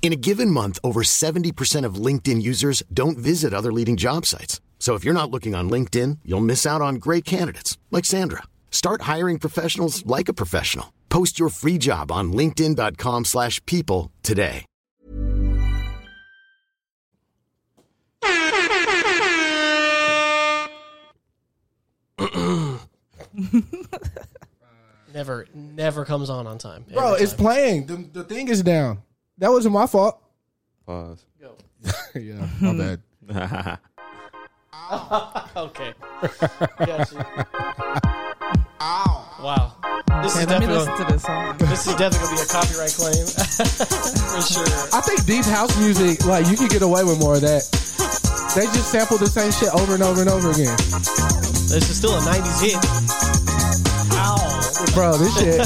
In a given month, over 70% of LinkedIn users don't visit other leading job sites. So if you're not looking on LinkedIn, you'll miss out on great candidates like Sandra. Start hiring professionals like a professional. Post your free job on linkedin.com/people slash people today. Never, never comes on on time. Bro, Every it's time. playing. The, the thing is down. That wasn't my fault. Pause. yeah, my bad. okay. Got you. Wow. This is let me definitely listen to this song. this is definitely gonna be a copyright claim for sure. I think deep house music, like you can get away with more of that. They just sample the same shit over and over and over again. This is still a '90s hit. Ow. Bro, this shit.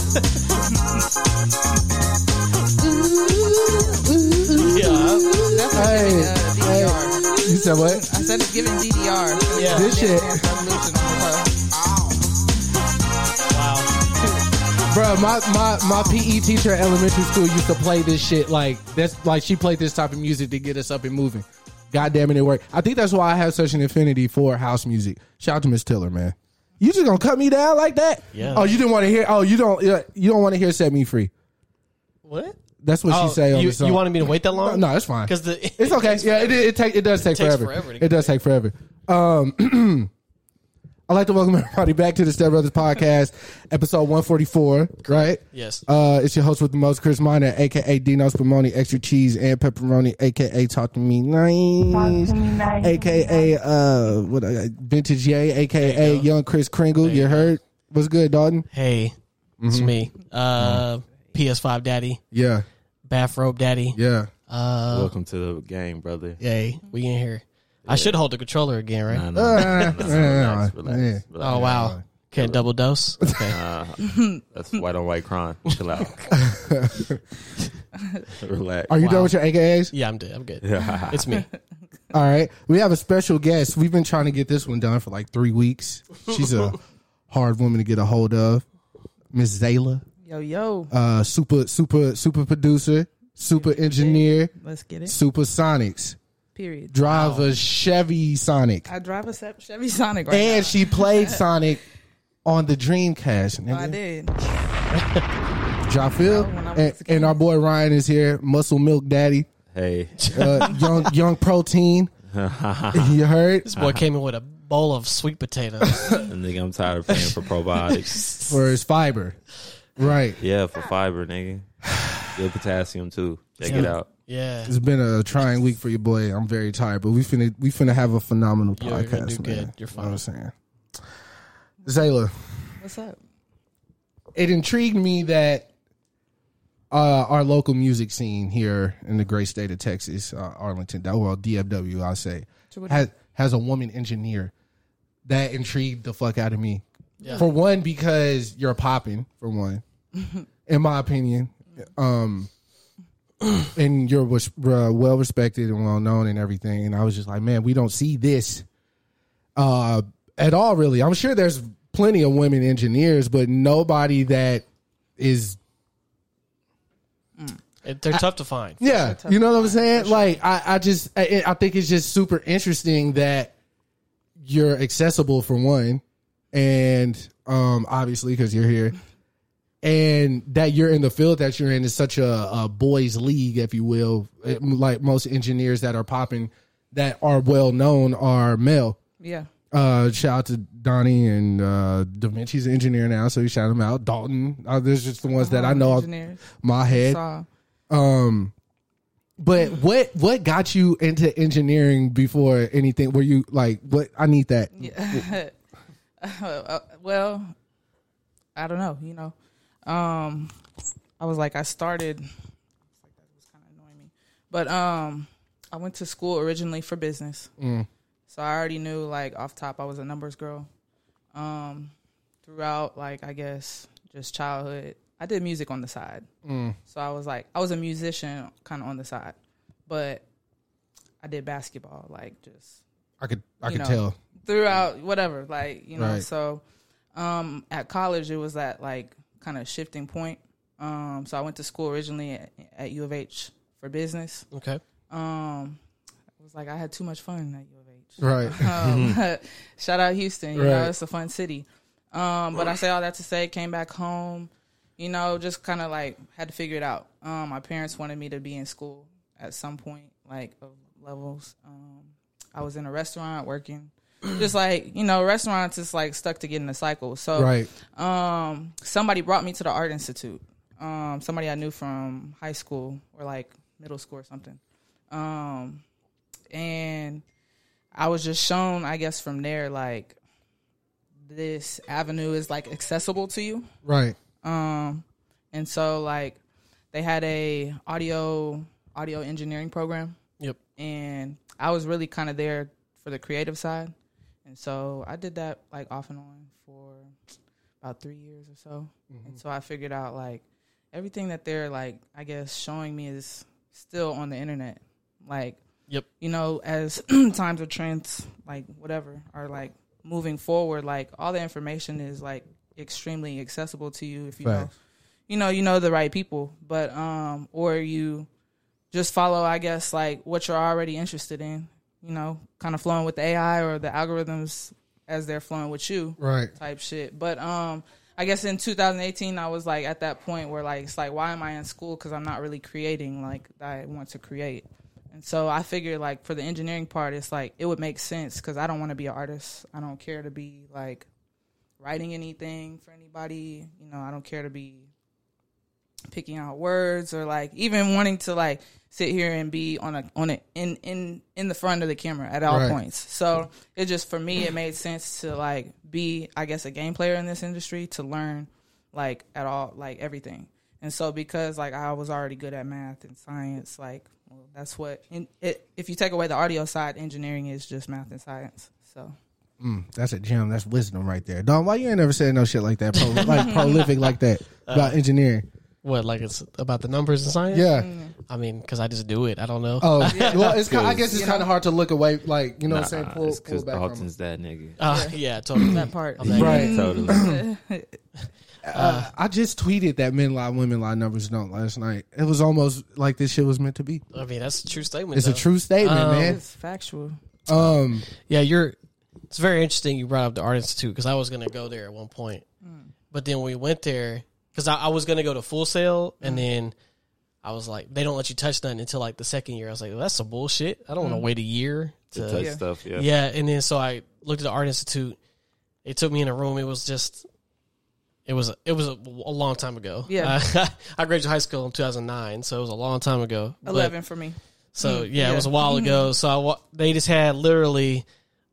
Hey, giving, uh, hey. DDR. You said what? I said it's giving DDR. Yeah. This shit. Dance Wow. Bro, my, my, my PE teacher at elementary school used to play this shit like that's like she played this type of music to get us up and moving. God damn it, it worked. I think that's why I have such an affinity for house music. Shout out to Miss Tiller, man. You just gonna cut me down like that? Yeah. Oh, you didn't want to hear? Oh, you don't? You don't want to hear "Set Me Free"? What? That's what Oh, she say on you, the song. you wanted me to wait that long? No, it's fine. Because the It's okay. Yeah, it it, take, it does take takes forever. forever to It does take forever. Um, I'd like to welcome everybody back to the Step Brothers podcast, episode one forty four. Right? Yes. Uh, it's your host with the most, Chris Miner, aka Dino's Spumoni, extra cheese and pepperoni, aka Talk to Me Nice, aka uh, what uh, Vintage Yay, aka Young Chris Kringle. You heard? What's good, Dalton? Hey, it's Mm-hmm. me. Uh, PS5 Daddy, Yeah, Bathrobe Daddy. yeah. Uh, Welcome to the game, brother. yay, we in here. I should hold the controller again, right? Nah, nah, nah, nah, yeah, relax, relax, yeah. relax. Oh wow. Okay, double dose. Okay. Uh, that's white on white crime. Chill out. relax. Are you Wow. done with your AKAs? yeah, I'm good. I'm good. Yeah. It's me. All right. We have a special guest. We've been trying to get this one done for like three weeks. She's a hard woman to get a hold of. Miss Zayla, Yo, yo. uh, super, super, super producer, super engineer, Let's get it. Supersonics, Period. drive a Chevy Sonic, I drive a Se- Chevy Sonic right and now. she played Sonic on the Dreamcast. Oh, I did. Jafil, when I and, and our boy Ryan is here, Muscle Milk Daddy, Hey. uh, young, young protein. you heard This boy came in with a bowl of sweet potatoes. And nigga, I'm tired of paying for probiotics. for his fiber, right? yeah, for fiber, nigga. Good potassium too. Check it out. Yeah. It's been a trying week for your boy. I'm very tired, but we finna we finna have a phenomenal You're gonna podcast. do man. good. You're You know what I'm saying? Zayla, What's up? it intrigued me that uh, our local music scene here in the great state of Texas, uh, Arlington, well, DFW, I say, has has a woman engineer. That intrigued the fuck out of me. For one, because you're popping. For one, in my opinion, um, and you're was- uh, well respected and well known and everything. And I was just like, man, we don't see this uh, at all. Really, I'm sure there's plenty of women engineers, but nobody that is It- they're tough to find. yeah, you know what I'm saying? Like, I, I just, I, I think it's just super interesting that you're accessible for one, and um, obviously because you're here, and that you're in the field that you're in is such a, a boys' league, if you will. It- like most engineers that are popping, that are well known, are male. Yeah. Uh, shout out to Donnie and uh, Da Vinci's an engineer now, so you shout him out. Dalton, uh, there's just the ones that I know off Engineers. my head. Saw. Um, but what what got you into engineering before anything? Were you like, what? I need that. Yeah. Uh, well, I don't know. You know, um, I was like, I started. That was kind of annoying me. But um, I went to school originally for business, Mm. so I already knew like off top I was a numbers girl. Um, throughout like I guess just childhood, I did music on the side. Mm. So I was like I was a musician kind of on the side, but I did basketball like just I could I could know. tell. Throughout whatever like you know Right. so um at college it was that like kind of shifting point. Um so i went to school originally at, at u of h for business. Okay. um it was like i had too much fun at u of h. Right. um, shout out houston you know it's a fun city. Um but i say all that to say came back home you know just kind of like had to figure it out. Um my parents wanted me to be in school at some point like of levels. Um i was in a restaurant working just like you know restaurants is like stuck to get in the cycle so right. um somebody brought me to the art institute um somebody i knew from high school or like middle school or something um and i was just shown i guess from there like this avenue is like accessible to you Right. um and so like they had a audio audio engineering program Yep. and I was really kind of there for the creative side, and so I did that like off and on for about three years or so. And so I figured out like everything that they're like I guess showing me is still on the internet. Like Yep. you know, as times of trends like whatever are like moving forward, like all the information is like extremely accessible to you if you know you know you know the right people, but um or you just follow I guess like what you're already interested in, you know, kind of flowing with the AI or the algorithms as they're flowing with you Right. type shit. But um, I guess in 2018, I was like at that point where like it's like, why am I in school? Because I'm not really creating like I want to create. And so I figured like for the engineering part, it's like it would make sense because I don't want to be an artist. I don't care to be like writing anything for anybody. You know, I don't care to be picking out words or like even wanting to like sit here and be on a on it in in in the front of the camera at all Right. points. So it just for me it made sense to like be I guess a game player in this industry to learn like at all like everything. And so because like I was already good at math and science, like well, that's what in, it, if you take away the audio side, engineering is just math and science. So Mm, that's a gem. That's wisdom right there. Don, why you ain't never said no shit like that? Pro, like prolific like that about engineering. What? Like it's about the numbers and science? Yeah. I mean, because I just do it. I don't know. Oh, well, it's kind, I guess it's kind of hard to look away. Like you know what I'm saying? Nah, Pull, pull because back from. Dalton's that nigga. Uh, yeah, totally. that part. I'm that Right. totally. Uh, I just tweeted that men lie, women lie, numbers don't last night. It was almost like this shit was meant to be. I mean, that's a true statement. It's a though. true statement, Um, man. It's factual. Um, Yeah, you're. It's very interesting you brought up the art institute because I was gonna go there at one point, but then we went there because I, I was gonna go to Full Sail, and mm. then I was like, they don't let you touch nothing until like the second year. I was like, well, that's some bullshit. I don't want to mm. wait a year to to. touch Yeah. stuff, yeah. Yeah, and then so I looked at the art institute. It took me in a room. It was just. It was it was a, a long time ago. Yeah. I, I graduated high school in two thousand nine, so it was a long time ago. But- Eleven for me. so mm-hmm. yeah, it was a while ago. Mm-hmm. So I they just had literally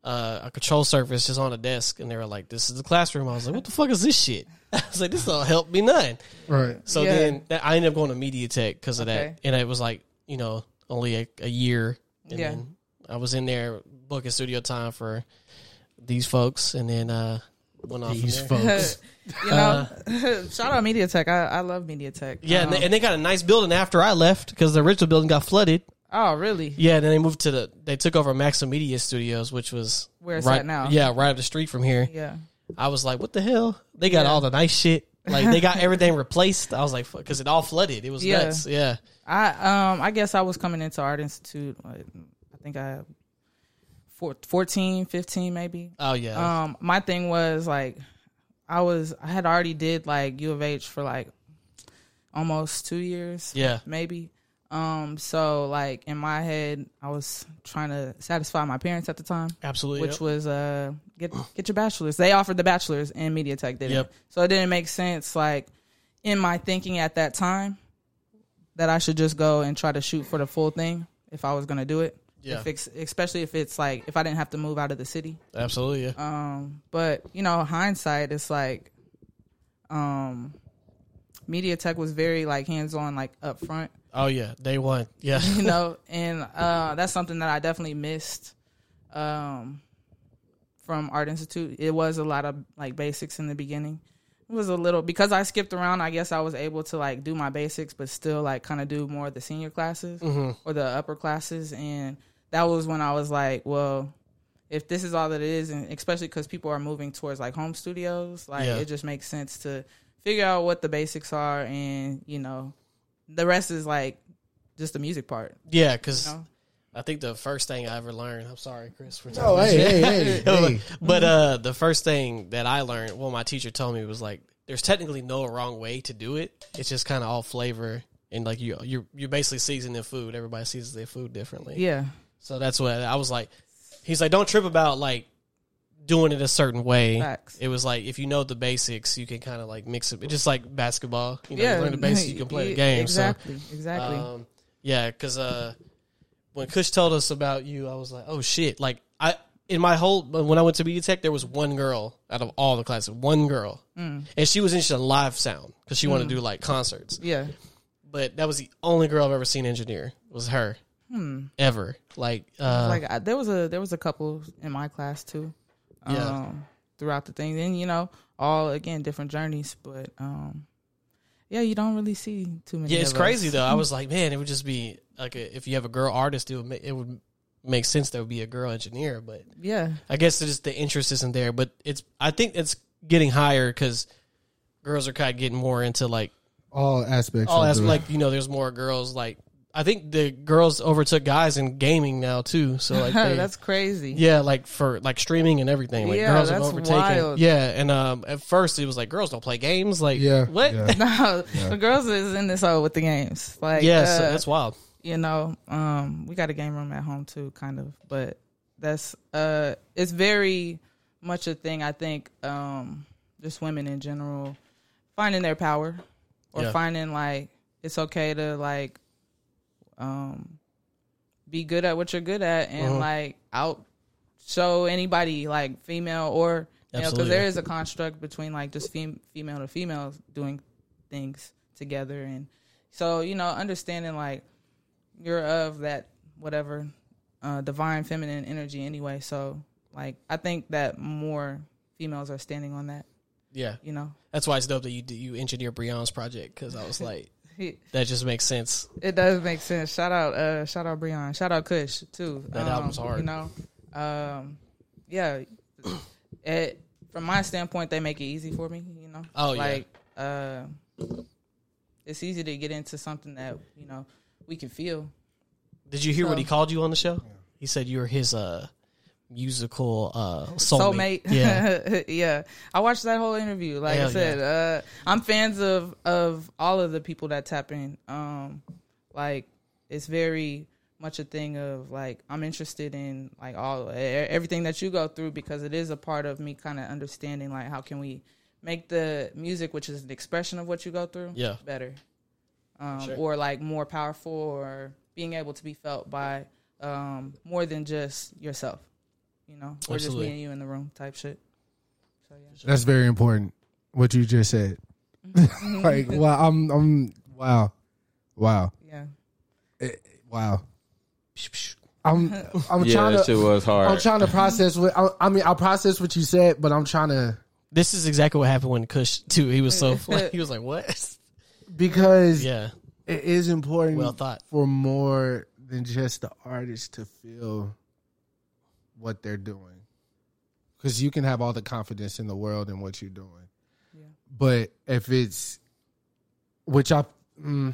uh, a control surface just on a desk, and they were like, "This is the classroom." I was like, "What the fuck is this shit?" I was like, "This don't help me none." right. So Yeah. then that, I ended up going to Media Tech because of Okay. that, and it was like you know only a, a year, and Yeah. then I was in there booking studio time for these folks, and then uh, went off. These from there. folks. you know, shout out MediaTech. I, I love Media Tech. Yeah, and, Um, they, and they got a nice building after I left because the original building got flooded. oh, really? Yeah, then they moved to the. They took over Maxim Media Studios, which was Where it's right at now. Yeah, right up the street from here. Yeah. I was like, "What the hell? They got Yeah. all the nice shit. Like they got everything replaced." I was like, "Because it all flooded. It was Yeah. nuts." Yeah, I um I guess I was coming into Art Institute. Like, I think I four, 14, 15 maybe. Oh yeah. Um, my thing was like, I was I had already did like U of H for like almost two years. Yeah. maybe. Um, so like in my head, I was trying to satisfy my parents at the time, Absolutely. which yep. was uh get get your bachelor's. They offered the bachelor's and MediaTech didn't. Yep. So it didn't make sense like in my thinking at that time that I should just go and try to shoot for the full thing if I was gonna do it. Yeah. If it's, especially if it's like if I didn't have to move out of the city. Absolutely. Yeah. Um, but you know, hindsight, it's like, um, media tech was very like hands on, like up front. Oh yeah, day one. Yeah, you know, and uh, that's something that I definitely missed um, from Art Institute. It was a lot of like basics in the beginning. It was a little because I skipped around. I guess I was able to like do my basics, but still like kind of do more of the senior classes or the upper classes, and that was when I was like, well. If this is all that it is, and especially because people are moving towards like home studios, like Yeah. it just makes sense to figure out what the basics are, and you know, the rest is like just the music part. yeah. Because You know? I think the first thing I ever learned. I'm sorry, Chris. For Oh, hey, hey, hey, hey. but uh, the first thing that I learned, well, my teacher told me was like, there's technically no wrong way to do it. It's just kind of all flavor and like you you you're basically seasoning food. Everybody seasons their food differently. Yeah. So that's what I was like. He's like, don't trip about like doing it a certain way. Facts. It was like if you know the basics, you can kind of like mix it. It's just like basketball. You know, yeah. you learn the basics, you can play the game. Exactly. exactly. Um, yeah, because uh, when Kush told us about you, I was like, oh shit! Like I in my whole when I went to Media Tech, there was one girl out of all the classes, one girl, Mm. and she was interested in live sound because she wanted to do like concerts. yeah. But that was the only girl I've ever seen engineer was her. Ever like uh, Hmm. like I, there was a there was a couple in my class too. Um, Yeah. Throughout the thing, and you know, all again different journeys, but um, yeah, you don't really see too many. Yeah, it's of crazy us. though. I was like, man, it would just be like a, if you have a girl artist, it would ma- it would make sense there would be a girl engineer. But Yeah, I guess it's just the interest isn't there. But it's I think it's getting higher because girls are kind of getting more into like All aspects. all of that's like you know there's more girls like I think the girls overtook guys in gaming now too. So like they, that's crazy. yeah, like for like streaming and everything. Like Yeah, girls have that's overtaken. wild. Yeah, and um at first it was like girls don't play games. Like Yeah, what? yeah. No, the girls is in this hole with the games. Like, Yeah, uh, so that's wild. you know, um, we got a game room at home too, kind of, but that's uh, it's very much a thing. I think, um, just women in general finding their power or Yeah. finding like it's okay to like, um, be good at what you're good at and Uh-huh. like out show anybody like female or you know because there is a construct between like just fem- female to female doing things together and so you know understanding like you're of that whatever uh, divine feminine energy anyway. So like I think that more females are standing on that. Yeah, You know, that's why it's dope that you you engineer Breon's project because I was like it that just makes sense. It does make sense. Shout out, uh, shout out Breon, shout out Kush too. That album's hard. You know, um, yeah. It from my standpoint, they make it easy for me. You know, Oh, yeah. like uh, it's easy to get into something that you know we can feel. Did you hear what he called you on the show? He said you were his uh musical uh soulmate. soulmate. Yeah, yeah. I watched that whole interview. Like Hell I said, uh, I'm fans of of all of the people that tap in. Um, like it's very much a thing of like I'm interested in like all everything that you go through because it is a part of me kind of understanding like how can we make the music, which is an expression of what you go through, Yeah. better, um, Sure. or like more powerful, or being able to be felt by um, more than just yourself, you know, or just Absolutely. me and you in the room type shit. So yeah, That's very important. What you just said. Mm-hmm. Mm-hmm. like, wow, I'm, I'm, wow, wow, yeah. Eh, wow. I'm, I'm Yeah, trying that to, shit was hard. I'm trying to process what I, I mean. I process what you said, but I'm trying to this is exactly what happened when Kush too. He was so like, he was like, "What?" because Yeah, it is important Well thought. for more than just the artist to feel what they're doing. Because you can have all the confidence in the world in what you're doing, but if it's which I, mm,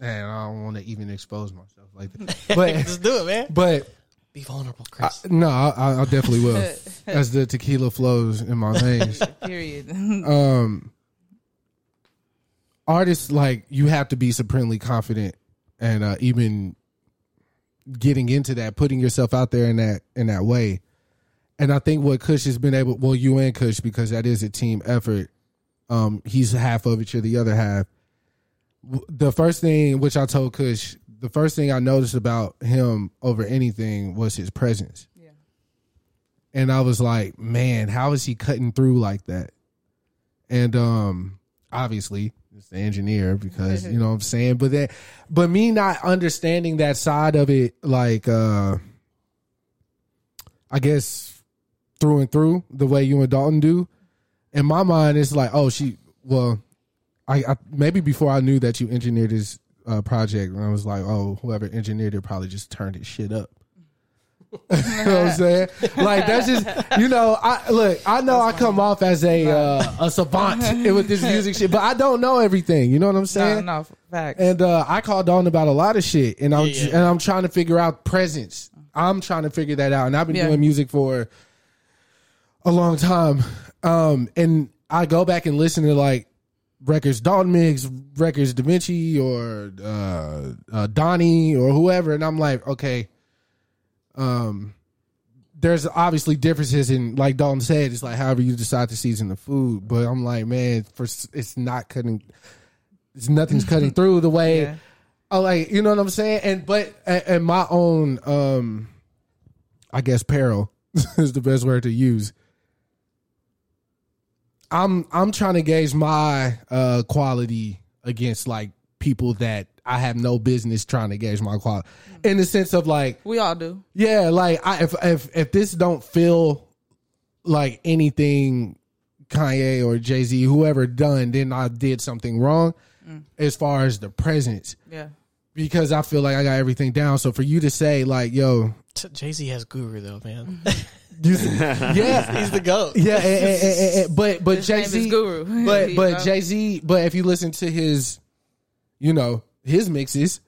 man, I don't want to even expose myself like that. But just do it, man. but Be vulnerable, Chris. no, I, I definitely will as the tequila flows in my veins. Period. um artists like you have to be supremely confident and uh even getting into that putting yourself out there in that in that way. And i think what kush has been able well you and kush because that is a team effort. Um he's half of it you're the other half. The first thing which i told kush the first thing i noticed about him over anything was his presence. Yeah. and i was like man how is he cutting through like that? And um obviously the engineer because you know what I'm saying. But then, but me not understanding that side of it, like uh I guess through and through, the way you and Dalton do. In my mind, it's like, oh, she. Well, I, I maybe before I knew that you engineered this uh, project, and I was like, oh, whoever engineered it probably just turned his shit up. you know what I'm saying? Like that's just you know. I look. I know I come off as a uh, a savant with this music shit, but I don't know everything. You know what I'm No, saying? no, facts. And uh, I called on about a lot of shit, and I'm Yeah, yeah. and I'm trying to figure out presence. I'm trying to figure that out, and I've been Yeah. doing music for a long time. Um, and I go back and listen to like records Dalton Mix, records Da Vinci or uh, uh, Donnie or whoever, and I'm like, okay, um, there's obviously differences in like Dalton said, it's like however you decide to season the food, but I'm like, man, for it's not cutting, it's nothing's cutting through the way. Yeah. I like, you know what I'm saying? And but and my own, um, I guess peril is the best word to use. I'm I'm trying to gauge my uh quality against like people that I have no business trying to gauge my quality in the sense of like we all do. yeah like I, if if if this don't feel like anything Kanye or Jay Z whoever done then I did something wrong mm. as far as the presence Yeah. because I feel like I got everything down so for you to say like yo Jay Z has guru though, man. Mm-hmm. you, yeah He's the goat. Yeah, and, and- and- and- but but Jay Z, Guru. but but? Jay Z, but if you listen to his, you know, his mixes,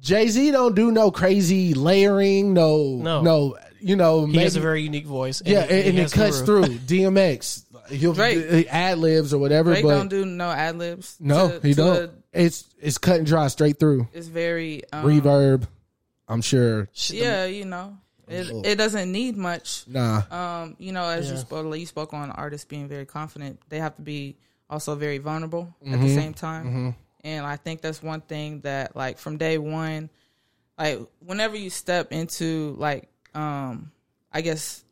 Jay Z don't do no crazy layering, no, no, No. you know, He has a very unique voice. yeah, he- and, and he it cuts guru. through DMX. He'll Drake. ad libs or whatever, Drake but don't do no ad libs. no, he don't. it's it's cut and dry straight through. It's very um, Reverb, I'm sure. Yeah, you know, it it doesn't need much. Nah, Um, you know, as you spoke, you spoke on artists being very confident. They have to be also very vulnerable at Mm-hmm. the same time. And I think that's one thing that, like, from day one, like, whenever you step into, like, um, I guess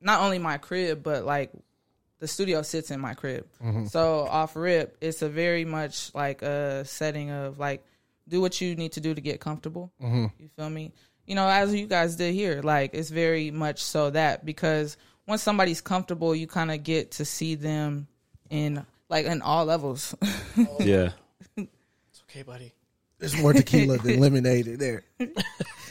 not only my crib, but like the studio sits in my crib. So off rip, it's a very much like a setting of like do what you need to do to get comfortable. You feel me? You know, as you guys did here, like it's very much so that because once somebody's comfortable, you kind of get to see them in like in all levels. Yeah. It's okay, buddy. there's more tequila than lemonade in there.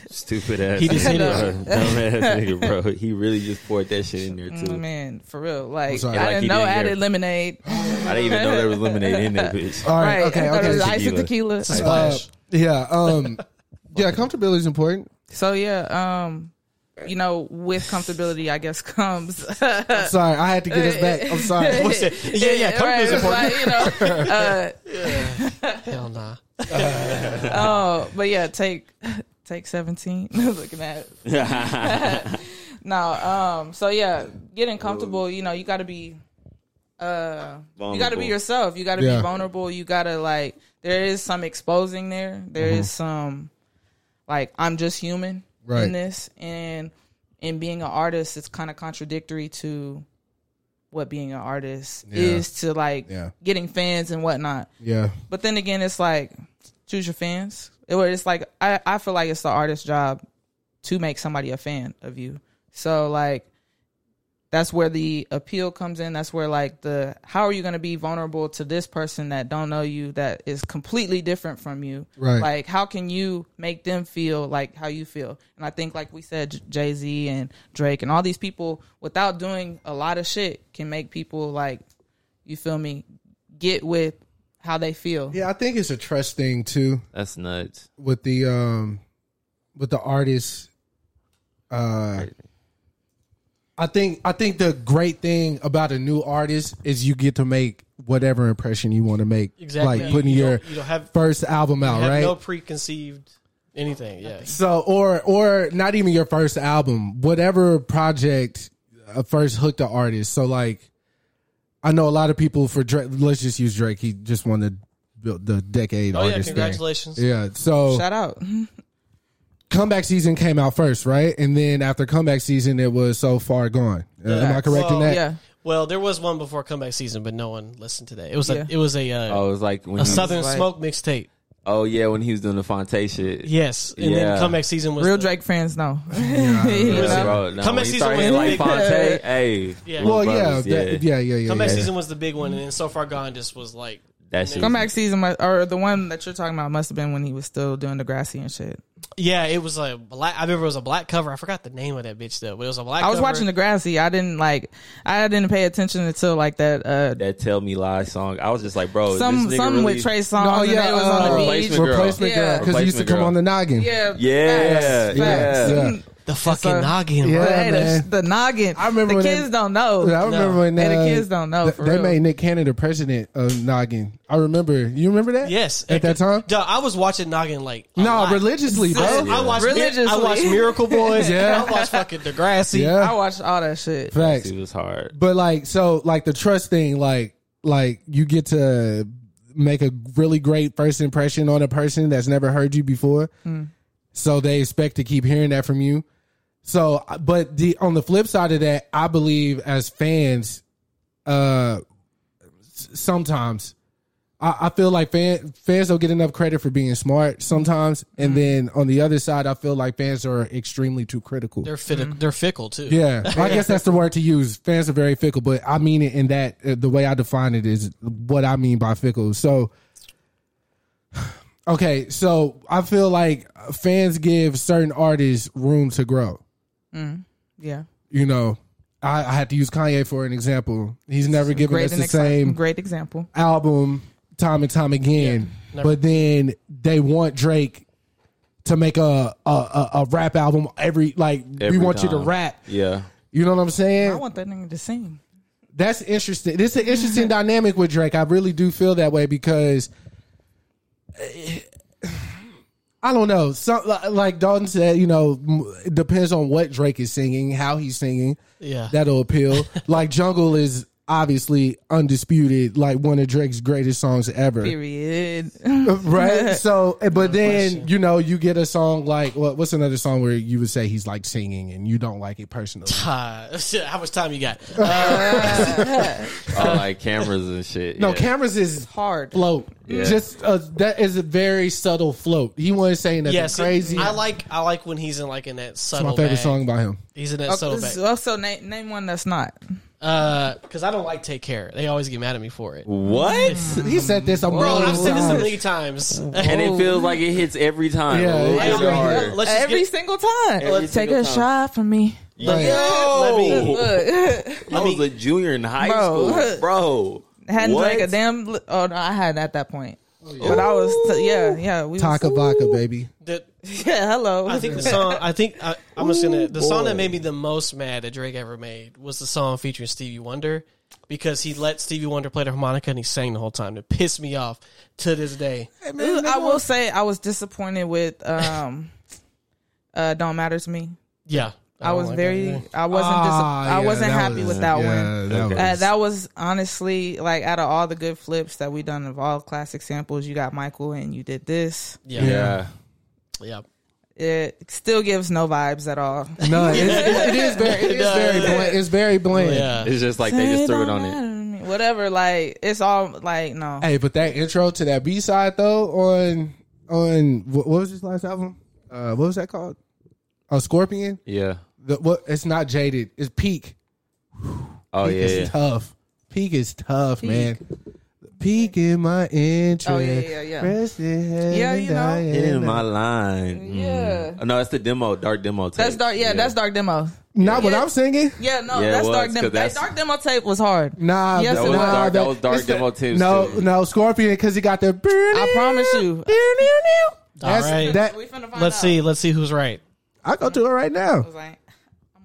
Stupid ass. He just nigga, hit bro. it. Dumb ass nigga, bro. He really just poured that shit in there too. Mm, Man, for real. Like. I Like, didn't know didn't added hear. lemonade. I didn't even know there was lemonade in there, bitch. All right, right. okay, I thought it was okay. ice and tequila. Uh, Splash. yeah, um, yeah, comfortability is important. So yeah, um, you know, with comfortability, I guess comes. I'm sorry, I had to get us back. I'm sorry. What's it? Yeah, yeah. Right, is important. like, you know, uh, Hell nah. oh, but yeah, take take seventeen. Looking at it. no, um, so yeah, getting comfortable. You know, you got to be, uh, you got to be yourself. You got to Yeah. be vulnerable. You got to like. There is some exposing there. There is some, like, I'm just human Right. in this, and in being an artist, it's kind of contradictory to what being an artist Yeah. is to like Yeah. getting fans and whatnot. Yeah, But then again, it's like choose your fans. It, it's like I, I feel like it's the artist's job to make somebody a fan of you. So like that's where the appeal comes in. That's where like the how are you going to be vulnerable to this person that don't know you that is completely different from you? Right. Like how can you make them feel like how you feel? And I think like we said, Jay Z and Drake and all these people without doing a lot of shit can make people like you feel me get with how they feel. yeah. I think it's a trust thing too That's nuts. with the um with the artists. Uh, I think I think the great thing about a new artist is you get to make whatever impression you want to make. Exactly. like putting you your don't- you don't have- first album out, You have right? no preconceived anything. Yeah. So or or not even your first album, whatever project uh, first hooked the artist. So like, I know a lot of people for Drake. Let's just use Drake. He just won the the decade Oh yeah. artist. thing. Congratulations. Yeah. So Shout out. comeback season came out first, right? And then after comeback season, it was so far gone. Uh, am I correct in that? Yeah. Well, there was one before comeback season, but no one listened to that. It was Yeah. a it was a uh, Oh, it was like when a he, Southern like- Smoke mixtape. Oh yeah, when he was doing the Fonte shit. Yes, and Yeah. then comeback season was Real the- Drake fans know. Yeah, You know? bro. No, Comeback when he season started was hitting like big. Fonte. Hey, Yeah. Little Well, yeah, Brothers, that- yeah, yeah, yeah. Comeback yeah. season was the big one, and then So Far Gone just was like that shit. Comeback season, mu- or the one that you're talking about, must have been when he was still doing Degrassi and shit. Yeah, it was a black. I remember it was a black cover. I forgot the name of that bitch though, but it was a black. I was cover. watching the grassy. I didn't like. I didn't pay attention until like that. Uh, That "Tell Me Lies" song. I was just like, bro, some this nigga some really, with Trey Songz. No, and yeah, they was uh, on the beach. Replacement Girl. Replacement girl, Yeah. because he used to Replacement come Girl. on the noggin. Yeah, Yeah, facts, yeah. facts. Yeah. The fucking So- noggin. Yeah, bro. Hey, the, man. the noggin. I remember the when kids they- don't know. I remember when Hey, the uh, kids don't know, th- for they real. made Nick Cannon the president of Noggin. I remember. You remember that? Yes, At that time. Duh, I was watching Noggin like a No, lot. religiously, bro. I, I watched Religiously. I watched Miracle Boys. Yeah. I watched fucking Degrassi. Yeah. I watched all that shit. Facts. It was hard. But like, so like the trust thing, like, like you get to make a really great first impression on a person that's never heard you before. So they expect to keep hearing that from you. So, but the on the flip side of that, I believe as fans, uh, sometimes I, I feel like fan, fans don't get enough credit for being smart sometimes, and then on the other side, I feel like fans are extremely too critical. They're fit, they're fickle too. Yeah, I guess that's the word to use. Fans are very fickle, but I mean it in that uh, the way I define it is what I mean by fickle. So, okay, so I feel like fans give certain artists room to grow. Mm-hmm. Yeah. You know, I, I had to use Kanye for an example. He's never given Great us the exci- same Great example. album time and time again, never. but then they want Drake to make a a, a, a rap album every like Every we want you to rap. Yeah. You know what I'm saying? I want that nigga to sing. That's interesting. This is an interesting dynamic with Drake. I really do feel that way because I don't know. Some like Dalton said, you know, it depends on what Drake is singing, how he's singing. Yeah. That'll appeal. like Jungle is obviously undisputed, like one of Drake's greatest songs ever. Period. Right. So, eh, but then question. you know, you get a song like what, what's another song where you would say he's like singing and you don't like it personally? Uh, how much time you got? Oh, like cameras and shit. No, yeah. cameras is Hard. float. Yeah. Just uh, that is a very subtle float. He wasn't saying nothing yes, crazy. I like I like when he's in like in that It's my favorite bag. song by him. He's in that Oh, subtle bag. also, name, name one that's not. Uh, because I don't like Take Care. They always get mad at me for it. What? He said this a Bro, million I've said this a times. million times. and it feels like it hits every time. Yeah, a little it bit is. harder. Let's just Every get- single time. Every Take single a time. shot from me. Right. Let me. Look, I was a junior in high Bro. school, bro. hadn't What? drank a damn. li- Oh no, I had at that point. But I was, t- yeah, yeah. We was, Taaka Vodka, baby. The- yeah, hello. I think the song. I think I, I'm just gonna. The song that made me the most mad that Drake ever made was the song featuring Stevie Wonder, because he let Stevie Wonder play the harmonica and he sang the whole time. It pissed me off to this day. I will say I was disappointed with um, uh, "Don't Matter to Me." Yeah, I, don't was like very. I wasn't, dis- Ah, I yeah, wasn't happy was- with that yeah, one. That Okay. was, Uh, that was honestly like out of all the good flips that we done of all classic samples, you got Michael and you did this. Yeah, Yeah. yeah. It still gives no vibes at all. no, it's, it is very, it is very bland. It's very bland. Yeah. It's just like they just threw it on it. matter to me. Whatever, like it's all like no. Hey, but that intro to that B side though on on what, what was his last album? Uh, what was that called? Oh, Scorpion. Yeah. The, what? It's not jaded. It's Peak. Oh Peak yeah. is yeah. tough. Peak is tough, man. Peak in my interest. Oh, yeah, yeah, yeah. Rest in heaven, Yeah, you know. Diana. In my line. Yeah. Mm. Oh, no, it's the demo, dark demo. Tape. That's dark. Yeah, that's dark demo. Not what Yeah. I'm singing. Yeah, no, Yeah, it that's was, dark 'cause demo. That dark demo tape was hard. Nah, Yes, that, it nah, was. Dark- that that- was dark it's the- demo tips, No, too. no, Scorpion because he got the. I promise you. That's, All right. That We finna find Let's out. see. Let's see who's right. I go to it right now. I was like, I'm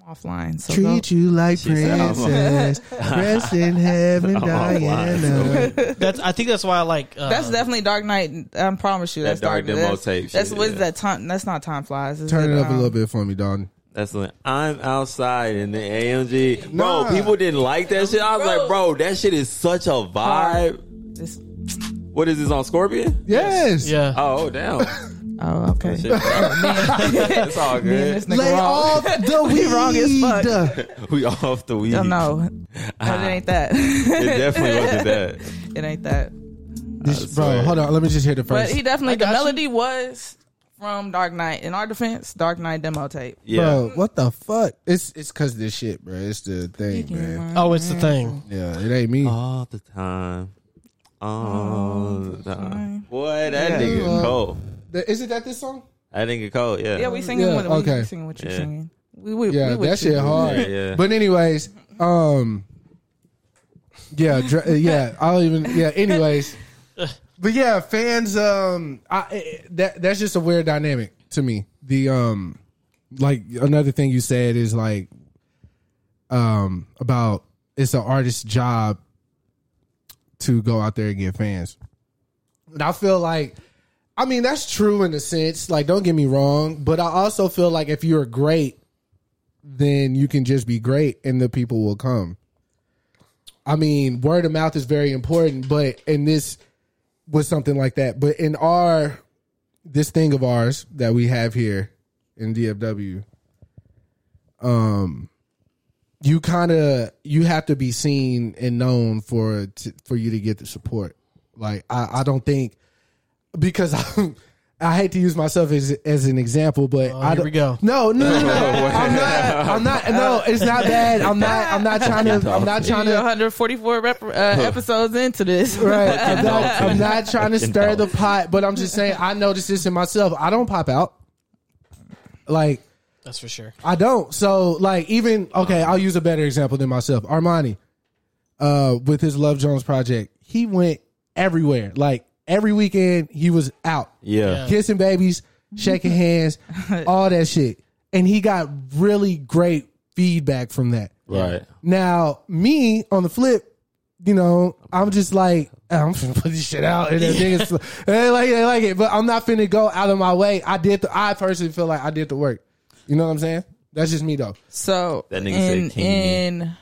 offline. So Treat go. you like said, princess, rest in heaven, Diana. That's. I think that's why I like. Uh, That's definitely Dark Lane. I promise you. That That's dark demo that's, tape That's shit, what is yeah. that time? That's not time flies. Is Turn it up a um, little bit for me, Dalton. That's when I'm outside in the AMG. Bro, Nah. people didn't like that shit. I was Bro. like, bro, that shit is such a vibe. This, What is this on Scorpion? Yes. Yeah. Oh, damn. Oh, okay. Oh, it's all Me and good. this nigga Lay wrong. off the We wrong as weed. fuck. We off the weed. Oh, ah. no, but it ain't that. It definitely wasn't that. it ain't that. This- bro, swear. hold on. Let me just hear the first. But first. he definitely the got you. melody was from Dark Lane. In our defense, Dark Lane demo tape. Yeah. Bro, what the fuck? It's it's cause of this shit, bro. It's the thing, man. Oh, it's the thing. Yeah, it ain't me. All the time. All the time. Boy, that Yeah. nigga cold. The- Is it that this song? That nigga cold, yeah. Yeah, we singing Yeah, with okay. we singing what you Yeah. singing. We, we, Yeah, we that shit you. hard. Yeah, yeah. But anyways, um, yeah, dr- uh, yeah. I'll even yeah. Anyways, but yeah, fans. Um, I eh, that that's just a weird dynamic to me. The um, like another thing you said is like, um, about it's an artist's job to go out there and get fans. And I feel like, I mean, that's true in a sense. Like, don't get me wrong, but I also feel like if you're great, then you can just be great and the people will come. I mean, word of mouth is very important, but in this was something like that. But in our this thing of ours that we have here in DFW, um, you kind of you have to be seen and known for for you to get the support. Like I, I don't think because I, I hate to use myself as as an example, but I here don't, we go. No, no, no, no. I'm not. I'm not. No, it's not bad. I'm not. I'm not trying to. I'm not trying to. 144 rep, uh, episodes into this. Right. I'm not, I'm not trying to stir the pot, but I'm just saying I noticed this in myself. I don't pop out. Like That's for sure. I don't. So like even okay, I'll use a better example than myself. Armani, uh, with his Love Jones project, he went everywhere. Like every weekend, he was out Yeah. kissing babies, shaking hands, all that shit, and he got really great feedback from that. Right. Now, me on the flip, you know, I'm just like, I'm finna put this shit out, and then niggas they like they like it, but I'm not finna go out of my way. I did. The, I personally feel like I did the work. You know what I'm saying? That's just me though. So That nigga in said king in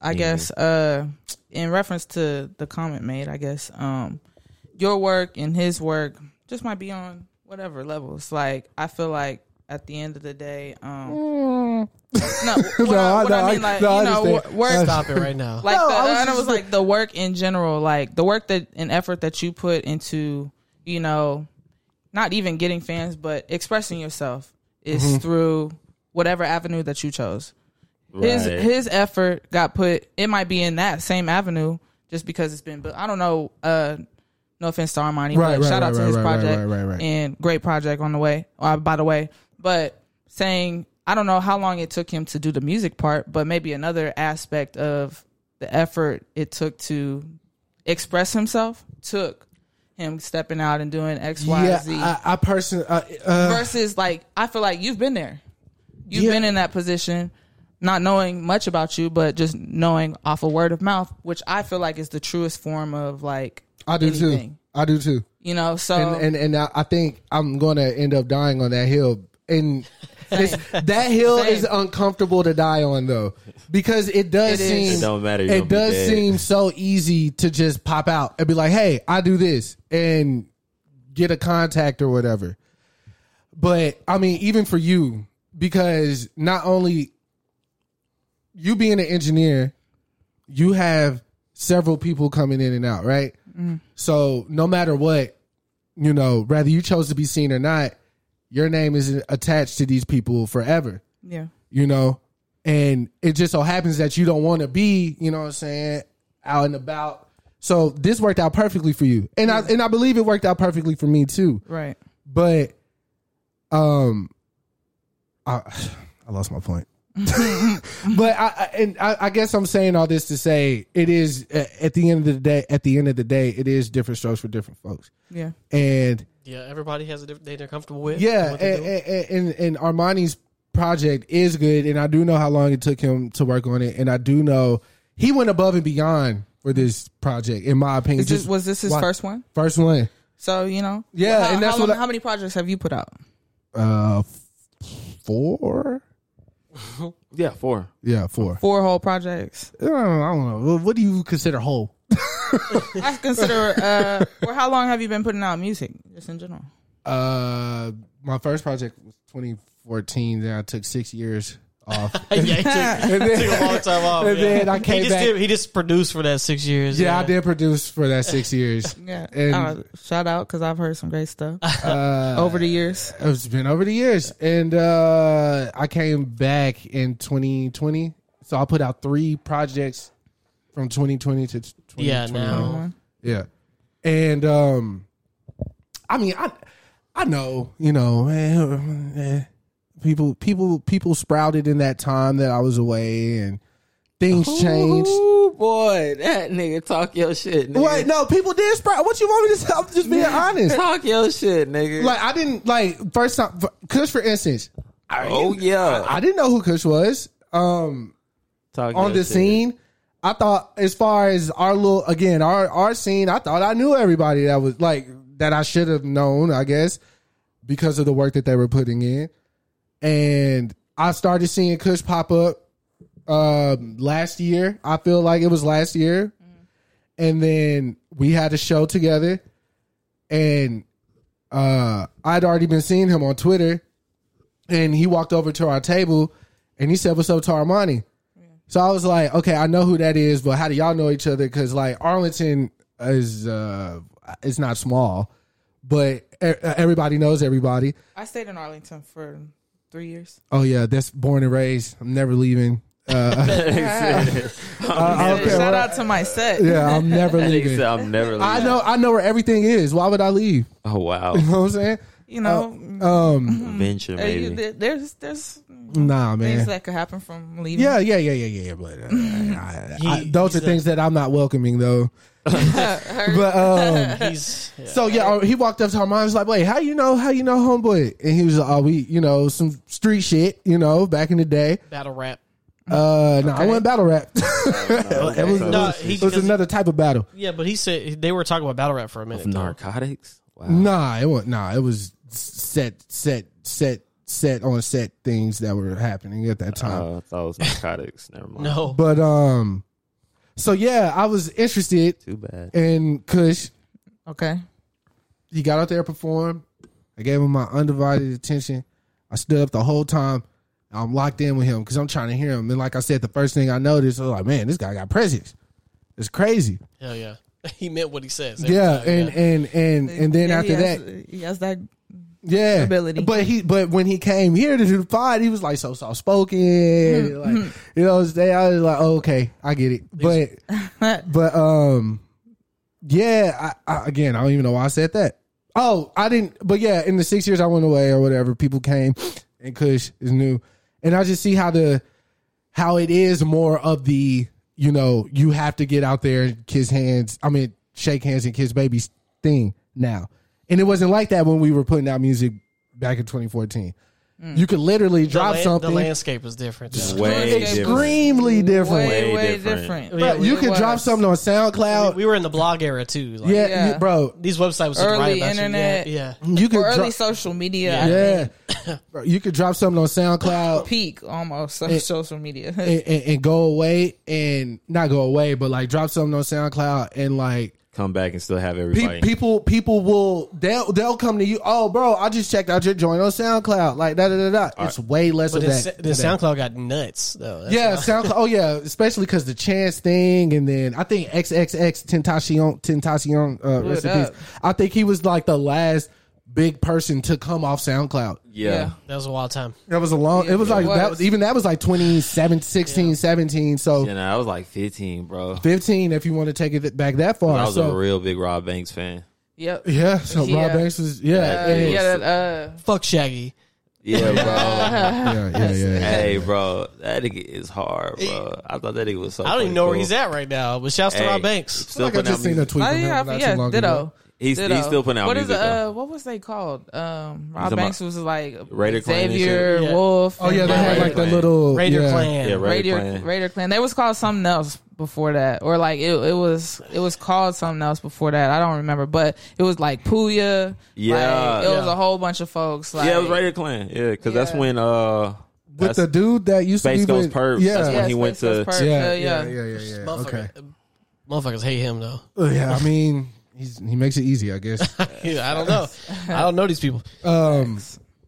I guess uh in reference to the comment made, I guess um your work and his work just might be on whatever levels. Like I feel like at the end of the day, um no, what, No, I, I- what no, I I- mean, like no, you know, understand. work Stop it right now. like No, the, I was and it just- was like the work in general, like the work that and effort that you put into, you know, not even getting fans, but expressing yourself is Mm-hmm. through whatever avenue that you chose. His Right. his effort got put. It might be in that same avenue just because it's been. But I don't know. Uh, no offense to Armani, Right, but right, shout out to his project and great project on the way. Uh, by the way, but saying I don't know how long it took him to do the music part, but maybe another aspect of the effort it took to express himself took him stepping out and doing X, Y, yeah, Z I, I personally, uh, uh, versus like I feel like you've been there. You've Yeah. been in that position, not knowing much about you, but just knowing off of word of mouth, which I feel like is the truest form of like I do too. I do too. You know, so and and and I I think I'm going to end up dying on that hill. And it's, that hill Same. is uncomfortable to die on though, because it does It is. seem It don't matter, It does seem so easy to just pop out and be like, "Hey, I do this," and get a contact or whatever. But I mean, even for you, because not only you being an engineer, you have several people coming in and out, right? So no matter what, you know, whether you chose to be seen or not, your name is attached to these people forever, yeah, you know? And it just so happens that you don't want to be, you know what I'm saying, out and about. So this worked out perfectly for you. And I and I believe it worked out perfectly for me too. right. But um I I lost my point. but I, I and I, I guess I'm saying all this to say it is uh, at the end of the day. At the end of the day, it is different strokes for different folks. Yeah, And Yeah, everybody has a different day they're comfortable with. yeah, and and, and, and, and Armani's project is good, and I do know how long it took him to work on it, and I do know he went above and beyond for this project, in my opinion. Is this, Just was this his why- first one? First one. So you know, Yeah, How, and that's how, what long- I- how many projects have you put out? Uh, f- four. Yeah, four. Yeah, four. Four whole projects. I don't know. I don't know. What do you consider whole? I consider. uh Or how long have you been putting out music, just in general? Uh, my first project was 2014. Then I took six years off. yeah, he took, And then- took a long time off. and yeah. then I came he just back- Did, he just produced for that six years. Yeah, I did produce for that six years. Yeah. And- Uh, shout out because I've heard some great stuff Uh, over the years. It's been over the years, and uh, I came back in 2020. So I put out three projects from 2020 to 2021. Yeah, now. Yeah, and um, I mean, I I know, you know, eh, eh, people people people sprouted in that time that I was away, and things changed. Boy, that nigga talk your shit. Nigga. Wait, no, people did sprout. What you want me to say? I'm just being honest. talk your shit, nigga. Like I didn't like first time. Kush, for instance. I, oh yeah, I didn't know who Kush was. Um, talk on the shit. scene, I thought as far as our little again our our scene, I thought I knew everybody that was like that I should have known, I guess, because of the work that they were putting in. And I started seeing Kush pop up um last year. I feel like it was last year. And then we had a show together and uh I'd already been seeing him on Twitter and he walked over to our table and he said, What's up to Armani? So I was like, okay, I know who that is, but how do y'all know each other? Because like Arlington is uh it's not small, but everybody knows everybody. I stayed in Arlington for three years. Oh yeah, that's born and raised. I'm never leaving. Uh, I, I Shout what- out to my set. yeah, I'm never leaving. said I'm never. Leaving. I know, I know where everything is. Why would I leave? Oh wow, You know what I'm saying? You know, Um, venture uh, you- maybe. there's there's nah, man things that could happen from leaving. Yeah, yeah, yeah, yeah, yeah. But uh, I, I, He- those are things that I'm not welcoming, though. but um, He's yeah. So yeah, uh, he walked up to her mom. and was like, "Wait, how you know? How you know, homeboy?" And he was, like, "Oh, we, you know, some street shit, you know, back in the day." battle rap. Uh, no, I went battle rap. it was, No, it he- it was another type of battle. Yeah, but he said they were talking about battle rap for a minute. though. narcotics. Wow. Nah, it was nah. It was set, set, set, set on set things that were happening at that time. Oh, I thought it was narcotics. Never mind. No, but um, so yeah, I was interested too bad. in Kush. Okay. He got out there, performed. I gave him my undivided attention. I stood up the whole time. I'm locked in with him because I'm trying to hear him. And like I said, the first thing I noticed, I was like, man, this guy got presence. It's crazy. hell yeah, he meant what he says. every Yeah, time, and yeah. and and and then Yeah, after he has, that, he has that. Yeah, ability. But he, but when he came here to do the pod, he was like so soft spoken. Mm-hmm. like you know, they I was like, oh, okay, I get it. But but um, yeah, I, I, again, I don't even know why I said that. Oh, I didn't. But yeah, in the six years I went away or whatever, people came and Kush is new, and I just see how the how it is more of the you know you have to get out there and kiss hands. I mean, shake hands and kiss babies thing now, and it wasn't like that when we were putting out music back in 2014. Mm. You could literally the, drop lan- something the landscape is different. though. Way different. extremely different. Way, Way way different. different. Yeah, Bro, you It could drop something on SoundCloud. we were in the blog era too. Like, yeah, Yeah. you- bro. these websites was Early right about internet. You. Yeah, You could Or early drop, social media. I yeah. Bro, you could drop something on SoundCloud Peak almost of social media. and, and, and go away and not go away, but like drop something on SoundCloud and like Come back and still have pe- everybody. people people will they'll they'll come to you. Oh, bro, I just checked out your joint on SoundCloud. Like da da da da. It's way less but of the, that. the SoundCloud got nuts though. That's Yeah, why. SoundCloud. Oh yeah, especially because the chance thing, and then I think XXX Tentacion Tentacion uh, rest in up? peace. I think he was like the last big person to come off SoundCloud. yeah. that was a wild time. That was a long. it was it like that. was. Even that was like 27, 16, 17. So You know, I was like 15, bro. fifteen if you want to take it back that far. I was so a real big Rob Banks fan. Yep. yeah, so Yeah. Rob Banks was yeah, Uh, and- yeah, that, uh, Fuck Shaggy. Yeah, bro. yeah, yeah, yeah, yeah. hey, bro, that nigga is hard, bro. I thought that nigga was so. I don't even know where he's at right now. But shouts to Rob Banks. Still like I putting out just seen a music. tweet from him yeah, not yeah, too long ditto. Ago. He's Ditto. he's still putting out What music. is it, uh, what was they called? Um, Rob talking Banks about was like Raider Klan and Xavier? Yeah. Wolf. Oh yeah, and they had Raider like the little Raider yeah. Clan. yeah, Raider Raider Klan. Raider Klan. They was called something else before that, or like it, it was it was called something else before that. I don't remember, but it was like Puya. Yeah. like, it was Yeah. a whole bunch of folks. Like, yeah, it was Raider Klan. Yeah, because that's when uh, with the dude that used Space to be Ghost with Perps. Yeah, That's when Yeah, he went Space to. Ghost Perps. yeah, Yeah, yeah, yeah. yeah, yeah, yeah. Okay. Motherfuckers, motherfuckers hate him though. Uh, Yeah, I mean, He's he makes it easy, I guess. Yeah, I don't know. I don't know these people. um,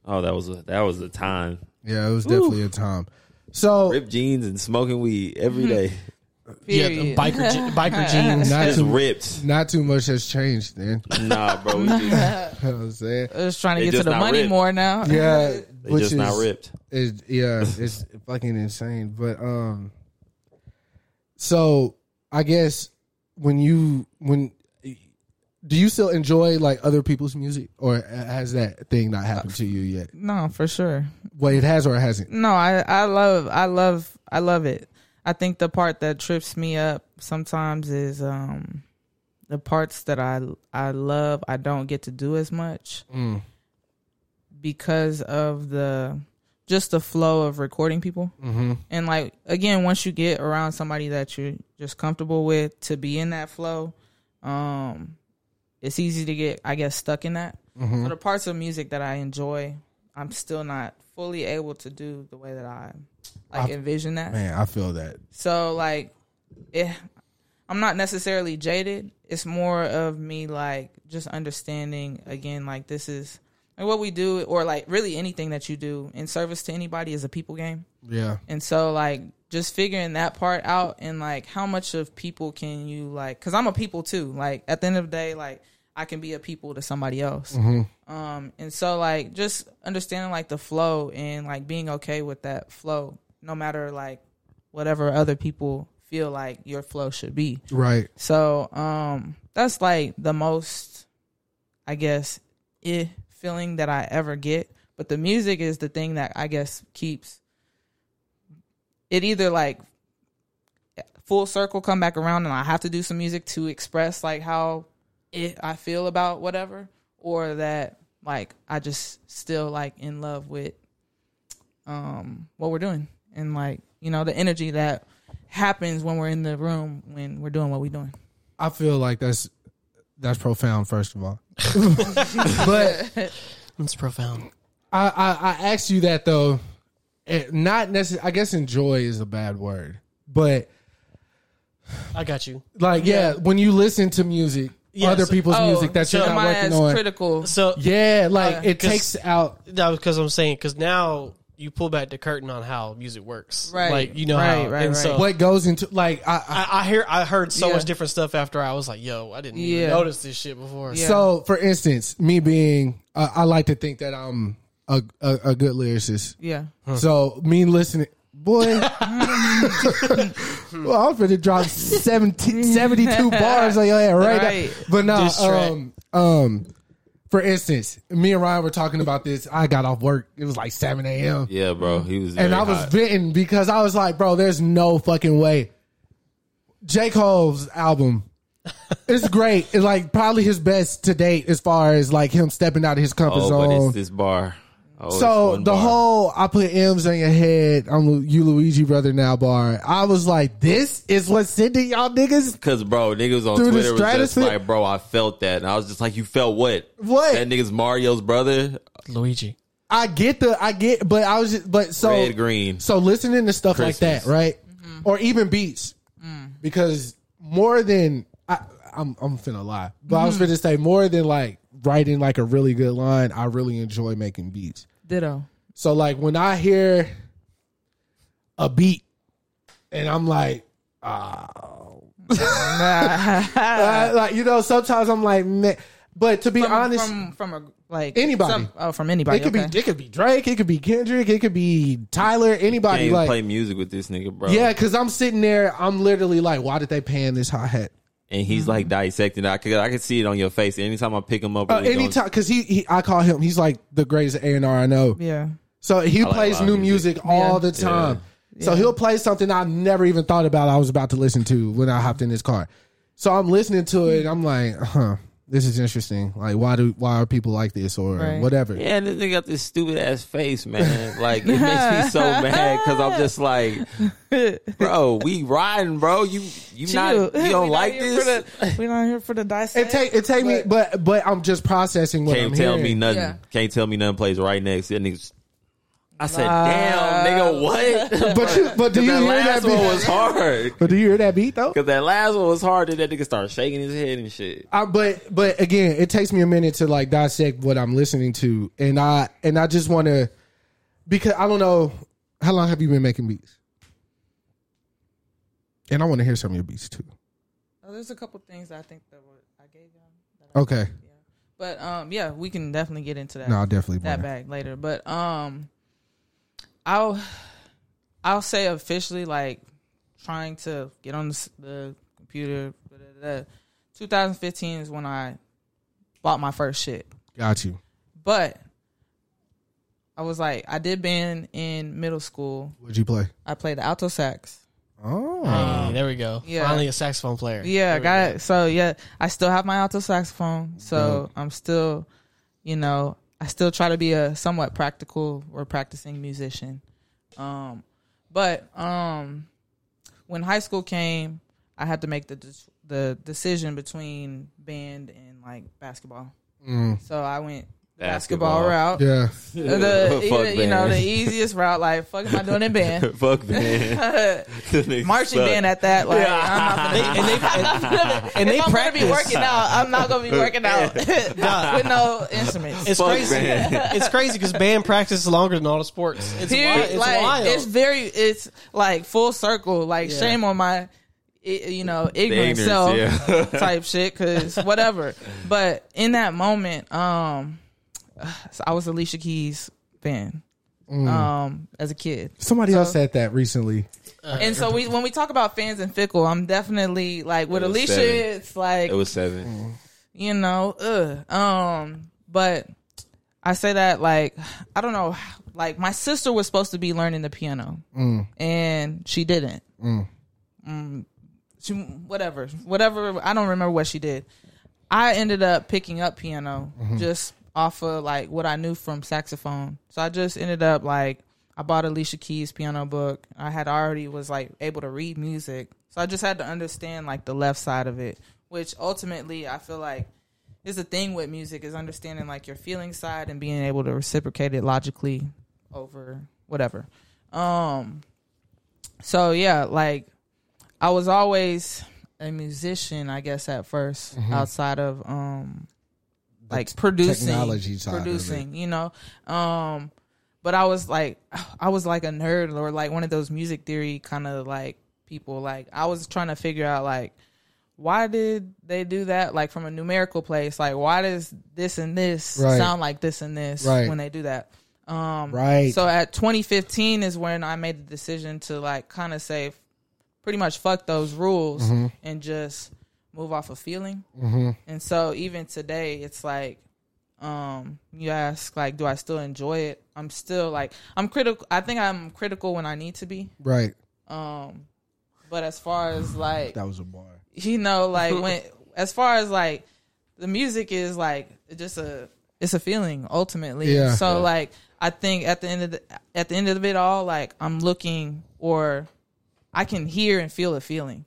Oh, that was a that was a time. yeah, it was definitely a time. So Ripped jeans and smoking weed every day. Yeah, the Period. biker je- biker jeans. not Just too ripped. not too much has changed, then. Nah, bro. We just, You know what I'm saying? Just trying to They get to just the not money ripped. more now. Yeah, they which just is not ripped. is yeah, it's fucking insane. But um, so I guess when you when do you still enjoy like other people's music, or has that thing not happened to you yet? No, for sure. Well, it has or it hasn't. No, I I love I love I love it. I think the part that trips me up sometimes is um the parts that I I love I don't get to do as much Mm. because of the just the flow of recording people. Mm-hmm. And like again, once you get around somebody that you're just comfortable with to be in that flow, um, it's easy to get, I guess, stuck in that. Mm-hmm. So the parts of music that I enjoy, I'm still not fully able to do the way that I like I- envision that. Man, I feel that. So like, it, I'm not necessarily jaded. It's more of me like just understanding again, like this is like what we do, or like really anything that you do in service to anybody is a people game. Yeah, And so like just figuring that part out and like how much of people can you like cuz I'm a people too. Like at the end of the day like I can be a people to somebody else. Um and so like just understanding like the flow and like being okay with that flow no matter like whatever other people feel like your flow should be. right. So um that's like the most I guess eh feeling that I ever get. But the music is the thing that I guess keeps it either like full circle come back around and I have to do some music to express like how it I feel about whatever or that like I just still like in love with um what we're doing and like you know the energy that happens when we're in the room when we're doing what we're doing. I feel like that's that's profound. First of all, but It's profound. I, I I asked you that though, not necessarily. I guess enjoy is a bad word, but I got you. like yeah, when you listen to music, Yeah, other so- people's Oh, music that so you're not working on, critical. So yeah, like Uh, it 'cause- takes out. that was because I'm saying because now you pull back the curtain on how music works. Right. Like you know Right, how. right, and right. so What goes into like I, I I, I hear I heard so Yeah. much different stuff after I was like, yo, I didn't even notice this shit before. Yeah. So, for instance, me being, uh, I like to think that I'm a a, a good lyricist. Yeah. So, me listening, boy, well, I'm finna drop 17, 72 bars on your head right, Right. now. But no, um, um, for instance, me and Ryan were talking about this. I got off work. It was like 7 a.m. Yeah, bro. He was. And very I was hot. venting because I was like, bro, there's no fucking way. J. Cole's album. It's great. It's like probably his best to date as far as like him stepping out of his comfort Oh, but zone. it's this bar. Oh, so the bar. whole I put M's on your head, I'm you Luigi brother now bar. I was like, this is what's sending y'all niggas. Cause bro, niggas on Twitter was just like, bro, I felt that, and I was just like, you felt what? What? That nigga's Mario's brother, Luigi. I get the I get, but I was just, but so red green. So listening to stuff like that, Christmas. right? Mm-hmm. Or even beats, mm. because more than I, I'm, I'm finna lie, but I was mm-hmm. finna say more than like writing like a really good line. I really enjoy making beats. Ditto. So like when I hear a beat, and I'm like, oh, Uh, like you know, sometimes I'm like, man. But to be From, honest, from from a like Anybody. some- oh, from anybody. it could okay. be it could be Drake, it could be Kendrick, it could be Tyler, anybody. Can't even like play music with this nigga, bro. Yeah, because I'm sitting there, I'm literally like, why did they pan this hi hat? And he's like dissecting. I could, I could see it on your face. Anytime I pick him up, Uh, really going- anytime, because he, he, I call him, he's like the greatest A and R I know. Yeah. So he like plays live new music. music, all Yeah. the time. So he'll play something I never even thought about. I was about to listen to when I hopped in this car. So I'm listening to it. I'm like, huh, this is interesting. Like, why do why are people like this or Right. whatever? Yeah, this nigga got this stupid ass face, man. Like it makes me so mad because I'm just like, bro, we riding, bro. You you not you don't not like this? the- we not here for the dissect. It take it take me, but but I'm just processing what Can't I'm tell hearing. me nothing. Yeah. Can't tell me nothing plays right next. That nigga's I said, damn, nigga, what? But you, but do you that hear that last one beat? was hard. But do you hear that beat though? Cause that last one was hard, and that nigga started shaking his head and shit. I, but but again, it takes me a minute to like dissect what I'm listening to, and I and I just want to because I don't know how long have you been making beats, and I want to hear some of your beats too. Oh, there's a couple things I think that were, I gave y'all. That I Okay, yeah. But um, yeah, we can definitely get into that. no, I'll definitely that wanna- bag later. But um, I'll I'll say officially like trying to get on the, the computer. da, da, da. 2015 is when I bought my first shit. Got you. But I was like, I did band in middle school. What'd you play? I played the alto sax. Oh, Hey, there we go. yeah. Finally, a saxophone player. Yeah, There I we got go. it. So yeah, I still have my alto saxophone. So I'm still, you know, I still try to be a somewhat practical or practicing musician. Um, but um, when high school came, I had to make the de- the decision between band and like basketball. So I went basketball, Basketball. route. yeah. The Fuck you know band. the easiest route. Like fuck am I doing in band? Fuck man, Marching band at that. Like I'm not gonna And they and, and they I'm practice. gonna be working out, I'm not gonna be working out with no instruments. It's Fuck crazy. band. it's crazy because band practice is longer than all the sports. It's, Here, wild. It's like wild. it's very, it's like full circle. Like Yeah. shame on my, i- you know, ignorant ignorance, self yeah. type shit. Cause whatever. But in that moment, um, so I was Alicia Keys fan. Um, as a kid, Somebody else said that recently. and so we when we talk about fans and fickle, I'm definitely like with It Alicia. seven. It's like It was seven. you know, ugh. Um, but I say that like I don't know, like my sister was supposed to be learning the piano, and she didn't. Mm, she whatever, whatever. I don't remember what she did. I ended up picking up piano just off of like what I knew from saxophone. So I just ended up like I bought Alicia Keys piano book. I had already was like able to read music. So I just had to understand like the left side of it, which ultimately I feel like is the thing with music is understanding like your feeling side and being able to reciprocate it logically over whatever. Um so yeah, like I was always a musician, I guess at 1st outside of um like producing technology producing, you know. Um but I was like I was like a nerd or like one of those music theory kind of like people like I was trying to figure out like why did they do that like from a numerical place like why does this and this Right. sound like this and this Right. when they do that um Right. so at 2015 is when I made the decision to like kind of say pretty much fuck those rules Mm-hmm. and just move off of feeling mm-hmm. and so even today it's like um you ask like do I still enjoy it I'm still like I'm critical I think I'm critical when I need to be Right. um but as far as like That was a bar. you know like when as far as like the music is like just a it's a feeling ultimately Yeah. so like i think at the end of the at the end of it all like i'm looking or i can hear and feel a feeling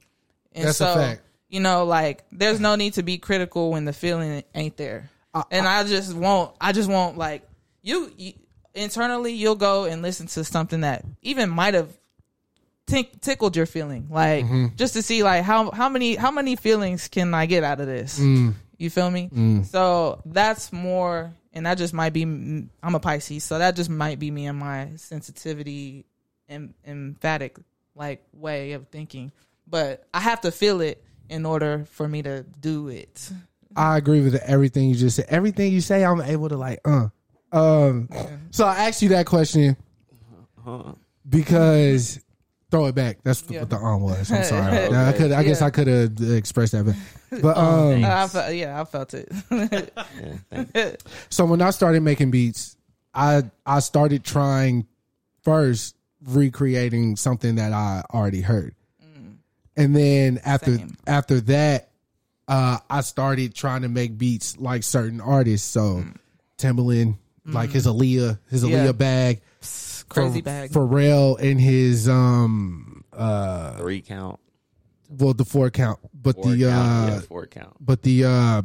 and That's a so fact. You know like there's no need to be critical when the feeling ain't there. And I, just won't i just won't like you, you internally you'll go and listen to something that even might have tick tickled your feeling. Like Mm-hmm. just to see like how how many how many feelings can i get out of this? Mm. you feel me? So that's more and that just might be i'm a pisces so that just might be me and my sensitivity and emphatic like way of thinking. But i have to feel it in order for me to do it I agree with everything you just said. Everything you say, I'm able to like, uh. Um, so I asked you that question because throw it back. That's Yeah. what the on was. I'm sorry. Now, I could. I guess Yeah. I could have expressed that, but, but um. I felt, yeah i felt it So when I started making beats, I I started trying first recreating something that I already heard. And then after Same. after that, uh, I started trying to make beats like certain artists. So Timbaland, like his Aaliyah, his Yeah. Aaliyah bag, crazy Ph- bag Pharrell and his um uh Three count, well the four count, but four the count, uh yeah, four count. but the uh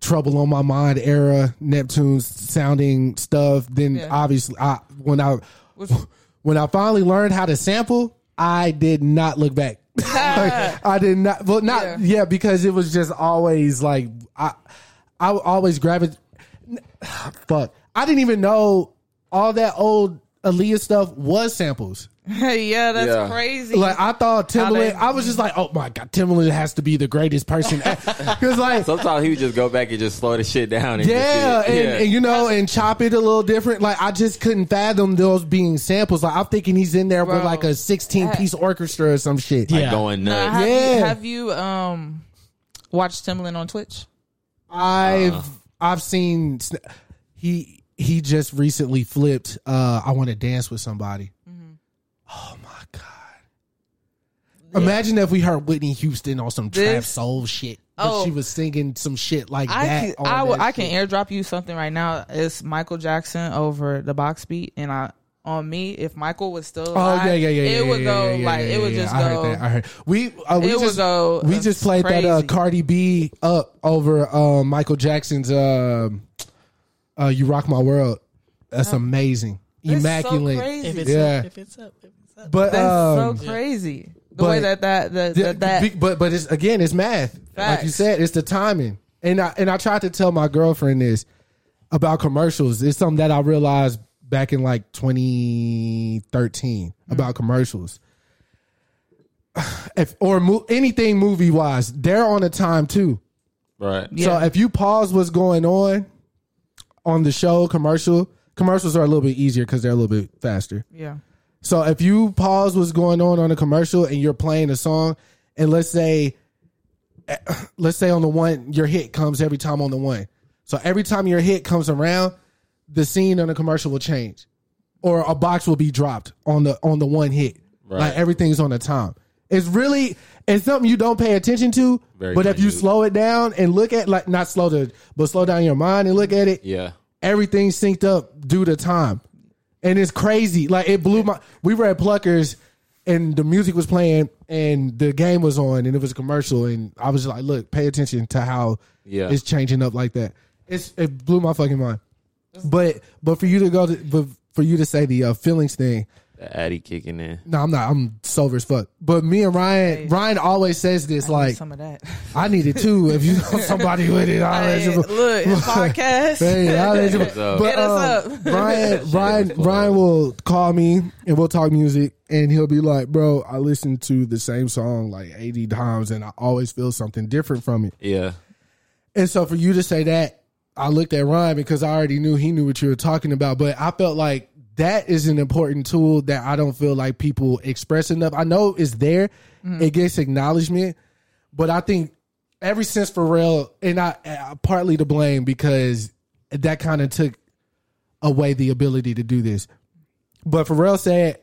Trouble on My Mind era, Neptune sounding stuff. Then Yeah. obviously, I when I when I finally learned how to sample, I did not look back. Like, I did not. Well, not Yeah. yeah. because it was just always like I I would always grab it. Fuck, I didn't even know all that old Aaliyah stuff was samples. yeah, that's Yeah. crazy. Like I thought Timbaland, I was just like, oh my god, Timbaland has to be the greatest person because like Sometimes he would just go back and just slow the shit down. And yeah, just, and, and you know, and chop it a little different. Like I just couldn't fathom those being samples. Like I'm thinking he's in there with like a 16 piece orchestra or some shit. like Yeah. going Now, nuts. have, Yeah. you, have you um watched Timbaland on Twitch? I've I've seen he he just recently flipped. uh I want to dance with somebody. Oh my god! Imagine if we heard Whitney Houston on some trap This- soul shit. But Oh. she was singing some shit like I that. can, on I, w- that I can shit. airdrop you something right now. It's Michael Jackson over the box beat, and I on me if Michael was still Oh alive, yeah, yeah, yeah. it yeah, would yeah, go yeah, yeah, like yeah, it would yeah, just I go. Heard that. I heard. We uh, we It would just go, we uh, just played that uh, crazy. Cardi B up over um, Michael Jackson's um uh, "You Rock My World." That's amazing, That's so immaculate. crazy. If it's Yeah. up, if it's up, if it's up. But That's um, so crazy. The but- way that that that, Yeah, that, that but but it's again it's math. Like you said, it's the timing. And I and I tried to tell my girlfriend this about commercials. It's something that I realized back in like 2013 about commercials. If or mo- anything movie wise, they're on a time too. Right. So Yeah. if you pause what's going on on the show commercial, commercials are a little bit easier because they're a little bit faster. yeah. So if you pause what's going on on a commercial and you're playing a song, and let's say, let's say on the one your hit comes every time on the one. So every time your hit comes around, the scene on the commercial will change, or a box will be dropped on the on the one hit. Right. Like everything's on the time. It's really it's something you don't pay attention to. Very but if you slow it down and look at like not slow to but slow down your mind and look at it, Yeah. everything's synced up due to time. And it's crazy. Like it blew my we were at Pluckers and the music was playing and the game was on and it was a commercial and I was like, look, pay attention to how Yeah. it's changing up like that. It's it blew my fucking mind. But but for you to go to but for you to say the uh, feelings thing, Addy kicking in. no, I'm not. I'm sober as fuck. But me and Ryan, Ryan always says this I need like, some of that. I need it too. If you know somebody with it, I'll let Hey, you. look, podcast. Hey, I'll let you. What's up? But Hit us um, up. Ryan, Ryan, Ryan will call me and we'll talk music, and he'll be like, "Bro, I listen to the same song like eighty times, and I always feel something different from it." Yeah. And so for you to say that, I looked at Ryan because I already knew he knew what you were talking about, but I felt like that is an important tool that I don't feel like people express enough. I know it's there, it gets acknowledgement, but I think ever since Pharrell, and I uh, partly to blame because that kind of took away the ability to do this. But Pharrell said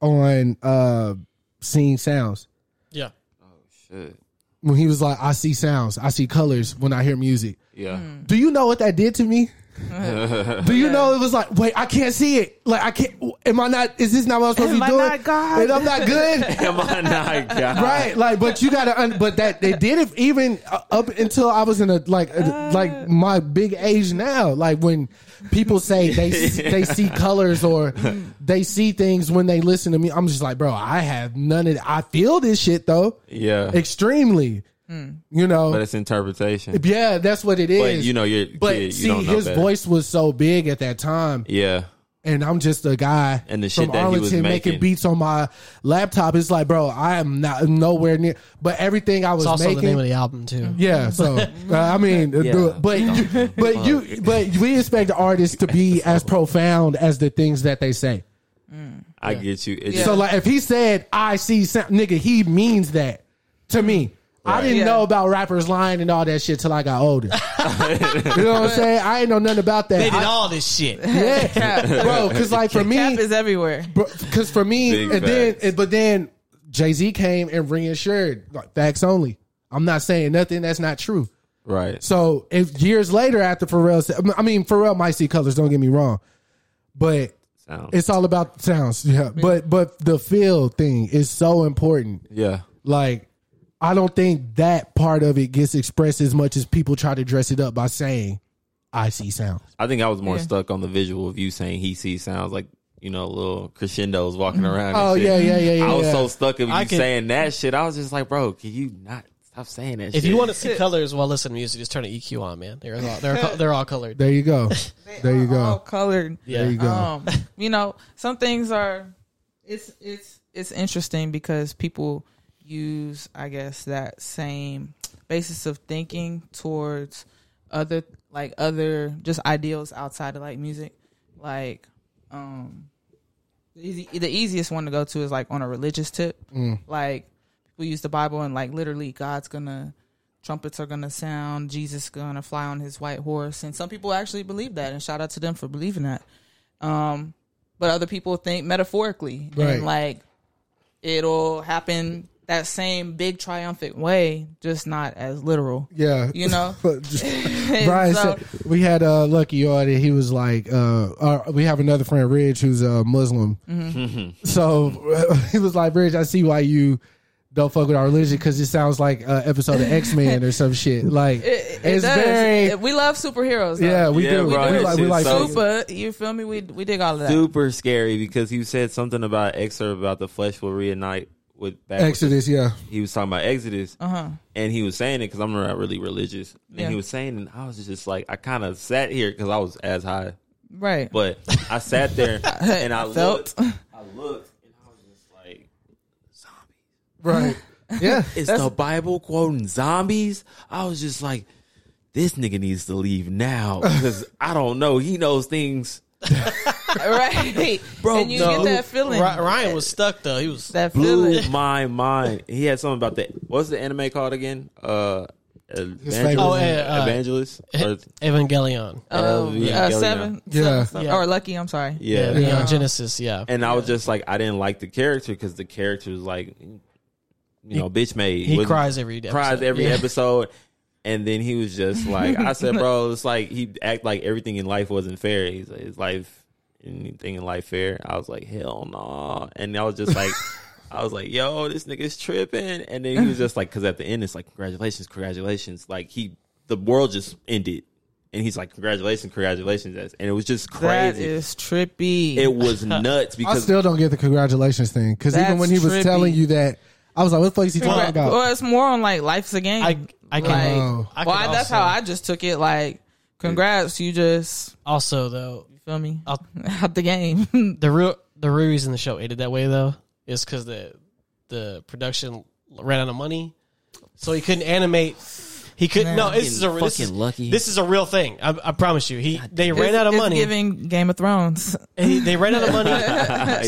on uh Seeing Sounds, yeah. Oh shit. when he was like, I see sounds, I see colors when I hear music. Yeah. Do you know what that did to me? Do you know it was like, wait, I can't see it. Like I can't. Am I not? Is this not what I'm supposed Am to I be doing? not God? And I'm not good. Am I not God? right? Like, but you gotta. Un- but that they did it even uh, up until I was in a like uh, like my big age now. Like when people say they they see colors or they see things when they listen to me, I'm just like, bro, I have none of. That. I feel this shit though, Yeah. extremely. You know, But it's interpretation. yeah, that's what it is. But you know, you're But kid, you see, don't know his better. voice was so big at that time, Yeah. and I'm just a guy And the shit from that he was Arlington making making. beats on my laptop. It's like, bro, I am not nowhere near. But everything I was It's also making, the name of the album too. yeah. So uh, I mean, uh, Yeah. but you, but you, but we expect artists to be as profound as the things that they say. I get you. It's Yeah. So like, if he said, "I see," sound, nigga, he means that to me. I didn't Yeah. know about rappers lying and all that shit till I got older. you know what I'm saying? I ain't know nothing about that. They did I- all this shit. yeah, bro. Because like for me, Cap is everywhere. because for me, Big and then but then Jay Z came and reassured like facts only. I'm not saying nothing that's not true. right. So if years later after Pharrell, said, I mean Pharrell might see colors. Don't get me wrong, but Sound. it's all about the sounds. Yeah, but but the feel thing is so important. yeah. Like I don't think that part of it gets expressed as much as people try to dress it up by saying, "I see sounds." I think I was more Yeah. stuck on the visual of you saying he sees sounds like you know little crescendos walking around. and Oh shit. yeah, yeah, yeah, yeah. I was yeah. so stuck of you I could- saying that shit. I was just like, bro, can you not stop saying that? If shit? you want to see colors while listening to music, just turn the EQ on, man. They're all, they're co- they're all colored. There you go. There you All go. colored. Yeah. There you go. Um, you know, some things are. It's it's it's interesting because people use, I guess, that same basis of thinking towards other like other just ideals outside of like music, like um. The, easy, the easiest one to go to is like on a religious tip. Like people use the Bible and like literally God's gonna trumpets are gonna sound, Jesus gonna fly on his white horse, and some people actually believe that. And shout out to them for believing that. Um, but other people think metaphorically, Right. and like it'll happen that same big triumphant way, just not as literal. Yeah, You know? Just- Brian So- said we had uh, Lucky on it. He was like, uh, uh, we have another friend, Ridge, who's a Muslim. Mm-hmm. so he was like, Ridge, I see why you don't fuck with our religion because it sounds like an episode of X Men or some shit. Like It, it it's does. very, we love superheroes. Though. yeah, we Yeah, do. bro, we that like, we shit's like so- super. You feel me? We we dig all of that. super scary because you said something about excerpt about the flesh will reunite with back with Exodus. Yeah, he was talking about Exodus, Uh huh. and he was saying it because I'm not really religious, and Yeah. he was saying, and I was just like, I kind of sat here because I was as high, Right. but I sat there and I felt. looked, I looked, and I was just like, zombies. right. yeah, Is the Bible quoting zombies? I was just like, this nigga needs to leave now because I don't know. He knows things. Right, Bro, And you no. get that feeling. Ryan was stuck though. He was that Blew feeling. my mind. He had something about that. What's the anime called again? Uh, Evangelist. Oh, yeah, uh, Evangelist. Or- Evangelion. Oh, yeah, uh, seven. Yeah. Seven. Yeah. Or lucky. I'm sorry. yeah. Yeah, Yeah. Genesis. Yeah, And I was just like, I didn't like the character because the character was like, you know, bitch made. he Wasn't- cries every day. cries every yeah. episode. And then he was just like, I said, bro, it's like he act like everything in life wasn't fair. He's like, his life, anything in life fair? I was like, hell no. And I was just like, I was like, yo, this nigga's tripping. And then he was just like, because at the end, it's like, congratulations, congratulations. Like he, the world just ended. And he's like, congratulations, congratulations. And it was just That crazy. is trippy. it was nuts I still don't get the congratulations thing because even when he was trippy. telling you that, I was like, "What the fuck is he talking Well, about?" well, it's more on like life's a game. I I can like, Oh. I well, could I- that's also- how I just took it. Like, congrats, you just also though you feel me I'll- uh, out the game. the real the real reason the show ended that way though is because the the production ran out of money, so he couldn't animate. He couldn't. No, this is a this is, Fucking lucky. This is a real thing. I, I promise you. He they ran out of money. Giving Game of Thrones. He- they ran out of money,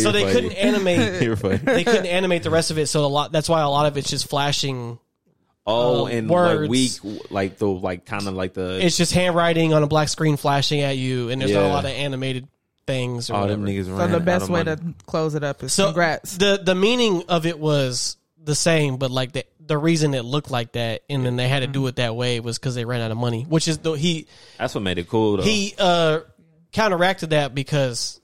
so they funny. couldn't animate. You're funny. They couldn't animate the rest of it. So a lot. That's why a lot of it's just flashing. Oh, uh, and words. like weak, like the like kind of like the It's just handwriting on a black screen flashing at you, and there's not a lot of animated things. Or all them whatever. niggas. So the best way money. to close it up is So congrats. the the meaning of it was the same, but like the the reason it looked like that, and then they had to do it that way was because they ran out of money. Which is the he That's what made it cool though. he uh counteracted that because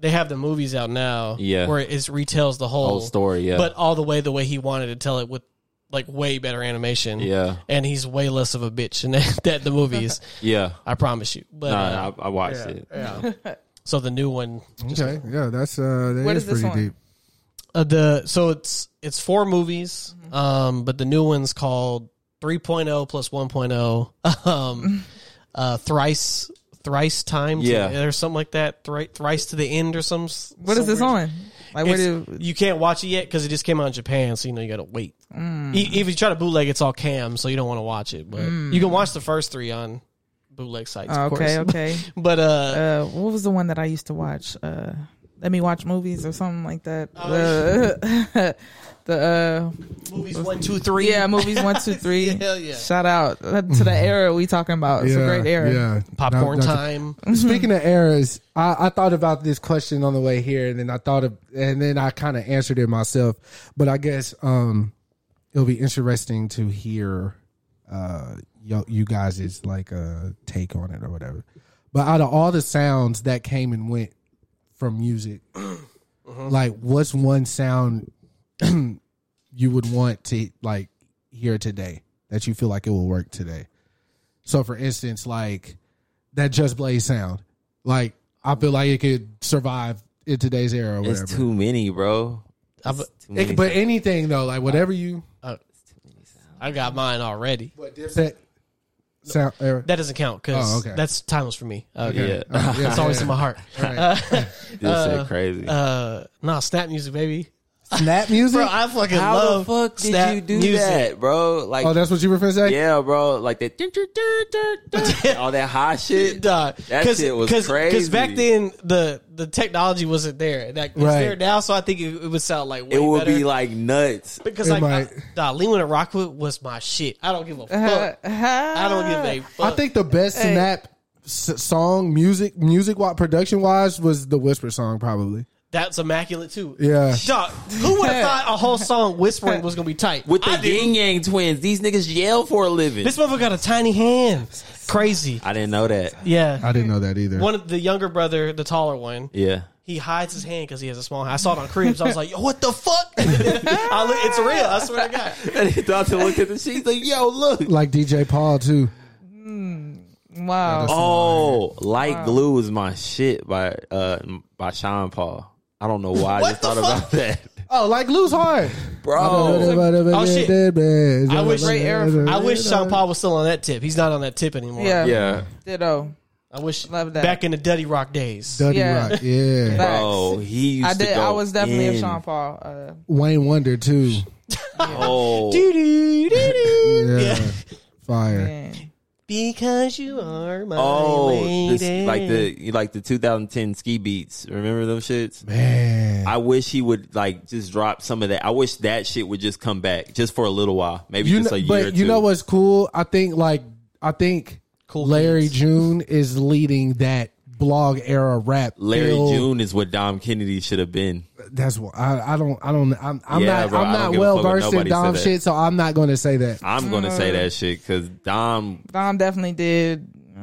they have the movies out now, Yeah. where it retells the whole, Whole story, yeah. but all the way the way he wanted to tell it with like way better animation, Yeah. and he's way less of a bitch than that, that the movies. yeah. I promise you, but uh, Nah, I, I watched it. Yeah. so the new one okay, yeah, that's uh, that What is is this pretty one? deep. Uh, the so it's it's four movies, um, but the new one's called 3.0 plus 1.0, um, uh, thrice thrice time. to- Yeah. or something like that. Thrice, thrice to the end or some. what is this some on? Like, where do you can't watch it yet because it just came out in Japan, so you know you got to wait. Mm. E- if you try to bootleg, it's all cam, so you don't want to watch it. But you can watch the first three on bootleg sites. Oh, of okay, course. okay. But uh, Uh, what was the one that I used to watch? Uh, let me watch movies or something like that. Oh, Uh, movies one, two, three. yeah, movies one, two, three. Hell yeah. Shout out to the era we talking about. It's a great era. Yeah, Popcorn Not- not- time. Speaking of eras, I, I thought about this question on the way here, and then I thought of, and then I kind of answered it myself. But I guess um, it'll be interesting to hear uh, yo, you guys' like uh, take on it or whatever. But out of all the sounds that came and went from music, like what's one sound you would want to like hear today that you feel like it will work today. So, for instance, like that Just Blaze sound, like I feel like it could survive in today's era or whatever. It's too many, bro. I've, Too many It- but anything though, like whatever you I got mine already. what Dipset sound era. That doesn't count because Oh, okay. that's timeless for me. Uh, Yeah. Oh, yeah, It's always yeah. in my heart. Right. this shit crazy. Uh, nah, snap music, baby. Snap music. Bro, I fucking How love the fuck did snap you do music. that, bro? Like, oh, that's what you were finna say. yeah, bro. Like that, all that hot shit. Dog. That Cause, shit was cause, crazy. Because back then the the technology wasn't there. Like, it's Right. there now, so I think it, it would sound like way It would better. be like nuts. because It like might. I, dog, Lean Wit It Rock Wit It was my shit. I don't give a fuck. I don't give a fuck. I think the best Snap s- song, music, music, production wise, was the Whisper song, probably. That's immaculate too. Yeah. Dog, who would have thought a whole song whispering was gonna be tight? With the I didn't. Ying Yang twins, these niggas yell for a living. This motherfucker got a tiny hand. Crazy. I didn't know that. Yeah. I didn't know that either. One of the younger brother, the taller one, Yeah. he hides his hand because he has a small hand. I saw it on Cribs. I was like, Yo, what the fuck? I look, it's real. I swear to God. And he thought to look at the sheet. He's like, yo, look. like DJ Paul too. Wow. Oh, Like Glue is my shit by uh by Sean Paul. I don't know why I just thought fuck? about that. Oh, like lose hard. Bro. Oh, shit. I I wish, Great era I wish Sean Paul was still on that tip. He's not on that tip anymore. Yeah. Yeah. Ditto. I wish Love that. back in the Dutty Rock days. Dutty Yeah. Rock, yeah. Bro, he used I to did. go I was definitely in. a Sean Paul. Uh, Wayne Wonder too. Oh, Yeah. Fire. man. Because you are my oh, lady. this, like the like the 2010 ski beats. Remember those shits? Man. I wish he would like just drop some of that. I wish that shit would just come back just for a little while, maybe You just know, a year. but or you know what's cool? I think like I think Cool Larry Kids. June is leading that blog era rap. Larry feel- June is what Dom Kennedy should have been. That's what I, I don't I don't I'm, I'm Yeah, not bro, I I'm don't not give a well versed in Dom shit, so I'm not going to say that. I'm gonna say uh, that shit because Dom Dom definitely did. Uh,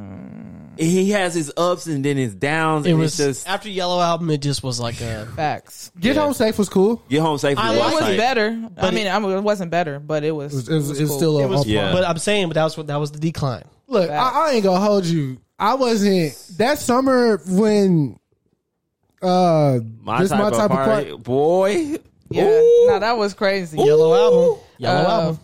he has his ups and then his downs. It and was it's just after Yellow Album. It just was like a Facts. Get Yeah. home safe was cool. get home safely. I It was was like- better. I But mean, it- I mean, it wasn't better, but it was. It was, it was, it was cool. still a, It was, Yeah. but I'm saying, but that was what that was the decline. Look, I, I ain't gonna hold you. I wasn't that summer when uh My this type, my of type of party, boy. Yeah. Ooh. No, that was crazy. Yellow Album, Yellow Uh, Album,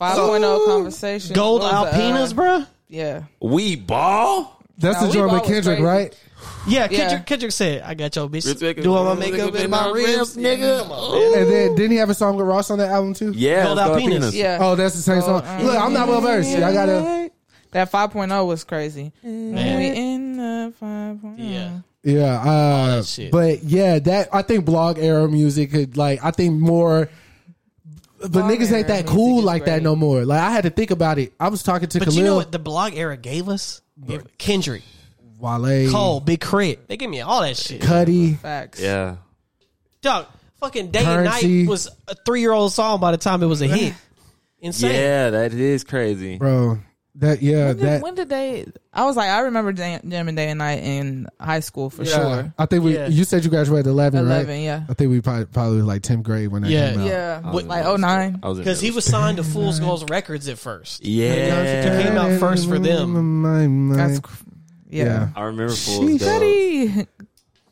5.0 conversation. Gold What was uh, Alpinas, bruh. Yeah. We ball. That's Nah, the we joint with Kendrick, crazy. right? Yeah, Yeah. Kendrick, Kendrick said, "I got your bitch Respect- doing my makeup in my ribs, nigga." Come. And then didn't he have a song with Ross on that album too? Yeah, Gold Alpinas. Alpinas. Yeah. Oh, that's the same song. uh, Look, I'm not well versed. I gotta. That 5.0 was crazy. Man. We in the 5.0. Yeah, Yeah, uh, that but yeah, that I think blog era music could like I think more. But Blog niggas ain't that cool is like that no more. Like I had to think about it. I was talking to but Khalil, you know what the blog era gave us? Gave- Kendrick, Wale, Cole, Big Crit. They gave me all that shit. Cudi. Facts. Yeah. Dog, fucking Day Currency. and Night was a three year old song by the time it was a hit. Insane. Yeah, that is crazy. bro. That yeah, When did, that when did they? I was like, I remember jam- jamming day and night in high school for yeah. sure. I think we. Yeah. You said you graduated eleven, right? Eleven, yeah, I think we probably probably like tenth grade when that Yeah. came out. yeah, was like middle 09. I was in Because he was signed to Fool's Gold Records at first. Yeah. It came out first for them. My mind. That's yeah. Yeah. I remember Fool's Gold. Cudi,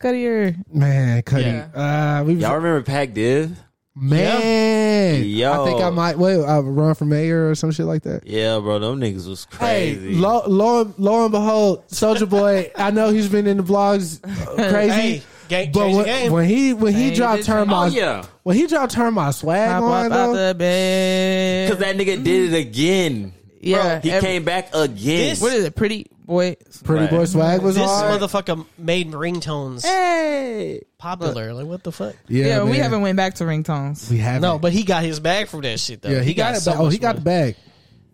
Cudi, Man, Cudi. Yeah. Uh, we Y'all remember Pac Div? Man. Yo. I think I might wait. Uh, run for mayor or some shit like that. Yeah, bro, them niggas was Hey, crazy. lo, lo, and- lo and behold, Soulja Boy. I know he's been in the blogs uh, crazy, Hey, game, but when, when he when he dropped my oh yeah, when he dropped turn my swag pop on up though, because that nigga did it again. Yeah, He every- came back again. This- What is it? Pretty boy. Pretty Right. Boy swag was this hard. motherfucker made ringtones Hey. popular. Like, what the fuck? yeah, Yeah, we man. haven't went back to ringtones. We haven't. No, but he got his bag from that shit, though. yeah, he, got, it so back. Oh, much he got the money. bag.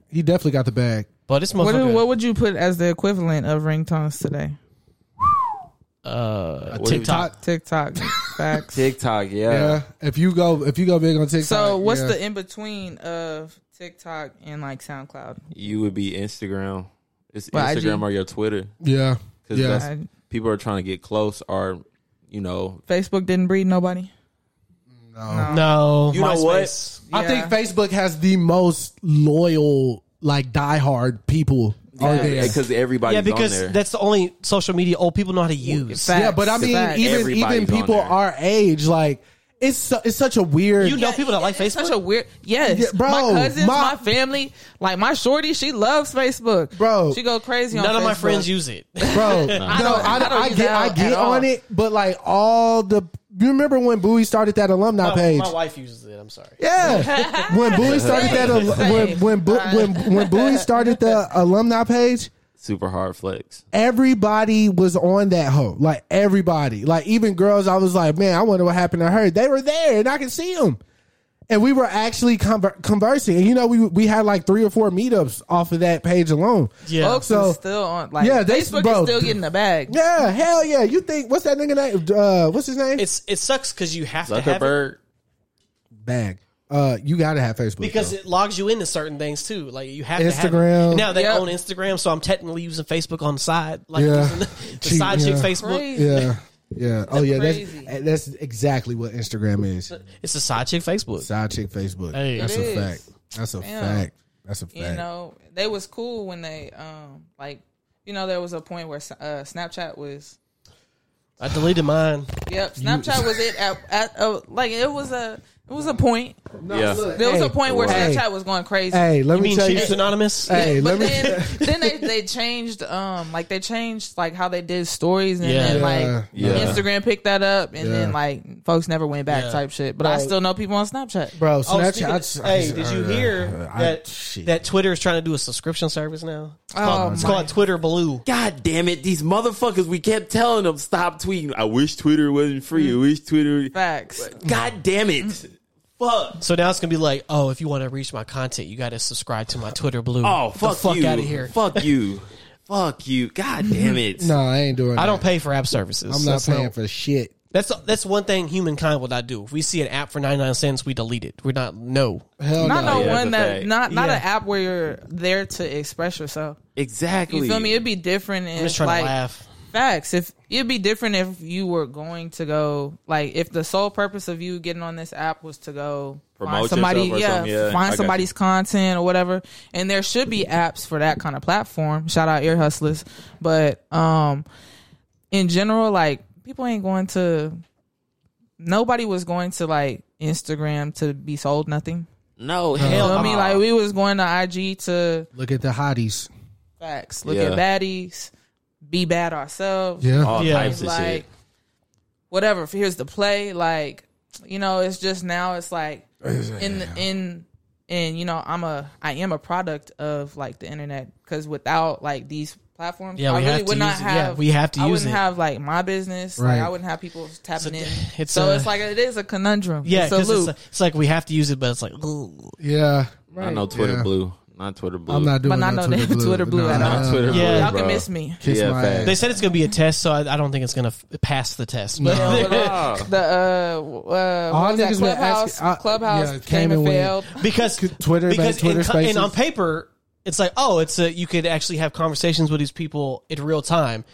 He definitely got the bag. But this What, motherfucker, do- what would you put as the equivalent of ringtones today? uh, What do we- TikTok. TikTok. Facts. TikTok, yeah. Yeah. If you go if you go big on TikTok. So what's yeah. the in between of TikTok and like SoundCloud? You would be Instagram. It's What, Instagram IG? or your Twitter. yeah Because yeah. I- people are trying to get close or, you know, Facebook didn't breed nobody. No, No, You know what? MySpace. I Yeah. think Facebook has the most loyal, like diehard people are there. because everybody's Yeah, because on there. that's the only social media old people know how to use. Facts. yeah, but I mean, Facts. even Everybody's even on people there. our age, like it's su- it's such a weird. You know people that like It's Facebook. Such a weird, yes, Yeah, bro, My cousins, my- my, family, like my shorty, she loves Facebook, Bro. She go crazy. None on of my Facebook. friends use it. bro. no, don't- I, I don't I use get that I get all. on it, but like all the. You remember when Bowie started that alumni My, page? my wife uses it. I'm sorry. Yeah, when Bowie started that, al- when when Bo- when when Bowie started the alumni page, super hard flex. everybody was on that hoe. Like everybody, like even girls. I was like, man, I wonder what happened to her. They were there, and I can see them. And we were actually conver- conversing, and you know, we we had like three or four meetups off of that page alone. Yeah. Folks So- is still on. Like, Yeah, they- Facebook bro. is still getting the bag. Yeah, hell yeah. You think what's that nigga name? Uh, what's his name? It's it sucks because you have to have it Zuckerberg. Bag. Uh, you gotta have Facebook because though. it logs you into certain things too. Like you have to Instagram. have. Now they Yep. own Instagram, so I'm technically using Facebook on the side, like Yeah. the, the Cheap, side chick. Facebook. Crazy. yeah, yeah. Oh yeah, that's crazy. that's exactly what Instagram is. It's a side chick Facebook. Side chick Facebook. Hey. that's It a is. fact. That's a Damn. fact. That's a fact. You know, they was cool when they um like you know there was a point where uh, Snapchat was I deleted mine. yep Snapchat was it at, at uh, like it was a it was a point yeah. there was Hey, a point where hey. Snapchat was going crazy. Hey, let You me mean tell you. Cheats Anonymous? Hey, let but me. then, then they, they changed um like they changed like how they did stories and Yeah. then like yeah. Instagram picked that up and then like folks never went back Yeah. type shit. But I still know people on Snapchat. Bro, Oh, Snapchat. speaking I of- just- hey, I- did you uh, hear I- that shit. that Twitter is trying to do a subscription service now? It's called, Oh, it's my- called Twitter Blue. God damn it, these motherfuckers! We kept telling them stop tweeting. I wish Twitter wasn't free. I wish Twitter. Facts. God damn it! Fuck. So now it's gonna be like, oh, if you want to reach my content, you got to subscribe to my Twitter Blue. Oh fuck, the fuck you! out of here. Fuck you! fuck you! God damn it! No, I ain't doing. I that. don't pay for app services. I'm not That's paying for shit. That's that's one thing humankind will not do. If we see an app for 99 cents, we delete it. We're not no. Hell Not no. no yeah, one that's a that fact. not not Yeah. an app where you're there to express yourself. Exactly. You feel me? It'd be different if I'm just trying like to laugh. Facts. If it'd be different if you were going to go like if the sole purpose of you getting on this app was to go Promote find somebody, yeah. Yeah, find got somebody's content or whatever. And there should be apps for that kind of platform. Shout out Ear Hustlers, but um, in general, like people ain't going to. Nobody was going to like Instagram to be sold nothing. No hell. feel me? no. Like we was going to IG to Look at the hotties. facts, look Yeah. at baddies, be bad ourselves. Yeah. all Yeah. types of like shit. whatever. Here's the play. Like you know, it's just now. It's like in the, in and you know, I'm a I am a product of like the internet because without like these platforms, Yeah, I we really have to would not use it. Yeah, we have to I use wouldn't it. have like my business. Right. Like I wouldn't have people tapping It's a- in. it's so a- it's like it is a conundrum. Yeah, it's a because loop. it's, it's like we have to use it, but it's like, ooh. Yeah. I know Twitter Yeah. Blue, not Twitter Blue. I'm not doing But not no no Twitter blue. Twitter blue at Nah, all. Not Twitter Yeah. Blue, Y'all can miss me. Kiss Yeah, my ass. They said it's gonna be a test, so I, I don't think it's gonna f- pass the test. But Ah. The uh, uh, what was that niggas been Clubhouse? asking- I- Clubhouse yeah, came, came and and failed. because Twitter, because Twitter in, co- and on paper, it's like, oh, it's a you could actually have conversations with these people in real time.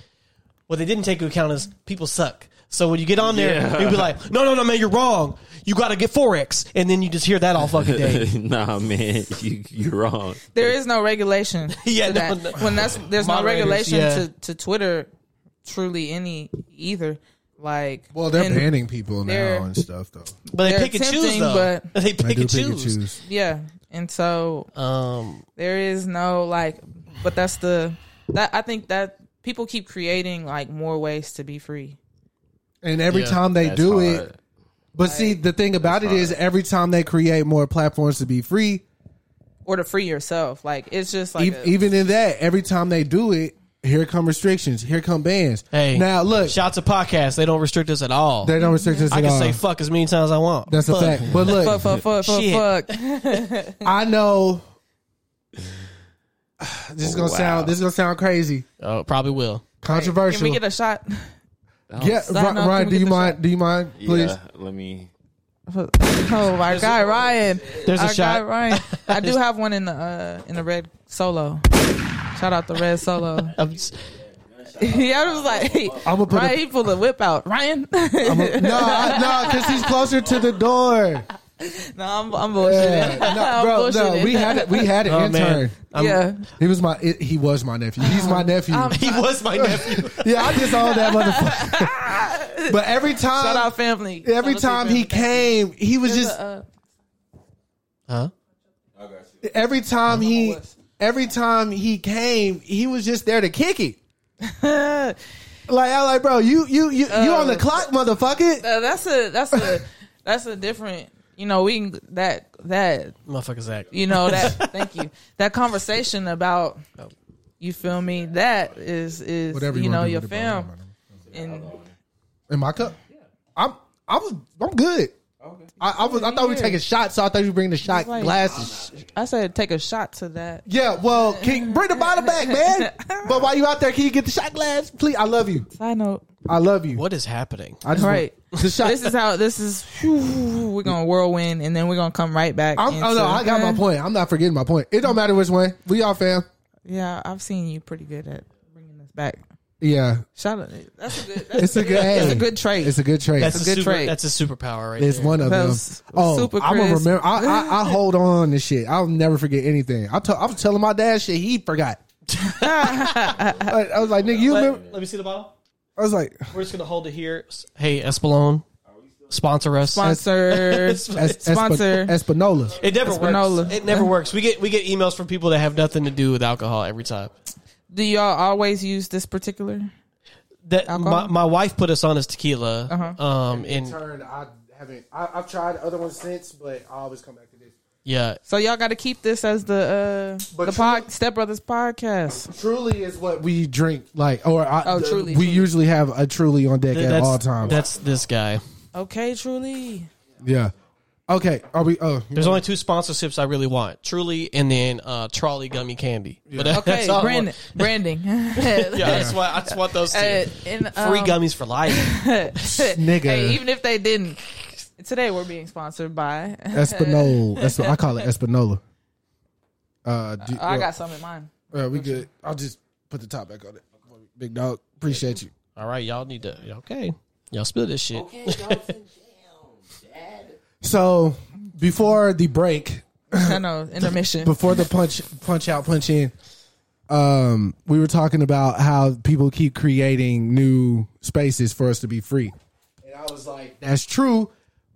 What they didn't take into account is people suck. So when you get on there, Yeah. you'll be like, no, no, no, man, you're wrong. You got to get forex, and then you just hear that all fucking day. nah, man, you, you're wrong. There is no regulation. Yeah, to no, that. no. when that's there's no Moderators, regulation yeah. to, to Twitter, truly any either. Like, Well, they're and- banning people they're- now and stuff, though. But they They're pick and choose, tempting, though. but- they They pick and pick and choose. choose. Yeah, and so Um, there is no like, but that's the that I think that people keep creating like more ways to be free. And every Yeah, time they That's do hard. it, but see, the thing about it is, every time they create more platforms to be free, Or to free yourself, like it's just like ev- a- even in that, every time they do it, here come restrictions, here come bans. hey, now look, shout to podcasts. They don't restrict us at all. they don't restrict us I can all. say fuck as many times as I want. That's a Fuck. fact. But look, fuck, fuck, fuck, fuck, fuck. I know. This is gonna Wow. sound. This is gonna sound crazy, Oh, probably will. controversial. Can we get a shot? Yeah, Sign Ri- up, Ryan, do you mind? shot? Do you mind, please? Yeah, let me. Oh my God, Ryan! There's a Our shot. guy, Ryan. I do have one in the uh, in the red solo. Shout out the red solo. I'm just- yeah, I was like, hey, I'ma put a- Ryan, he pulled the whip out. Ryan, I'm a- no, I- no, because he's closer to the door. no, I'm, I'm bullshitting. Yeah. No, I'm bro, no, we had it. We had an Oh, intern. yeah, He was my. He was my nephew. He's my nephew. He was my nephew. yeah, I just own that motherfucker. but every time, shout out family. every Shout time to he came, he was There's just. a, Huh? every time he, every time he came, he was just there to kick it. uh, Like I like, bro, you you you you on the clock, motherfucker. uh, that's a that's a that's a different. You know, we can that that Motherfucker Zach. you know that. thank you. That conversation about you feel me. That is is Whatever you, you know your with it, fam and In my cup, I'm I was I'm good. I, I was I thought we were taking shots, so I thought you bring the shot like- glasses. I said take a shot to that. Yeah, well, can bring the bottle back, man. But while you out there, can you get the shot glass, please? I love you. Side note. I love you. What is happening? I just Right. want- the shot. This is how this is. whew, we're gonna whirlwind, and then we're gonna come right back. I'm, oh no, I got my point. I'm not forgetting my point. It don't matter which way. We all fam. Yeah, I've seen you pretty good at bringing this back. Yeah, Shout out. That's a good. That's it's a good. That's hey, a good trait. It's a good trait. That's a a, good super, trait. That's a superpower right It's there. one of them. Oh, super I'm gonna remember. I, I, I hold on to shit. I'll never forget anything. I, t- I was telling my dad shit. He forgot. I, I was like, nigga, you remember? Let, let me see the bottle. I was like, We're just gonna hold it here. Hey, Espolone, sponsor us. sponsor. Es- sponsor. Esp- Espanola. It never Espanola. works. It never works. We get we get emails from people that have nothing to do with alcohol every time. Do y'all always use this particular? That my, Alcohol? my wife put us on this tequila. Uh-huh. Um, and Turn. I haven't. I, I've tried other ones since, but I always come back to this. Yeah, So y'all got to keep this as the uh But the pod, Step Brothers podcast. Truly is what we drink. Like, or I, Oh, Truly, We Truly. usually have a truly on deck Th- at that's all times. that's this guy. Okay, truly. yeah. Okay. Are we? Oh, There's only two sponsorships I really want: Truly and then uh, Trolli Gummy Candy. But that- Okay, that's all I brand, branding. Yeah, that's why I just want those two. Uh, and, Free um, gummies for life. nigga. Hey, even if they didn't, today we're being sponsored by. Espanola. That's what I call it. Espanola. Uh, do, I got some in mind. Uh, we good. I'll just put the top back on it. Big dog. Appreciate you. All right, y'all need to. Okay, y'all spill this shit. So before the break, I know intermission. before the punch punch out punch in um we were talking about how people keep creating new spaces for us to be free and i was like that's true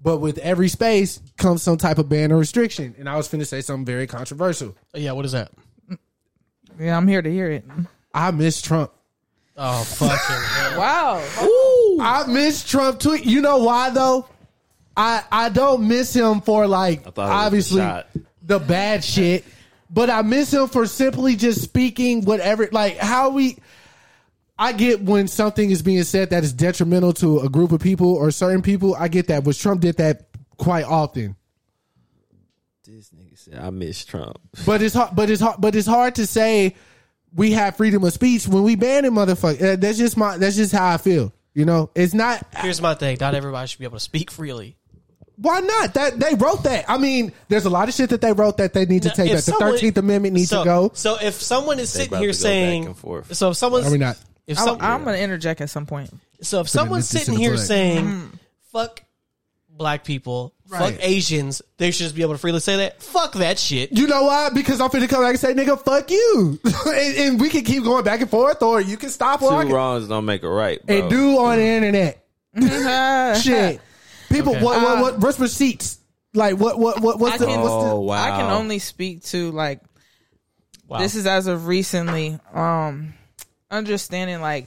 but with every space comes some type of ban or restriction and i was finna say something very controversial Yeah, what is that? Yeah, I'm here to hear it. i miss trump Oh fucking hell! Wow. i miss trump tweet you know why though i i don't miss him for like thought it was a obviously shot. the bad shit but i miss him for simply just speaking whatever like how we I get when something is being said that is detrimental to a group of people or certain people. I get that, but Trump did that quite often. This nigga said I miss Trump. But it's hard. But it's hard. But it's hard to say we have freedom of speech when we ban it, motherfucker. That's just my. That's just how I feel. You know, it's not. Here's my thing: not everybody should be able to speak freely. Why not? That they wrote that. I mean, there's a lot of shit that they wrote that they need to take If back. The someone- Thirteenth Amendment needs so, to go. So if someone is They sitting about here to go back saying, and forth. so if someone's, Are we not? If I'm, some, I'm gonna interject at some point. so if someone's sitting here saying, fuck black people, Right. fuck Asians, they should just be able to freely say that. Fuck that shit. You know why? Because I'm finna come back and say, nigga, fuck you, and, and we can keep going back and forth, or you can stop, Two can, wrongs don't make a right, bro. and do on the internet. Shit, people, Okay. what, what, what, what's receipts? Like, what, what, what, what's I the, can- what's the? Oh wow! I can only speak to like Wow. this is as of recently. Um, understanding like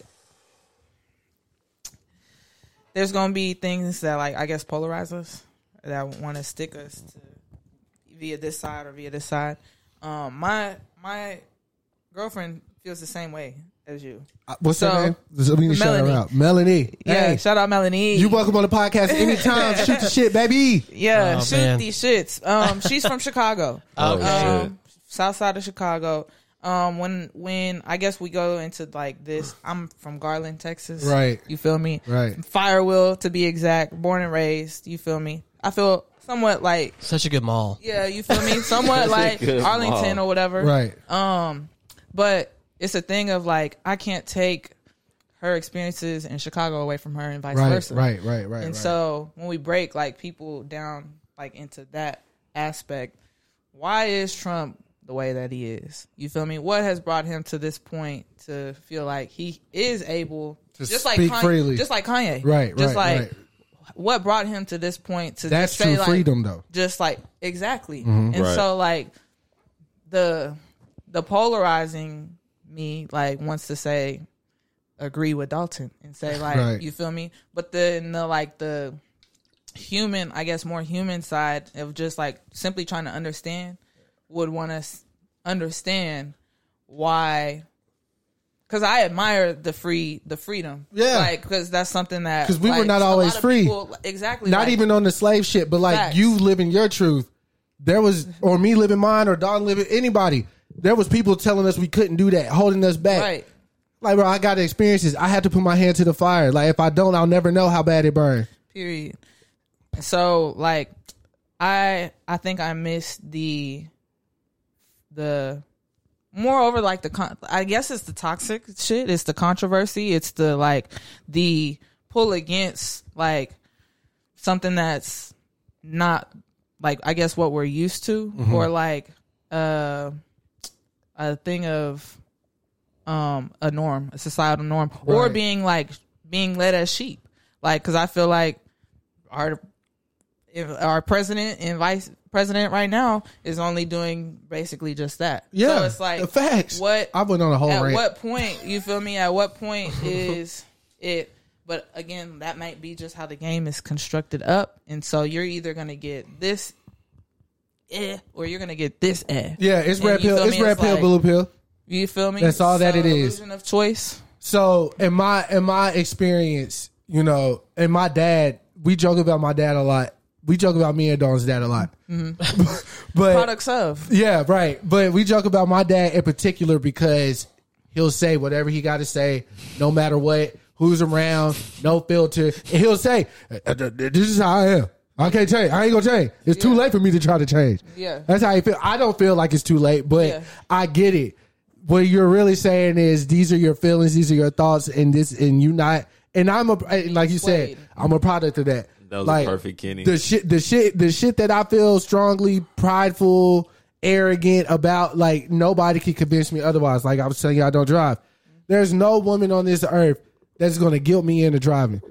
there's gonna be things that like I guess polarize us that want to stick us to via this side or via this side. Um, my my girlfriend feels the same way as you. What's her name? So we need to shout her Melanie. out. Melanie. Yeah, Hey, shout out Melanie. you welcome on the podcast anytime. Shoot the shit, baby. Yeah, Oh, shoot man. these shits. Um, she's from Chicago. Oh, Okay. shit. um, south side of Chicago. Um, when when I guess we go into like this, I'm from Garland, Texas. Right. You feel me? Right. Firewheel to be exact. Born and raised. You feel me? I feel somewhat like Such a good mall. yeah. You feel me? Somewhat like Arlington mall. or whatever. Right. Um, but it's a thing of like I can't take her experiences in Chicago away from her and vice Right, versa. right, right, right. And right. so when we break like people down like into that aspect, why is Trump the way that he is? You feel me? What has brought him to this point to feel like he is able To just like Kanye, freely. just like Kanye, Right, Just right, like right. what brought him to this point to That's just say, true like, freedom, though. Just like exactly, Mm-hmm. and Right. so like the the polarizing me like wants to say agree with Dalton and say like Right. you feel me, but then the like the human, I guess more human side of just like simply trying to understand would want to understand why because I admire the free the freedom, Yeah. like because that's something that because we were not always free. people- exactly, Not like, even on the slave shit, but like Facts. you living your truth. There was, or me living mine, or Don living anybody. There was people telling us we couldn't do that, holding us back. right. Like, bro, I got experiences. I had to put my hand to the fire. Like, if I don't, I'll never know how bad it burned. period so like i i think i missed the the moreover like the con- i guess it's the toxic shit it's the controversy it's the like the pull against like something that's not like i guess what we're used to or like uh a thing of um a norm, a societal norm, or being like being led as sheep. Like, because I feel like our if our president and vice president right now is only doing basically just that. Yeah, so it's like the facts. What I went on a whole at rant. what point you feel me? At what point is it? But again, that might be just how the game is constructed up, and so you're either gonna get this, eh, or you're gonna get this, eh. Yeah, it's And red pill. It's me? red pill, like- blue pill. You feel me? That's all that it is. Of choice. So in my in my experience, you know, and my dad, we joke about my dad a lot. We joke about me and Dawn's dad a lot. Mm-hmm. but Products of. yeah, right. But we joke about my dad in particular because he'll say whatever he got to say, no matter what, who's around, no filter, and he'll say, uh, uh, "Uh, "This is how I am." I can't change. I ain't gonna change. It's too late for me to try to change. Yeah. that's how you feel. I don't feel like it's too late, but Yeah. I get it. What you're really saying is these are your feelings, these are your thoughts, and this, and you not. And I'm a and like you said. I'm a product of that. That was like, perfect, Kenny. The shit, the shit, the shit that I feel strongly prideful, arrogant about. Like nobody can convince me otherwise. Like I was telling you, I don't drive. There's no woman on this earth that's going to guilt me into driving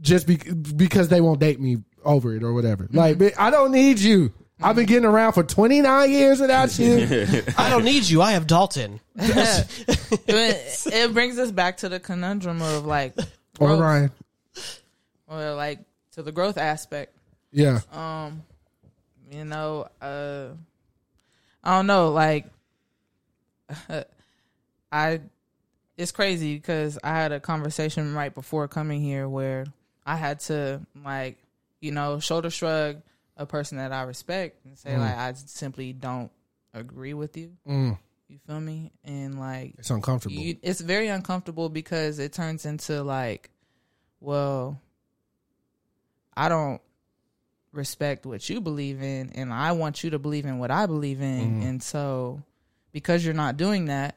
just be, because they won't date me over it or whatever. Mm-hmm. Like bitch, I don't need you. I've been getting around for 29 years without you. I don't need you. I have Dalton. it, it brings us back to the conundrum of like, or growth, Ryan. or like to the growth aspect. Yeah. Um, you know, uh, I don't know, like, I, it's crazy because I had a conversation right before coming here where I had to like, you know, shoulder shrug a person that I respect and say like I simply don't agree with you. Mm. You feel me? And like, It's uncomfortable. you, it's very uncomfortable because it turns into like, well, I don't respect what you believe in, and I want you to believe in what I believe in, and so because you're not doing that,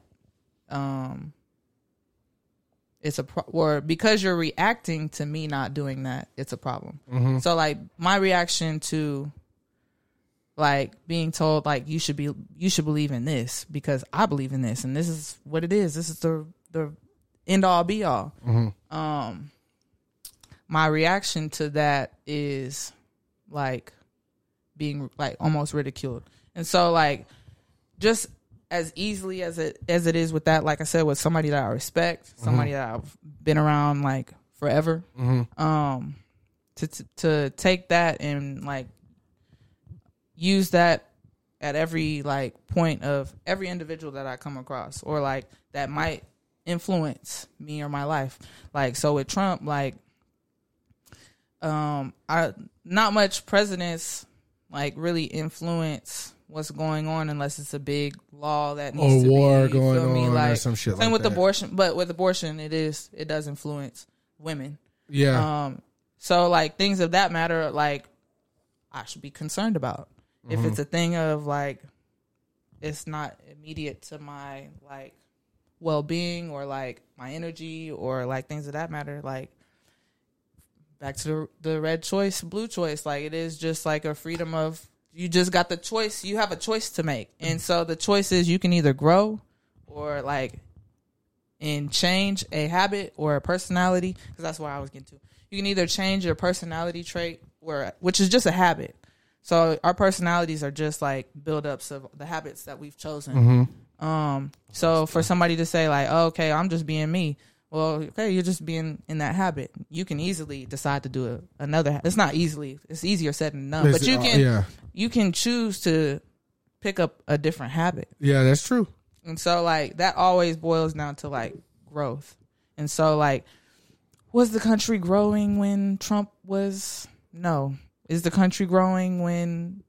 um, it's a pro- or because you're reacting to me not doing that, it's a problem. So like my reaction to like being told like you should be you should believe in this because I believe in this and this is what it is. This is the the end all be all. Um my reaction to that is like being like almost ridiculed. And so like just as easily as it as it is with that, like I said, with somebody that I respect, somebody that I've been around like forever, um, to to to take that and like use that at every like point of every individual that I come across or like that might influence me or my life. Like so with Trump, like um I not much presidents like really influence what's going on unless it's a big law that Or needs to war be, going me? on or like some shit like that. same like with that. abortion but with abortion it is it does influence women yeah. um, so like things of that matter, like I should be concerned about. Mm-hmm. If it's a thing of like, it's not immediate to my like well being or like my energy or like things of that matter. Like back to the the red choice, blue choice. Like it is just like a freedom of you just got the choice. You have a choice to make, and so the choice is you can either grow or like and change a habit or a personality because that's what I was getting to. You can either change your personality trait, or which is just a habit. So our personalities are just like buildups of the habits that we've chosen. Um, so for somebody to say like, oh, "Okay, I'm just being me," well, okay, you're just being in that habit. You can easily decide to do a, another. ha- It's not easily. It's easier said than done. But you can yeah. you can choose to pick up a different habit. Yeah, that's true. And so like that always boils down to like growth. And so like was the country growing when Trump was no. Is the country growing when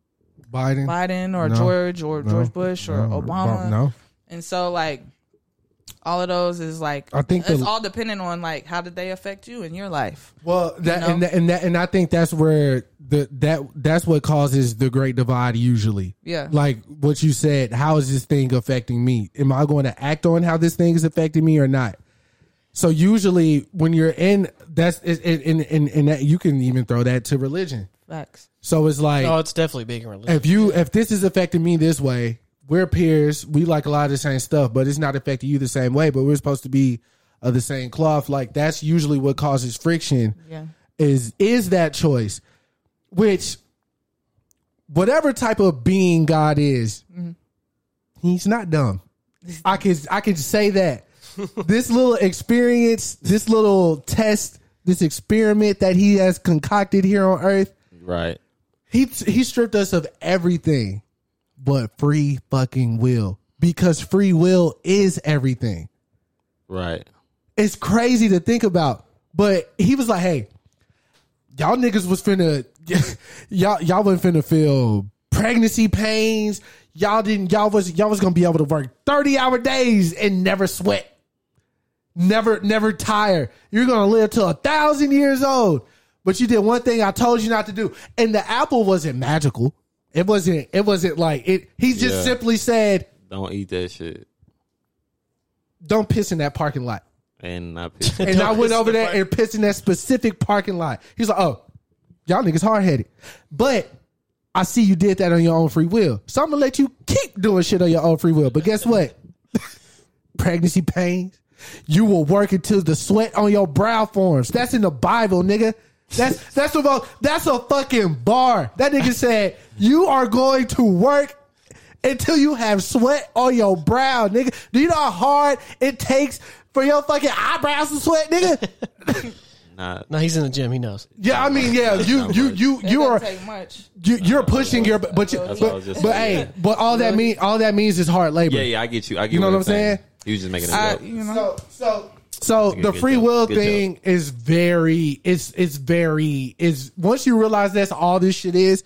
Biden. Biden or No. George or No. George Bush or No. Obama? No. And so like all of those is like I think it's the- all dependent on like how did they affect you in your life. Well, that know? and that, and that and I think that's where the that that's what causes the great divide usually. Yeah. Like what you said, how is this thing affecting me? Am I going to act on how this thing is affecting me or not? So usually when you're in that's in in in that you can even throw that to religion. Facts. So it's like Oh, it's definitely big in religion. if you if this is affecting me this way, we're peers. We like a lot of the same stuff, but it's not affecting you the same way. But we're supposed to be of the same cloth. Like that's usually what causes friction. Yeah. Is is that choice, which whatever type of being God is, mm-hmm. he's not dumb. I can I can say that this little experience, this little test, this experiment that he has concocted here on Earth Right. he he stripped us of everything but free fucking will because free will is everything. Right. It's crazy to think about, but he was like, "Hey, y'all niggas was finna y'all y'all wasn't finna feel pregnancy pains. Y'all didn't y'all was y'all was gonna be able to work 30 hour days and never sweat. Never never tire. You're gonna live till a thousand years old. But you did one thing I told you not to do. And the apple wasn't magical. It wasn't it wasn't like it he just Yeah. simply said, Don't eat that shit. Don't piss in that parking lot. And not piss. And I went over there and pissed in that specific parking lot. He's like, oh, y'all niggas hard headed. But I see you did that on your own free will. So I'm gonna let you keep doing shit on your own free will. But guess what? Pregnancy pains. You will work until the sweat on your brow forms. That's in the Bible, nigga. That's that's about that's a fucking bar. That nigga said you are going to work until you have sweat on your brow, nigga. Do you know how hard it takes for your fucking eyebrows to sweat, nigga? Not. no, he's in the gym. He knows. Yeah, I mean, yeah, you you you It you are take much. you, you're pushing your but you, That's what I was but, just but saying. hey, but all that mean all that means is hard labor. Yeah, yeah, I get you. I get You know what you're I'm saying? He was just making it I, up. you know, So so so the free job. will Good thing is very it's it's very is once you realize that's all this shit is,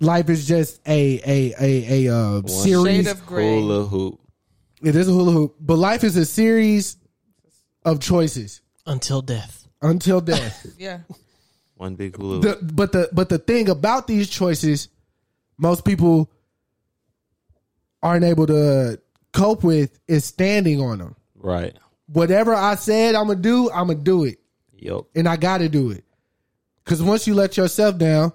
life is just a a a a uh, series. of gray. Hula hoop. it is a hula hoop, but life is a series of choices Until death. until death. Yeah. One big hula hoop. the, but the but the thing about these choices, most people aren't able to cope with is standing on them. right. Whatever I said I'm gonna do, I'm gonna do it, Yup. and I got to do it. Because once you let yourself down,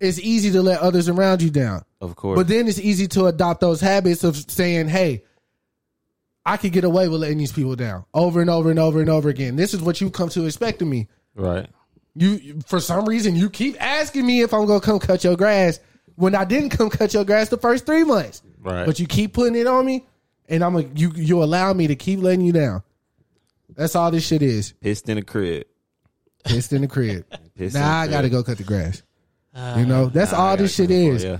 it's easy to let others around you down. Of course. But then it's easy to adopt those habits of saying, "Hey, I could get away with letting these people down over and over and over and over again." This is what you come to expect of me. right. You for some reason you keep asking me if I'm gonna come cut your grass when I didn't come cut your grass the first three months. Right. But you keep putting it on me, and I'm a you you allow me to keep letting you down. That's all this shit is. Pissed in the crib. Pissed in the crib. Pissed in now the I gotta go cut the grass. Uh, you know that's all this shit is. Yeah.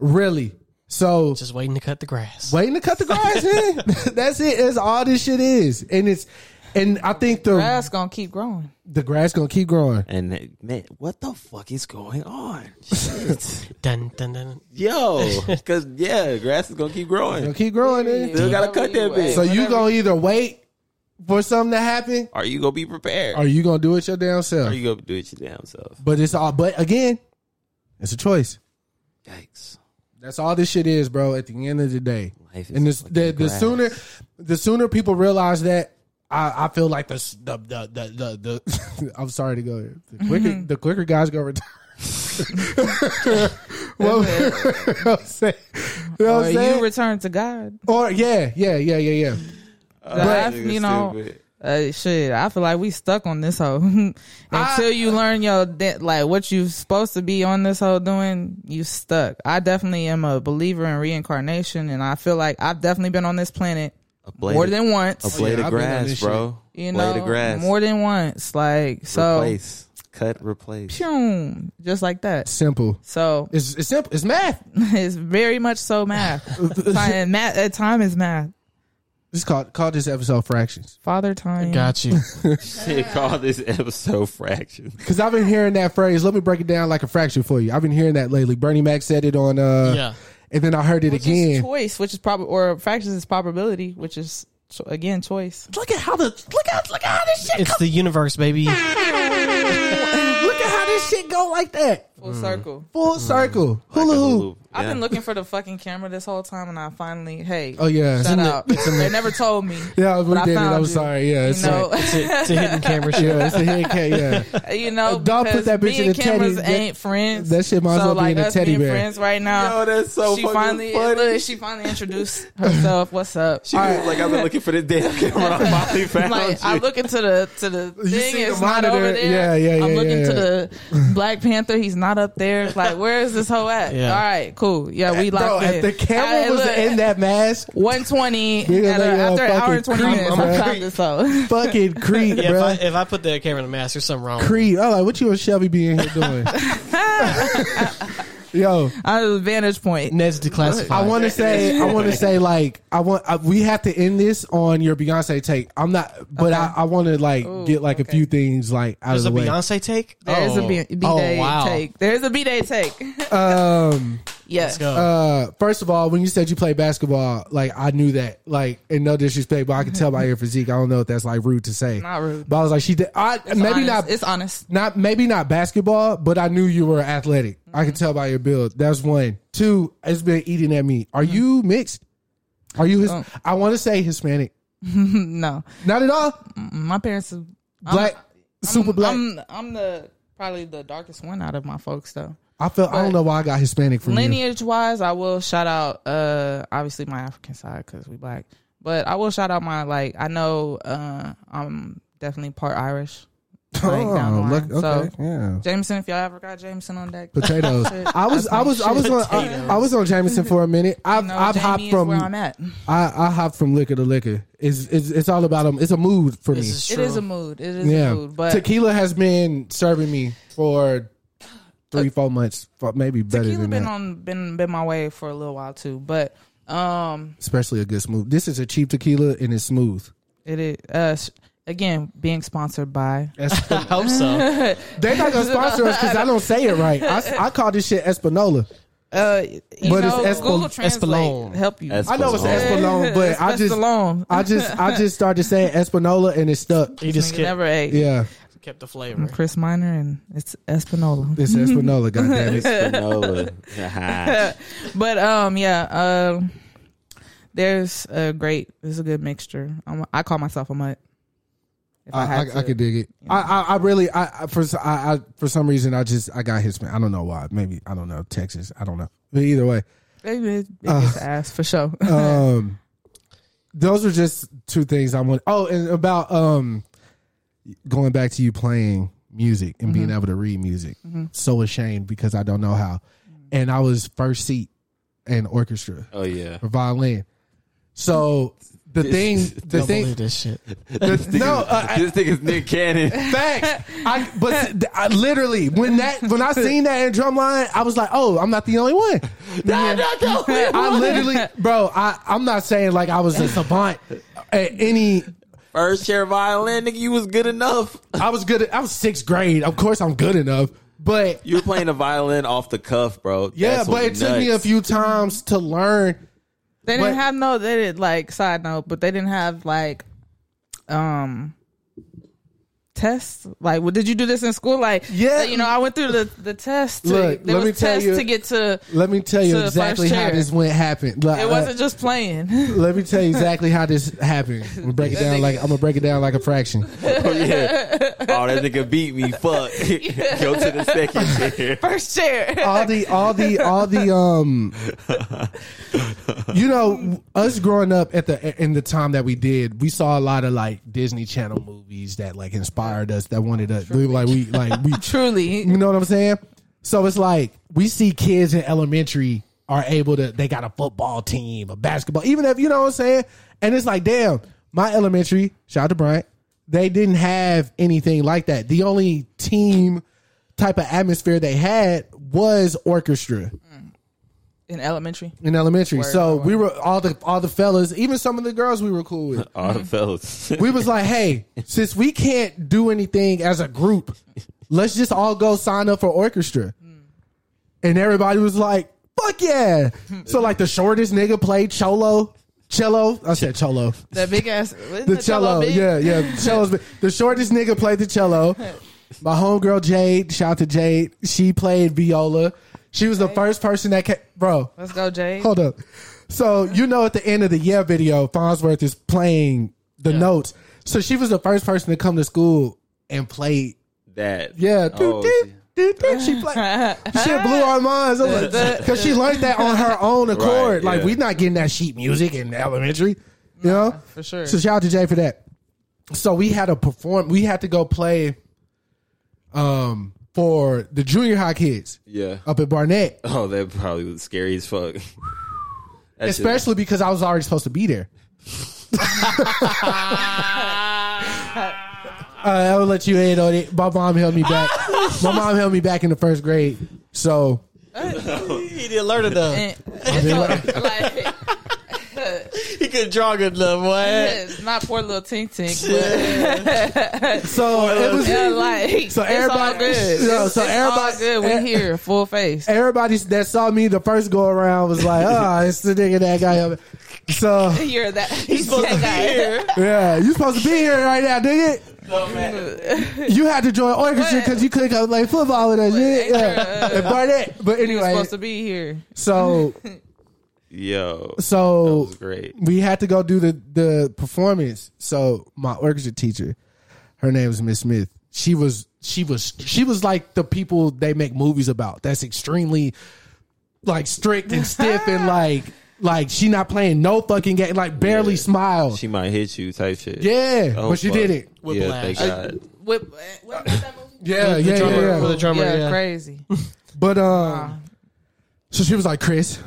Really. So Just waiting to cut the grass. waiting to cut the grass, man. that's it. That's all this shit is, and it's and I think the Grass gonna keep growing. the grass gonna keep growing. And man, what the fuck is going on? Dun, dun, dun. Yo, because yeah, grass is gonna keep growing. Gonna growing. keep growing. eh? Still gotta cut that bitch. So you gonna either wait for something to happen, Are you gonna be prepared? or you gonna do it your damn self? Are self. you gonna do it your damn self? But it's all. But again, it's a choice. Yikes. That's all this shit is, bro. At the end of the day, Life is and this, fucking the the sooner the sooner people realize that, I, I feel like the the the the, the, the I'm sorry to go. there. The quicker the quicker guys go retire. well, you know what I'm saying? You know what I'm saying? you return to God. or yeah, yeah, yeah, yeah, yeah. I- Nigga you know, uh, shit. I feel like we stuck on this hoe until you learn your de- like what you supposed to be on this hoe doing. You stuck. I definitely am a believer in reincarnation, and I feel like I've definitely been on this planet A blade more of- than once. a blade yeah, of I've been on grass, this bro. you blade know, of grass. more than once. Like so, replace, cut, replace. pew, just like that. Simple. So It's it's simple. It's math. it's very much so math. Time, math at time is math. This called call this episode fractions Father time. Got you. Shit, call this episode fractions. because I've been hearing that phrase. Let me break it down like a fraction for you. I've been hearing that lately. Bernie Mac said it on. uh Yeah. And then I heard it which again. is choice, which is probably or fractions is probability, which is cho- again choice. Look at how the look at look at how this shit It's the universe, baby. look at how this shit go like that. Full mm. circle. Full mm. circle. Hula Like a hoop. hoop. I've been looking for the fucking camera this whole time, and I finally, hey, Oh yeah. shut up. they never told me. Yeah, we but I did it. found I'm you. sorry. Yeah, You it's know, like, It's a, it's a hidden camera shit. yeah, it's a head cat. Yeah. you know, Don't put because that bitch me in and a teddy- cameras that- ain't friends. that shit might as so well be like in a us teddy being bear. friends right now. Yo, that's so she fucking finally, funny. look, she finally introduced herself. What's up? She was like, I've been looking for the damn camera. I finally found like you. I look into the to the You thing, see the it's not monitor. over there. Yeah, yeah, yeah, I'm looking yeah. to the Black Panther, he's not up there. Like, where is this hoe at? Yeah. All right, cool. Yeah, we locked Bro, in. the camera Hey, was look, in that mask, 120 Nigga, at a- like, after an hour and 20 creep, minutes. bro. I'm this hoe. fucking creep, Yeah, if. I, if I put the camera in the mask, there's something wrong. Creep. I'm like, what you and Shelby be in here doing? Yo, Out of the vantage point. Ned's declassified. I want to say, I want to say, like, I want, I, we have to end this on your Beyonce take. I'm not, but I, I want to like get like a few things like out There's of a the way. Beyonce take. There is oh. a B- B-Day Oh, wow. take. There is a B-Day take. Um, yes. Let's go. uh, first of all, when you said you play basketball, like I knew that, like, and no disrespect, but I could tell by your physique. I don't know if that's like rude to say. Not rude. But I was like, she did. I It's maybe honest. not. It's honest. not maybe not basketball, but I knew you were athletic. I could tell by your build. That's one. Two, it's been eating at me. Are you mixed? Are you his? Oh. I want to say Hispanic. no. Not at all. My parents are Black, super I'm, black. I'm, I'm the probably the darkest one out of my folks though. I feel. I don't know why I got Hispanic from you. Lineage wise, I will shout out uh obviously my African side because we black, but I will shout out my like I know uh I'm definitely part Irish. Like, Oh, look, okay, So yeah. Jameson, if y'all ever got Jameson on deck, Potatoes. I was, I was, I was on, I, I was on Jameson for a minute. I've, You know, I've Jamie hopped from, where I'm at. I, I hopped from liquor to liquor. It's, it's, it's all about them. It's a mood for This me. is It is a mood. It is yeah, a mood. But tequila has been serving me for three, four months, maybe better tequila than been that. on been been my way for a little while too. But um, Especially a good smooth. This is a cheap tequila and it's smooth. it is uh s- again being sponsored by I hope so. They're not gonna sponsor us because I don't say it right. I call this shit Espanola. uh, you But it's know, Espo- Google Translate Espolón. help you. Es- I know it's Espanola. Espanola, but I just, Espolón. I just, I just started saying Espanola and it stuck. He just Nigga kept, never ate. Yeah, kept the flavor. Chris Miner and it's Espanola. it's Espanola. Goddamn it. Espanola. Haha. But um, yeah, um, there's a great, there's a good mixture. I'm, I call myself a mutt. If I, I, I to. could dig it. I, I, I really, I, I for, s- I, I, for some reason, I just, I got Hispanic. I don't know why. Maybe I don't know Texas. I don't know. But either way, Maybe it, it Uh, ass for sure. um, those are just two things I want. Oh, and about um, going back to you playing music and being mm-hmm. able to read music. Mm-hmm. So ashamed because I don't know how. Mm. And I was first seat in orchestra Oh yeah. for violin. So the thing, the Don't thing, this shit. the, no, uh, I- this thing is Nick Cannon. Facts. I, but I, literally, when that when I seen that in drumline, I was like, "Oh, I'm not the only one." No, no, no. I literally, bro. I I'm not saying like I was a savant at any. First chair violin, nigga, you was good enough. I was good. At, I was sixth grade. Of course, I'm good enough. But You were playing the violin off the cuff, bro. yeah, That's but it what's took me a few times to learn. They didn't But- have no. They did like side note, but they didn't have like um tests? Like, what did you do this in school? Like, Yeah. you know, I went through the the test. To, Look, there let was me tell tests you- to get to. Let me tell you exactly how this went happened. Like, It uh, wasn't just playing. let me tell you exactly how this happened. I'm gonna break it down like I'm gonna break it down like a fraction. Oh yeah. Oh, that nigga beat me. Fuck. Go to the second chair. First chair. all the all the all the um you know us growing up at the in the time that we did we saw a lot of like disney channel movies that like inspired us that wanted us like we like we Truly. you know what i'm saying? So it's like we see kids in elementary are able to they got a football team a basketball even if you know what i'm saying? And it's like damn my elementary shout out to bryant they didn't have anything like that. The only team type of atmosphere they had was orchestra In elementary. in elementary. Word, so word, we were all the all the fellas, even some of the girls we were cool with. All the mm-hmm. fellas. We was like, hey, since we can't do anything as a group, let's just all go sign up for orchestra. Mm. And everybody was like, fuck yeah. So like the shortest nigga played cholo. Cello, I said cholo. That big ass. The cello, yeah, yeah. Cello's big. the shortest nigga played the cello. My homegirl Jade, shout out to Jade. She played viola. She was the first person that came, bro. Let's go, Jay. Hold up. So you know, at the end of the yeah video, Farnsworth is playing the notes. So she was the first person to come to school and play. that. Yeah, Oh, she played. Shit blew our minds because she learned that on her own accord. Right, like yeah. we not getting that sheet music in elementary, you know. for sure. So shout out to Jay for that. So we had to perform. We had to go play, um, for the junior high kids yeah. up at Barnett. Oh, that probably was scary as fuck. That shit- Especially because I was already supposed to be there. Uh, I will let you in on it. My mom held me back. My mom held me back in the first grade. So He didn't learn enough. And- so, like, He couldn't draw good enough, boy. it's not poor little Tink Tink, but so it was yeah, like So it's everybody- all good. Yeah, It's, so it's everybody- all good. We here, full face. everybody that saw me the first go around was like, "Oh, it's the nigga that guy." Up. So You're that. He's supposed to be here. yeah, you supposed to be here right now, nigga. You had to join orchestra because you couldn't go play football with us. Yeah, yeah. And Barnett. But You're anyway, supposed to be here. so Yo. so That was great. we had to go do the the performance. So my orchestra teacher, her name was Miss Smith. She was she was she was like the people they make movies about. That's extremely like strict and stiff and like like she not playing no fucking game. Like barely Yeah. smile. She might hit you type shit. yeah, Oh, but she fuck. did it. Yeah, thank God. Whip, what was that movie? Yeah, The yeah, drummer, yeah, with the drummer, yeah, yeah. crazy. But um, so she was like, Chris,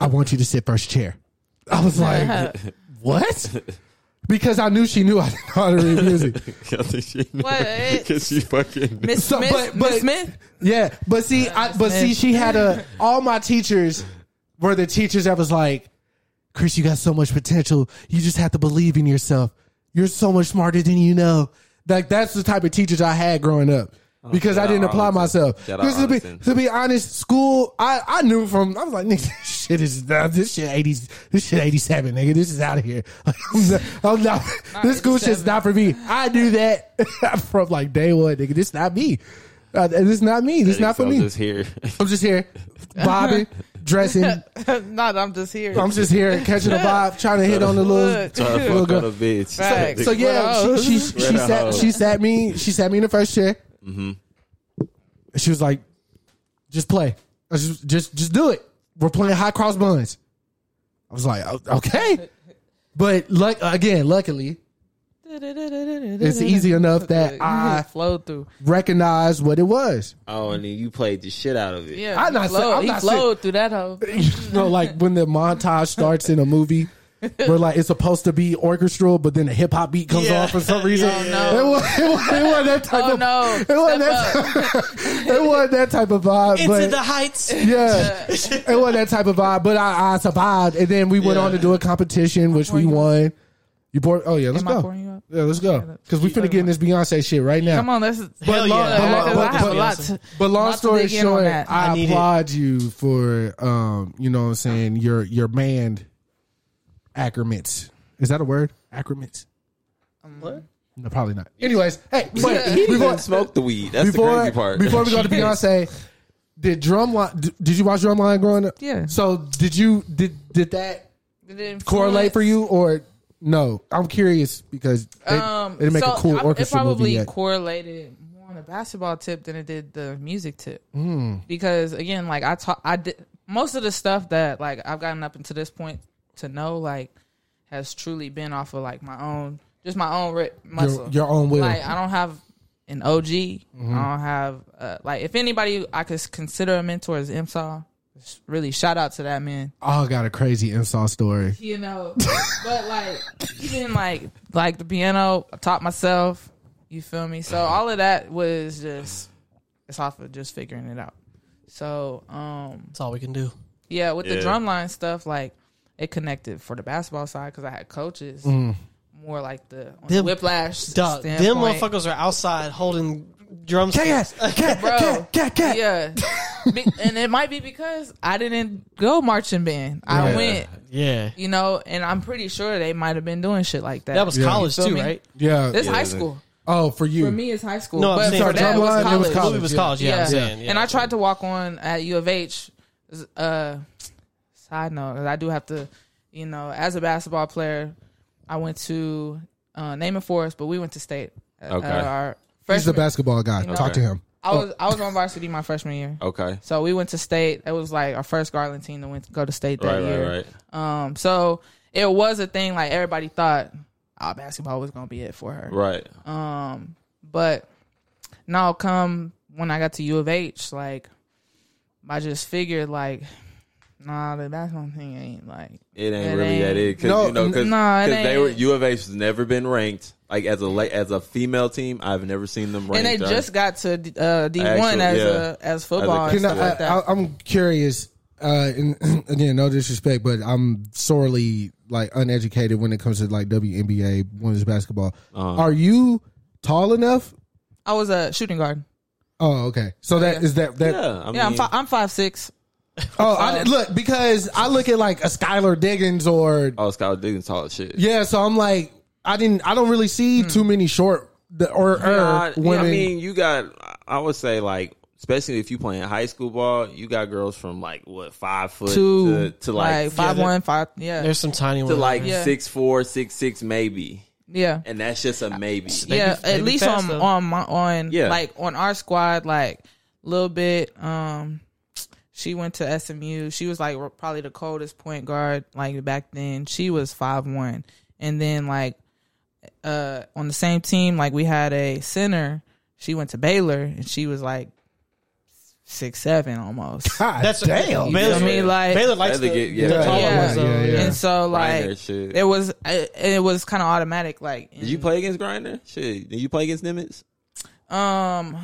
I want you to sit first chair. I was like, what? Because I knew she knew I didn't know how to read music. I think she What? Because she fucking. Miss So, Smith. but- but- Miss Smith. Yeah, but see, uh, I, but see, she had a. All my teachers were the teachers that was like, Chris, you got so much potential. You just have to believe in yourself. You're so much smarter than you know. Like that's the type of teachers I had growing up. Because I didn't apply Arlington. myself. Shout Because to be, Arlington. to be honest, school I, I knew from I was like, nigga, this shit is this shit eighty this shit eighty seven, nigga. This is out of here. Like, I'm not, I'm not- this school shit's 87. not for me. I knew that from like day one, nigga. This not me. Uh, this is not me. This is not for I'm me. just here. I'm just here, bobbing, dressing. Not. I'm just here. I'm just here catching a vibe, trying to hit on the little. Look. Trying to Little fuck girl. on a bitch. Facts. So yeah, What she she, else? she What sat else? she sat me she sat me in the first chair. Mm-hmm. She was like, "Just play, just just just do it. We're playing hot cross buns." I was like, "Okay," but like again, luckily, it's easy enough that I- flowed through. recognized what it was. Oh, and then you played the shit out of it. Yeah, I'm he not saying- flowed, I'm he not saying- flowed through that hoe. you know, like when the montage starts in a movie. Where like it's supposed to be orchestral, but then a hip hop beat comes Yeah. on for some reason. Oh, no. It, was, it, was, it wasn't that type Oh of. no! It wasn't that. it wasn't that type of vibe. Into but, the heights. Yeah, it wasn't that type of vibe, but I, I survived, and then we went Yeah. on to do a competition, which we pouring you won. You poured? Oh yeah, let's Am go. pouring you? Yeah, let's go. Because we finna get in this Beyonce shit right now. Come on, let's. Hell But long, yeah. but long- but- but- a but long lot story dig in on short. I, I need it. applaud you for um, you know what I'm saying, your your band accrements. Is that a word? Accrements. What? No, probably not. Anyways, hey, He but didn't smoke the weed. That's before, the crazy part. before we go to Beyonce, did Drumline? Did, did you watch Drumline growing up? Yeah. So did you? Did did that Did it correlate for you or no? I'm curious because it, Um, it'd make so a cool I- orchestra It probably movie. Yet. correlated more on the basketball tip than it did the music tip. Hmm. Because again, like I taught, I did most of the stuff that like I've gotten up until this point to know like has truly been off of like my own, just my own ri- muscle, your own will. Like I don't have an OG. Mm-hmm. I don't have uh, like if anybody I could consider a mentor is Imsaw. Really, shout out to that man. Oh, got a crazy install story. you know. but like even like like the piano, I taught myself. You feel me? So all of that was just it's off of just figuring it out. So um That's all we can do. yeah, with the Yeah. drumline stuff, like it connected for the basketball side because I had coaches more like the, on the whiplash Duh, them motherfuckers are outside holding drums. Cat, cat, Bro. cat, cat, cat. Yeah, Be- and it might be because I didn't go marching band. I Yeah. went, Yeah, you know, and I'm pretty sure they might have been doing shit like that. that was Yeah. college too, me? right? Yeah. This Yeah, high school. Oh, for you. For me, it's high school. No, I'm but saying for for that, it was drumline, it college. was college. Yeah. Yeah, Yeah. Yeah. And I tried to walk on at U of H. Uh, side note, I do have to, you know, as a basketball player, I went to uh, Naaman Forest, but we went to state. Uh, Okay. our He's the freshman, basketball guy. know- Talk to him. I was I was on varsity my freshman year. Okay. So we went to state. It was like our first Garland team that went to go to state that Right, year. right, right. Um, so it was a thing. Like everybody thought, oh, basketball was gonna be it for her. Right. Um, but now come when I got to U of H, like I just figured like, nah, the basketball thing ain't like It ain't It really ain't- that it because No, you know because nah, it they were ain't. U of H has never been ranked like as a as a female team. I've never seen them ranked. and they right? just got to uh, D one as yeah. a as football As a- and Can stuff I, like I, I'm curious. Uh, and again, no disrespect, but I'm sorely like uneducated when it comes to like WNBA women's basketball. Uh-huh. Are you tall enough? I was a shooting guard. Oh, okay. So that Yeah. is that that. yeah. I yeah, I'm mean, fi- I'm five six. Oh, I, look because I look at like a Skylar Diggins or oh, Scott Diggins tall as shit. yeah. So I'm like, I didn't. I don't really see too many short the- or, or yeah, women. I mean, you got. I would say like, especially if you playing high school ball, you got girls from like what five foot Two to, to like, five they're- one five. Yeah, There's some tiny to ones. like Yeah. six four, six six maybe, yeah. and that's just a maybe. Yeah, be- they at be least fast, on though. on my on Yeah. like on our squad, like a little bit. Um, she went to SMU. She was like probably the coldest point guard like back then. She was five one, and then like uh on the same team, like we had a center. She went to Baylor, and she was like six seven almost. God That's damn. Baylor, I mean, like- Baylor likes They the, get- yeah. the taller Yeah. ones, though. Yeah, yeah. And so like Grinder it was it, it was kind of automatic. Like Did you play against Grinder? Shit, did you play against Nimitz? Um,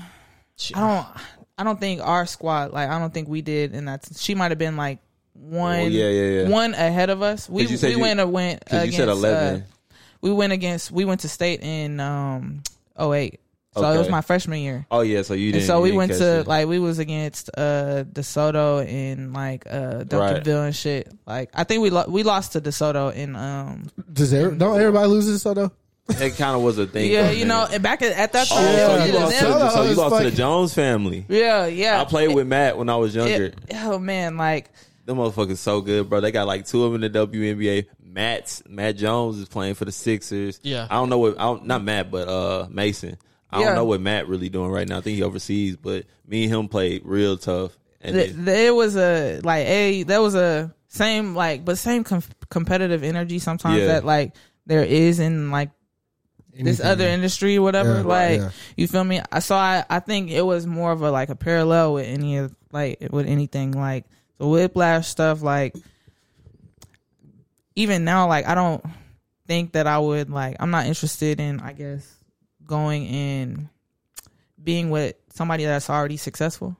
I don't. I don't think our squad. Like, I don't think we did, and that's she might have been like one. Oh, yeah, yeah, yeah. One ahead of us. We 'Cause you said we you- went went against. you said eleven. Uh, we went against. We went to state in um 08. So it was my freshman year. oh yeah, so you And didn't. so we didn't went catch to it. like we was against uh DeSoto and like uh Duncanville and shit. Like I think we lo- we lost to DeSoto in um Does every, don't everybody lose this though? It kind of was a thing. yeah you know and back at, at that Oh, time so it you was lost, to, them. the- so you It's lost to the fucking- Jones family. yeah yeah I played It- with Matt when I was younger. it- oh man like Them motherfuckers so good, bro. They got like two of them in the WNBA. Matt's Matt Jones is playing for the Sixers. Yeah. I don't know what. I don't, not Matt, but uh Mason. I Yeah. don't know what Matt really doing right now. I think he overseas, but me and him played real tough. And th- then- there was a like a there was a same like but same com- competitive energy sometimes Yeah. that like there is in like this other industry whatever Yeah, like yeah. you feel me I so I I think it was more of a like a parallel with any of like with anything like the whiplash stuff like even now like I don't think that I would like I'm not interested in I guess going and being with somebody that's already successful.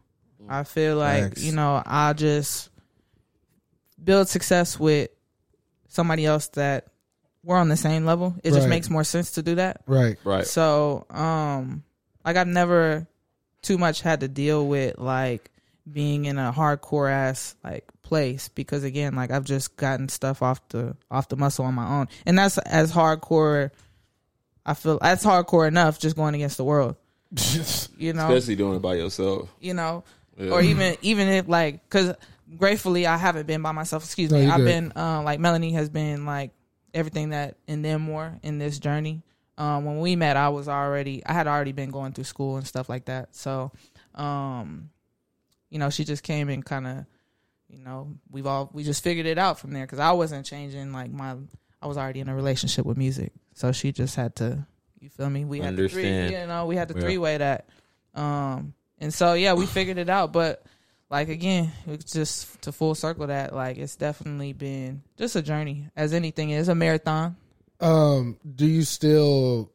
I feel like Facts. you know I'll just build success with somebody else that we're on the same level. It just makes more sense to do that. Right. right. So, um, like I've never too much had to deal with like being in a hardcore ass like place because again, like I've just gotten stuff off the off the muscle on my own, and that's as hardcore I feel that's hardcore enough just going against the world. You know, Especially doing it by yourself. you know, or even even if like because gratefully I haven't been by myself. Excuse No, me, I've good. been um, like Melanie has been like everything that and then more in this journey. Um, when we met, I was already I had already been going through school and stuff like that. So, um, you know, she just came and kind of, you know, we've all we just figured it out from there because I wasn't changing like my I was already in a relationship with music, so she just had to. You feel me? We had the three, you know, we had the Yeah. three way that, um, and so yeah, we figured it out. But like again, it's just to full circle that like it's definitely been just a journey, as anything is a marathon. Um, do you still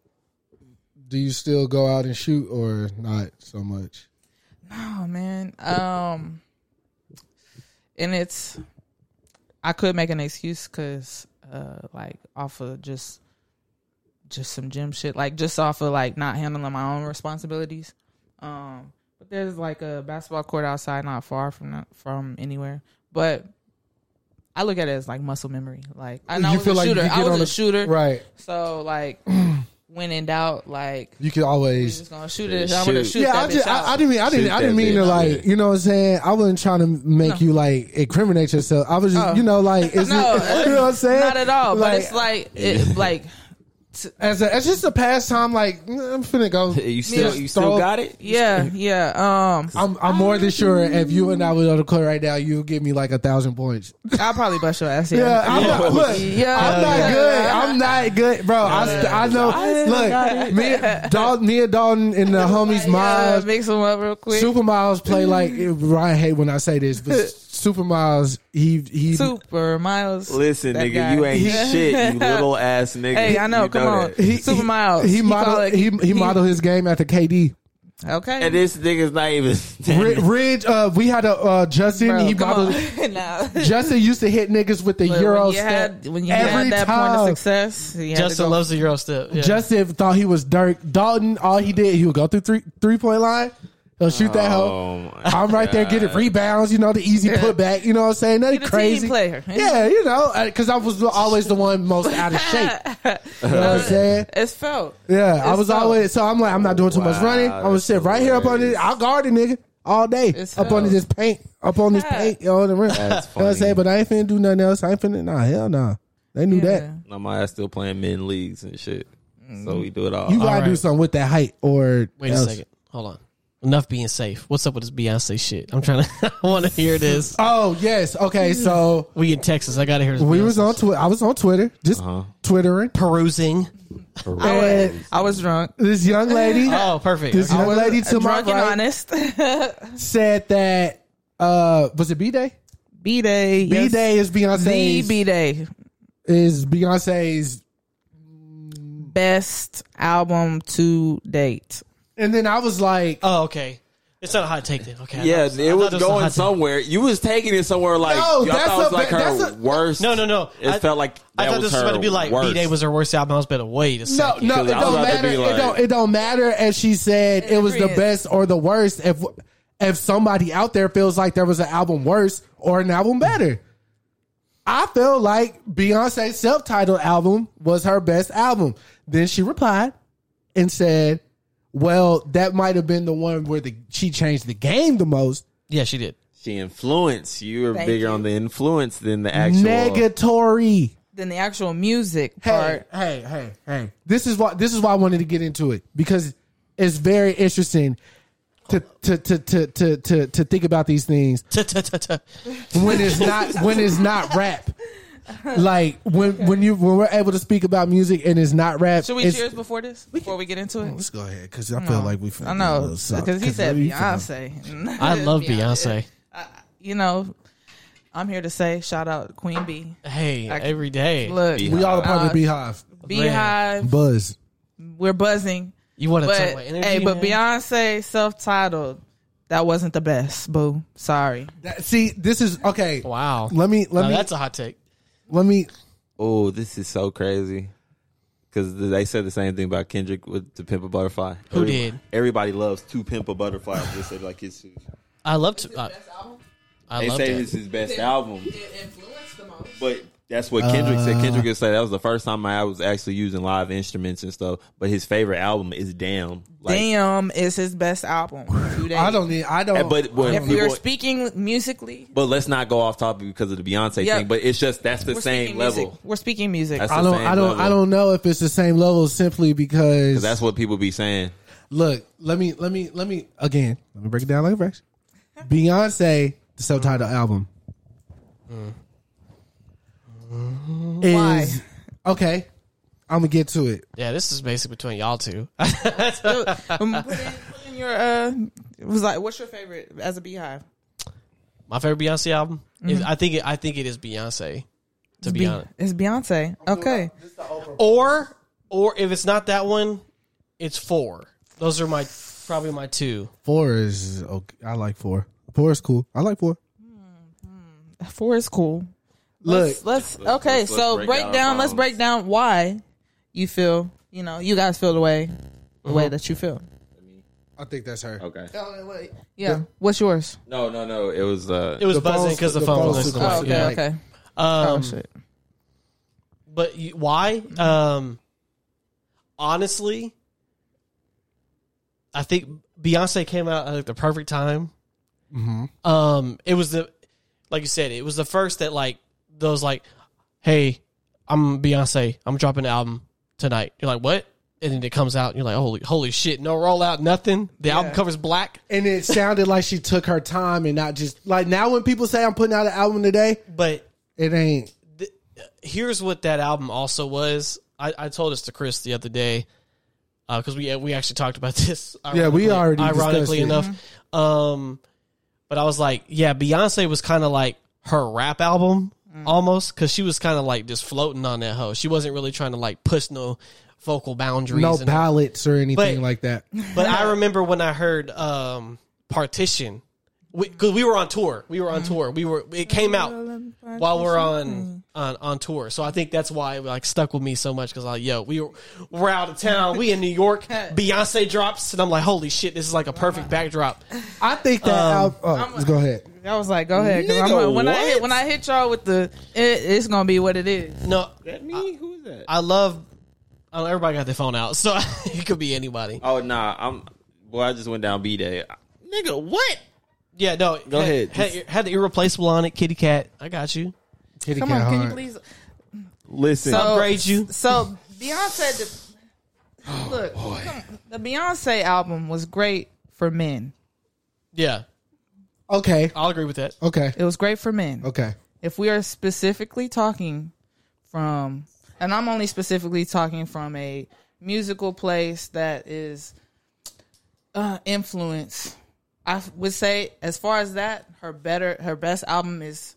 do you still go out and shoot or not so much? No, man, um, and it's I could make an excuse because uh, like off of just just some gym shit, like just off of like not handling my own responsibilities. Um, there's like a basketball court outside, not far from that, from anywhere. But I look at it as like muscle memory. Like I know I was feel a like you shooter. I was on a the- shooter, Right. So like when in doubt, like You can always just gonna shoot it. I'm gonna Shoot. shoot yeah, that I, just, out. I, I didn't mean I didn't Shoot I didn't mean to like yeah. you know what I'm saying. I wasn't trying to make you like incriminate yourself. I was just Oh. you know like it's No, you know what I'm saying. Not at all. but it's like it, like as a, as just a pastime. Like mm, I'm finna go. You still you still Throw- got it? yeah, yeah. Um, I'm I'm more than sure if you and I were on the court right now, you'll give me like a thousand points. I'll probably bust your ass. Yeah, Yeah, I'm not, look, Yeah. I'm not Yeah. good. I'm not good, bro. I, st- I know. Look, me, and Dalton, me and Dalton and the homies Yeah, Miles, mix them up real quick. Super Miles play like Ryan hate when I say this, but Super Miles, he he. Super Miles. Listen, nigga, guy. you ain't shit, you little ass nigga. Hey, I know. You come on, that. He- Super he- Miles. He You call modeled it- he he modeled his game after KD. Okay. And this nigga's not even. Rid, Ridge, uh, we had a uh, Justin. Bro, he come modeled. on. Justin used to hit niggas with the But Euro when step had when you every had that point time. of success, you had to Justin loves the Euro step. Yeah. Justin thought he was Dirk. Dalton, all he did, he would go through three three point line. He'll shoot that hoe. Oh I'm right there getting rebounds, you know, the easy putback, you know what I'm saying? Nothing He the crazy. team player. Yeah, you know, because I was always the one most out of shape. You know what I'm saying? It's felt. Yeah, I It's was so- always, so I'm like, I'm not doing too much Wow, running. I'm gonna that's sit right here up under, hilarious. I'll guard the nigga all day. It's up so- under this paint, up on this Yeah. paint, yo, on the rim. That's You know what I'm funny. saying? But I ain't finna do nothing else. I ain't finna, nah, hell nah. They knew that. Nah, my ass still playing men leagues and shit. So mm-hmm. we do it all. You gotta All do something with that height or Wait a else. second. Hold on. Enough being safe. What's up with this Beyonce shit? I'm trying to. I want to hear this. Oh, yes. Okay, so We in Texas. I gotta hear this. we Beyonce was on shit. Twitter. I was on Twitter, just Uh-huh. twittering. perusing. I was, I was drunk. This young lady, Oh, perfect. this Okay. young lady to my and right honest. said that uh was it B Day? B day. B Day is The Beyonce's B day. is Beyonce's Best album to date. And then I was like Oh, okay. It's not a hot take then. Okay. I Yeah, thought- I it thought was a going hot take. somewhere. You was taking it somewhere like No, y'all that's thought it was a- like her that's a- worst. No, no, no. It I- felt like I thought was this was about to be like worst. B Day was her worst album. I was better wait a no, second. no, it I was don't about to matter. be it like- don't it don't matter if she said it was the agreement. best or the worst. If if somebody out there feels like there was an album worse or an album better. I feel like Beyonce's self-titled album was her best album. Then she replied and said, "Well, that might have been the one where the she changed the game the most." Yeah, she did. She influenced. You were Thank bigger you. on the influence than the actual. Negatory. Then the actual music Hey, part. hey, hey, hey. This is why this is why I wanted to get into it because it's very interesting to to to to to to, to think about these things when it's not when it's not rap. Like when when you when we're able to speak about music and it's not rap. Should we cheers before this? Before we get into it? Let's go ahead because I feel like we. I know because he said Beyonce. I love Beyonce. You know, I'm here to say shout out Queen B. Hey, I- every day. Look, We all a part of the Uh, Beehive. Beehive, Buzz. we're buzzing. You want to talk But about energy? hey, but man? Beyonce self-titled, that wasn't the best. Boo, sorry. That- see, this is okay. Wow. Let me let Now, me that's a hot take. Let me. Oh, this is so crazy. Because they said the same thing about Kendrick with the Pimp a Butterfly." Who Every- did? Everybody loves "To Pimp a Butterfly." They said like it's. I love to. Uh, I They love say that. it's his best album, It influenced the most. but That's what Kendrick said. Kendrick uh. would say that was the first time I was actually using live instruments and stuff. But his favorite album is Damn. Like, Damn is his best album. to. I don't need. I don't. And but when If we're speaking musically, but let's not go off topic because of the Beyonce Yeah. thing. But it's just that's the we're same level. music. We're speaking music. That's I don't. I don't. level. I don't know if it's the same level simply because that's what people be saying. Look, let me let me let me again. Let me break it down like a fraction. Beyonce, the self-titled album, mm. Is Why? okay. I'm gonna get to it. Yeah, this is basically between y'all two. Um, put, in, put in your uh, it was like, what's your favorite as a beehive? My favorite Beyonce album. Is, I think it, I think it is Beyonce. To be Be- honest, it's Beyonce. Okay, or or if it's not that one, it's four. Those are my probably my two. Four is okay. I like four. Four is cool. I like four. four is cool. Look, Let's, let's Let's- okay. let's- let's so break break, down down. Let's break down why you feel. You know, you guys feel the way the way that you feel. I think that's her. Okay. Yeah. What's yours? No, no, no. It was uh. It was The buzzing because the, the phone phone's was super Oh, okay. Yeah. Okay. Um, oh shit. But you, why? Um, honestly, I think Beyonce came out at like, the perfect time. Um, it was the like you said, it was the first that like those like, hey, I'm Beyonce, I'm dropping an album tonight. You're like, what? And then it comes out, and you're like, holy, holy shit, no rollout, nothing. The album covers black, And it sounded like she took her time and not just like now when people say I'm putting out an album today, but it ain't. here's what that album also was. I, I told this to Chris the other day because we we actually talked about this. Yeah, we ironically- already ironically discussed it. enough. Um, but I was like, yeah, Beyonce was kind of like her rap album Mm. almost because she was kind of like just floating on that hoe. She wasn't really trying to like push no vocal boundaries. No and- ballads or anything But- like that. but I remember when I heard um, Partition because we, were on tour. We were on mm-hmm. tour. We were. It came out while we're on mm. on on tour. So I think that's why it like stuck with me so much because like, yo, we were we're out of town. We in New York. Beyonce drops, and I'm like, holy shit, this is like a perfect backdrop. I think that album. Oh, let's go ahead. I was like, go ahead. 'cause I'm Nigga, gonna- when I hit when I hit y'all with the, it, it's gonna be what it is. No, that me? Who is that? I love. Oh, everybody got their phone out, so it could be anybody. Oh nah, I'm. Boy, I just went down B day. Nigga, what? Yeah, no. Go had, ahead. Had, had the irreplaceable on it, Kitty Kat. I got you. Kitty Come Cat on, can you please? Listen, So- Upgrade you. So Beyonce, the, look, oh, come on. the Beyonce album was great for men. Yeah, Okay. I'll agree with that. Okay. It was great for men. Okay. If we are specifically talking from, and I'm only specifically talking from a musical place that is uh, influence. I would say, as far as that, her better, her best album is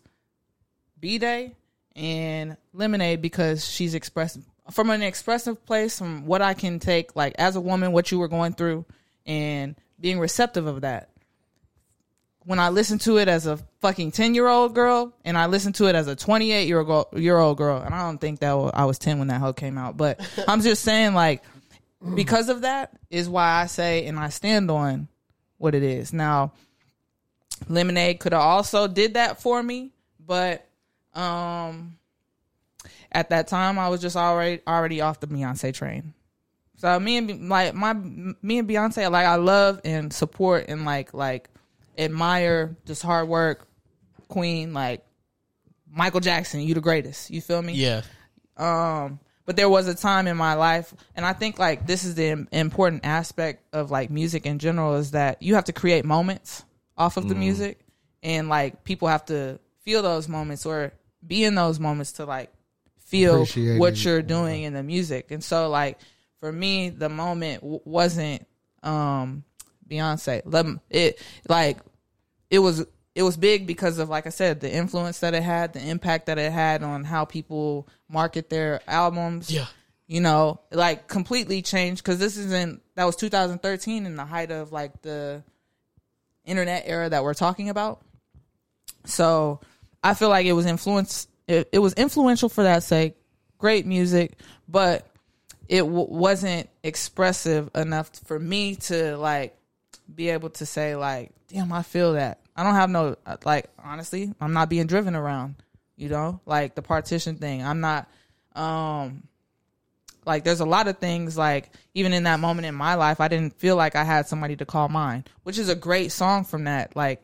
B Day and Lemonade because she's expressed from an expressive place, from what I can take, like as a woman, what you were going through, and being receptive of that. When I listen to it as a fucking ten year old girl, and I listen to it as a twenty eight year old year old girl, and I don't think that I was ten when that hoe came out, but I'm just saying, like, because of that is why I say and I stand on what it is. Now, Lemonade could have also did that for me, but um at that time I was just already already off the Beyonce train. So me and like my me and Beyonce like I love and support and like like admire just hard work queen like Michael Jackson, you the greatest. You feel me? Yeah, Um, but there was a time in my life, and I think like this is the im- important aspect of like music in general is that you have to create moments off of the music, and like people have to feel those moments or be in those moments to like feel Appreciate what it. you're doing in the music. And so like for me, the moment w- wasn't um Beyonce. Let it like it was it was big because of like I said the influence that it had, the impact that it had on how people market their albums. yeah. You know, like completely changed because this isn't that was 2013 in the height of like the internet era that we're talking about. So I feel like it was influenced It, it was influential for that sake. Great music, but it w- wasn't expressive enough for me to like be able to say like, damn, I feel that. I don't have no like honestly, I'm not being driven around You know, like the partition thing. I'm not. um like there's a lot of things like even in that moment in my life I didn't feel like I had somebody to call mine, which is a great song from that like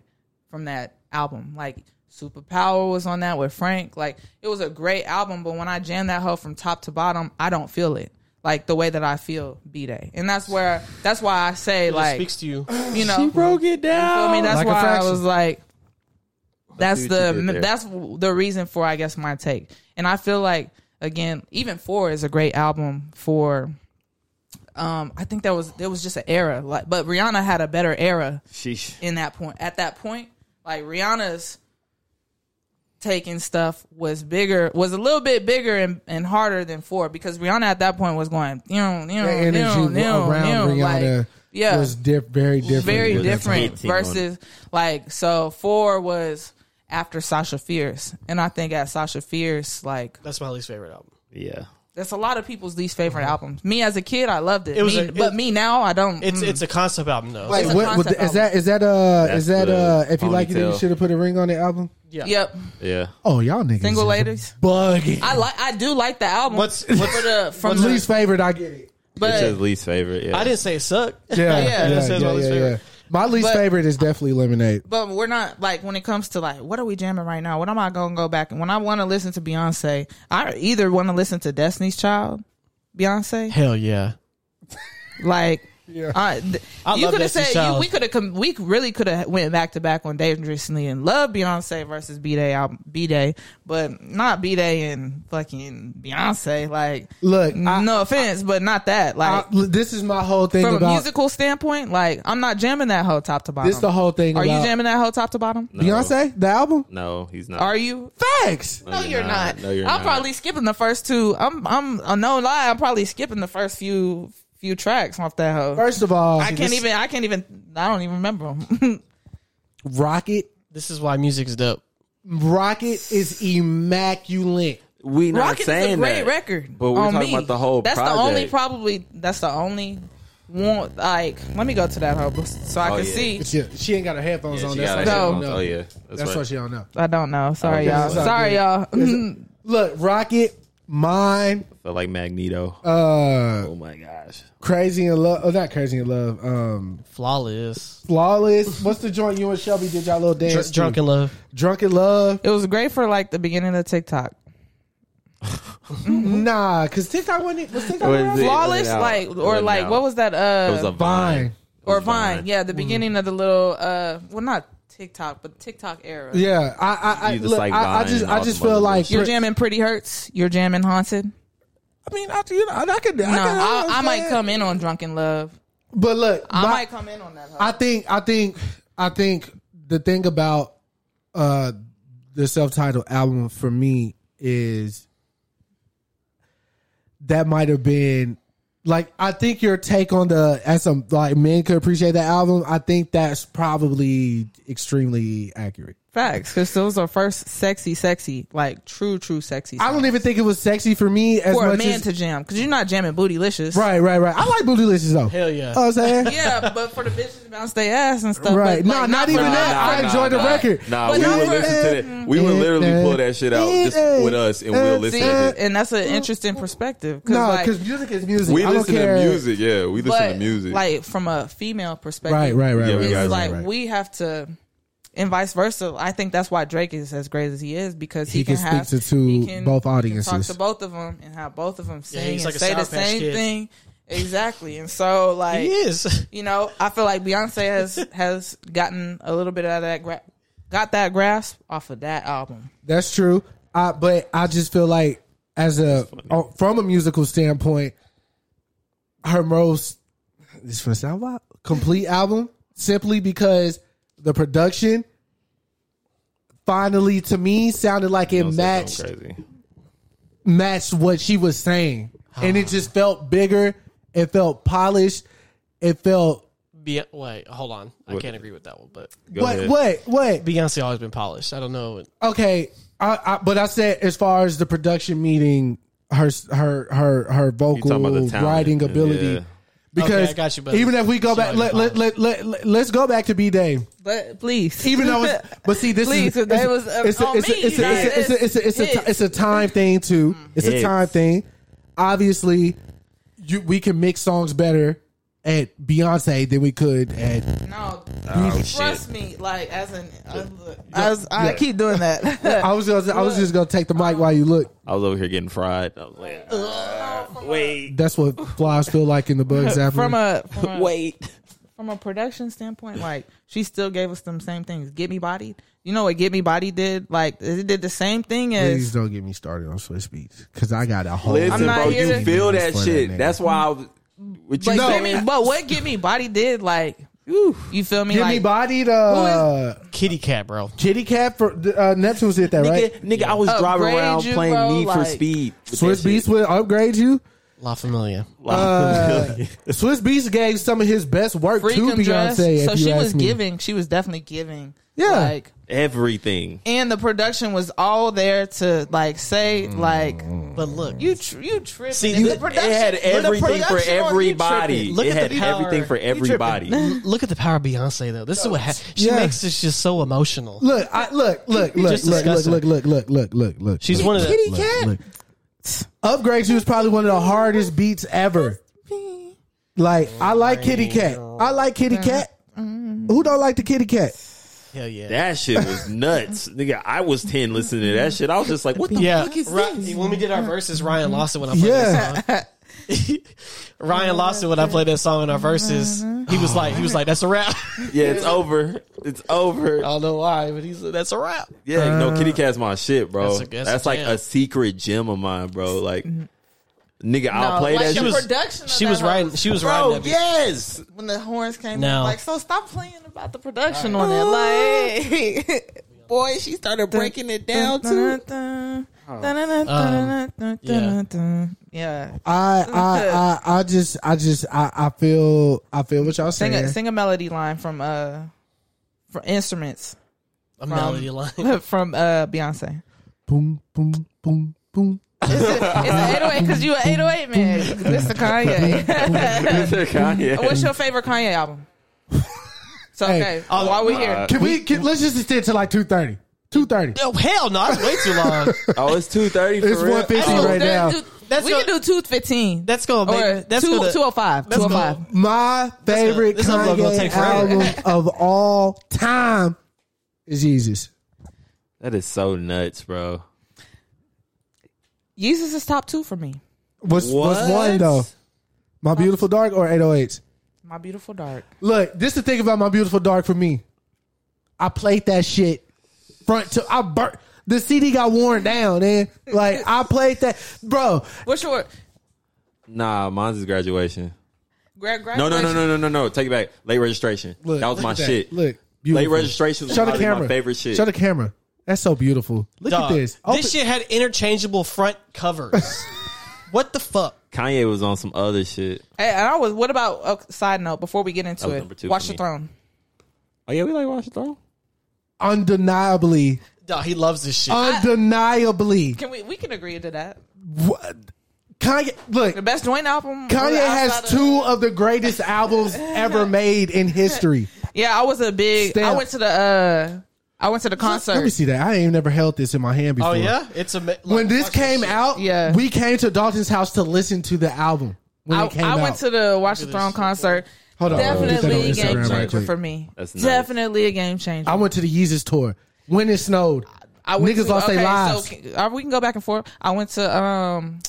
from that album. Like Superpower was on that with Frank. Like it was a great album, but when I jam that hoe from top to bottom, I don't feel it. Like the way that I feel B Day. And that's where that's why I say It like speaks to you. you know broke it you down. feel me? That's Like why I was like, that's see what you did the that's the reason for I guess my take. And I feel like again, even four is a great album for. Um, I think that was there was just an era, like, but Rihanna had a better era Sheesh. in that point. At that point, like Rihanna's taking stuff was bigger, was a little bit bigger and, and harder than four because Rihanna at that point was going, you know, you know, The energy you know, around you Rihanna like, yeah, was diff- very different. very different time. Hitting on versus like so four was after Sasha Fierce, and I think at Sasha Fierce, like That's my least favorite album. Yeah. That's a lot of people's least favorite albums. Me as a kid, I loved it. It was Me- a- but it- me now, I don't. It's mm. it's a concept album though. Wait, It's a what, what, concept is that? Is that uh? That's is that the uh? If you like it, then you ponytail. should have put a ring on the album. yeah. Yep, Yeah. Oh, y'all niggas, single ladies. bugging. I like. I do like the album. What's- for the from From the, least favorite, I get it. but it's his least favorite. Yeah. I didn't say it sucked. Yeah, Yeah, yeah, that says yeah, my least yeah, favorite. Yeah. My least But- favorite is definitely Lemonade. But we're not like when it comes to like what are we jamming right now? What am I gonna go back and when I want to listen to Beyonce, I either want to listen to Destiny's Child, Beyonce, Hell yeah. like. Yeah. I, th- I you could have said you, we could have com- we really could have went back to back on Dangerously and love Beyonce versus B Day album B Day, but not B Day and fucking Beyonce. Like, Look, I- no offense, but not that. Like, I- this is my whole thing from a musical standpoint, like I'm not jamming that whole top to bottom. this. Is the whole thing. Are you jamming that whole top to bottom? No. Beyonce the album? No, he's not. Are you? Facts. No, you're not. No, you're I'm not. probably skipping the first two. I'm, I'm, uh, no lie. I'm probably skipping the first few, few tracks off that hoe. First of all, I can't this- even. I can't even. I don't even remember them. Rocket. This is why music's dope. Rocket is immaculate. We not Rocket is a great that. record. But we're on talking me. about the whole That's the only probably. That's the only one. Like, let me go to that hoe so I Oh, can yeah. see. She, she ain't got her headphones Yeah, on. she That's got why she don't headphones. know. Oh yeah, That's right. why she don't know. I don't know. Sorry, Okay, y'all. it's all Sorry, y'all. Look, Rocket, mine, Felt like Magneto. uh, oh my gosh. Crazy in Love. Oh, not Crazy in Love. Um, Flawless. Flawless. What's the joint you and Shelby did y'all little dance? Dr- Drunk in Love. Drunk in Love. it was great for like the beginning of TikTok. Nah, cause TikTok wasn't. Was TikTok Was around? it- Flawless, out. like or like out. what was that? Uh, It was a Vine. vine. or It was Vine. Yeah, Mm-hmm. the beginning of the little uh well not TikTok, but TikTok era. Yeah, I, I, I, You just look, like I, I Vine just, and I just them feel other like You're jamming Pretty Hurts. You're jamming Haunted. I mean, I, you know, I could, No, I, I might come in on Drunk in Love. but look, I my- might come in on that. I think I think I think the thing about uh the self-titled album for me is that might have been like I think your take on the as some like men could appreciate that album. I think that's probably extremely accurate. Facts, because those are first sexy, sexy, like true, true sexy. I don't even think it was sexy for me as for a much man as to jam because you're not jamming Bootylicious. right, right, right. I like Bootylicious though. Hell yeah. Oh, I'm saying Yeah, but for the bitches to bounce their ass and stuff. Right. But, No, like, not for even the- that. I enjoy the record. Nah, But we would listen to that. We would literally pull that shit out just with us, and we'll listen See, to it. and that's an interesting perspective. Cause no, like, because music is music. We I don't listen to music. Yeah, we listen but to music. like from a female perspective, Right, right, right. Yeah, right, we right, like right. we have to, and vice versa. I think that's why Drake is as great as he is because he, He can have, speak to two- he can- both he can audiences. talk to both of them and have both of them sing he's and like a say the same Kid. thing. Exactly, and so like He is. you know, I feel like Beyonce has has gotten a little bit out of that gra- got that grasp off of that album. That's true. I, but I just feel like as a uh, from a musical standpoint, her most this for sound wild, complete album simply because the production finally to me sounded like it matched crazy. matched what she was saying, and it just felt bigger. It felt polished. It felt Be- wait, hold on. I What? can't agree with that one, but Go what ahead. what what Beyonce always been polished. I don't know. okay I, I but i said as far as the production meeting her her her her You talking about vocal the talent. writing ability Yeah. Because I got you, even if we go back, let, already let, let, let, let, us go back to B Day. But please, Even though, it's, but see, this Please, is if it's, was, uh, it's, a, on it's, a, time thing too. Mm-hmm. It's a time thing. Obviously, you we can mix songs better at Beyonce than we could at. no, Oh, trust me. Like as an, as, as I yeah. keep doing that. I was gonna, I was just gonna take the mic while you look. I was over here getting fried. I was like, uh, wait, That's what flies feel like in the bug zapper. from a from a, wait. from a production standpoint, like she still gave us them same things. Get me bodied. You know what Get Me Body did? Like it did the same thing as Please as don't get me started on Swizz Beatz because I got a whole. Listen, I'm not bro, here you to- feel that shit. nigga. That's why I was. What you but, know, Get Me, but what Get Me Body did, like you feel me? Get like, me bodied. Uh, Kitty Kat, bro. Kitty Kat for uh, Neptune's did that right. nigga, nigga, I was driving Upgrade around you, playing bro, Need for like- Speed. with Swiss that Beats shit. will upgrade you. La Familia. Uh, Swizz Beatz gave some of his best work to freaking dress. Beyonce. So you she ask was me. giving. She was definitely giving. Yeah. Like Everything. and the production was all there to like say like But look, you tr- you tripping. See, you- the It had everything for production on everybody. Look it at the had power. everything for everybody. look at the power of Beyonce though. This is what ha- she Yeah. makes this just so emotional. Look, I, look, look, look, look, look, look, look, look, look, look, look. She's look, one of the- look, Kitty look, cat. Look. Upgrade you was probably one of the hardest beats ever. Like I like Kitty Kat. I like Kitty uh-huh. Cat. Mm-hmm. Who don't like the Kitty Kat? Hell yeah. That shit was nuts, nigga. I was ten listening to that shit. I was just like, what the yeah, fuck is Ri- this? when we did our verses, Ryan lost it when I played Yeah. that song. Ryan lost it when I played that song in our verses. He was like, he was like, "That's a rap." Yeah, it's over. It's over. I don't know why, but he's that's a rap. Yeah, no, uh, Kitty Kat's my shit, bro. That's That's, a- that's a like jam. a secret gem of mine, bro. Like, nigga, I'll play like that the shit. was- production. of She that was whole- riding. She was riding Bro, that beat. yes. when the horns came. No. in, like so, stop playing about the production on it. Like, boy, she started breaking it down too. Yeah, I, I, I, I just, I just, I, I feel, I feel what y'all sing saying. a sing a melody line from uh from instruments A melody line. from uh Beyonce. Boom, boom, boom, boom. It's an 808 because you an 808 man. Mr. Kanye. This is a Kanye. What's your favorite Kanye album? So Hey, okay, while we here, Can we? Can, let's just extend to like two thirty. Two thirty. Oh hell no! That's way too long. Oh, it's two thirty. It's one fifty Oh, right now. do- That's we gonna- can do two fifteen. That's gonna or. That's two, gonna. 205. that's 205. My favorite this episode gonna Kanye take album of all time is Yeezus. That is so nuts, bro. Yeezus is top two for me. What's what's one though? My uh, beautiful dark or eight oh eight? My beautiful dark. Look, this is the thing about my beautiful dark for me. I played that shit front to I burnt the CD got worn down, man. Like I played that, bro. What's your Nah, mine's is graduation. grad? No, no, no, no, no, no, no. Take it back. Late registration. Look, that was look my that. shit. Look, Late registration was Show the probably camera. my favorite shit. Show the camera. That's so beautiful. Look Dog, at this. Open- This shit had interchangeable front covers. what the fuck? Kanye was on some other shit. Hey, and I was. What about? Uh, side note before we get into That was it, number two Watch the me. throne. Oh yeah, we like Watch the Throne. Undeniably, Dog, he loves this shit. undeniably. Can we? We can agree to that. What? Kanye, look, The best joint album. Kanye has of- two of the greatest albums ever made in history. Yeah, I was a big. I went to the. uh I went to the concert. Let me see that. I ain't never held this in my hand before. oh yeah, it's a. When this came out, Yeah. we came to Dalton's house to listen to the album. When I, it came I out. went to the Watch the Throne concert. Hold on, get on Definitely a game changer quick. for me. That's nice. Definitely a game changer. I went to the Yeezus tour when it snowed. I went Niggas to, lost their okay, lives. So can- uh, we can go back and forth. I went to um,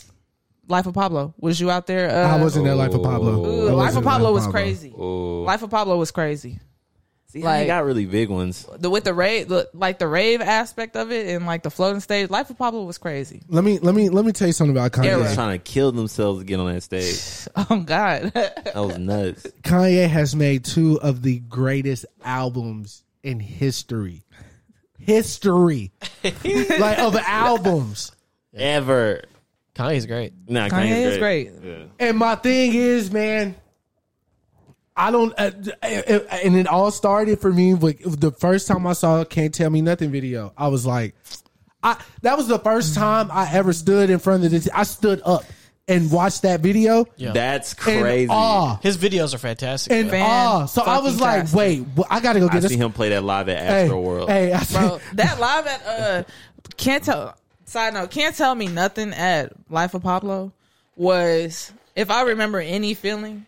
Life of Pablo. Was you out there? Uh, I wasn't there, Life of Pablo. Ooh, Life of there, Pablo was Pablo. crazy. Oh, Life of Pablo was crazy. See, like- I got really big ones. The with the rave, the, like the rave aspect of it, and like the floating stage. Life of Pablo was crazy. Let me let me let me tell you something about Kanye. Era. Just trying to kill themselves to get on that stage. Oh God, That was nuts. Kanye has made two of the greatest albums in history. History. like of albums. Ever. Kanye's great. Nah, Kanye Kanye's is great. Yeah. And my thing is, man, I don't, uh, uh, and it all started for me with the first time I saw "Can't Tell Me Nothing" video. I was like, I that was the first time I ever stood in front of this. I stood up and watched that video Yeah. That's in crazy. awe. His videos are fantastic. And bro. awe. So I was like, Fan-fucking-tastic. wait, well, I gotta go I get this. see him play that live at Hey, Astro World. hey, I said, bro. That live at uh, can't tell. Side note, can't tell me nothing at Life of Pablo was if I remember any feeling.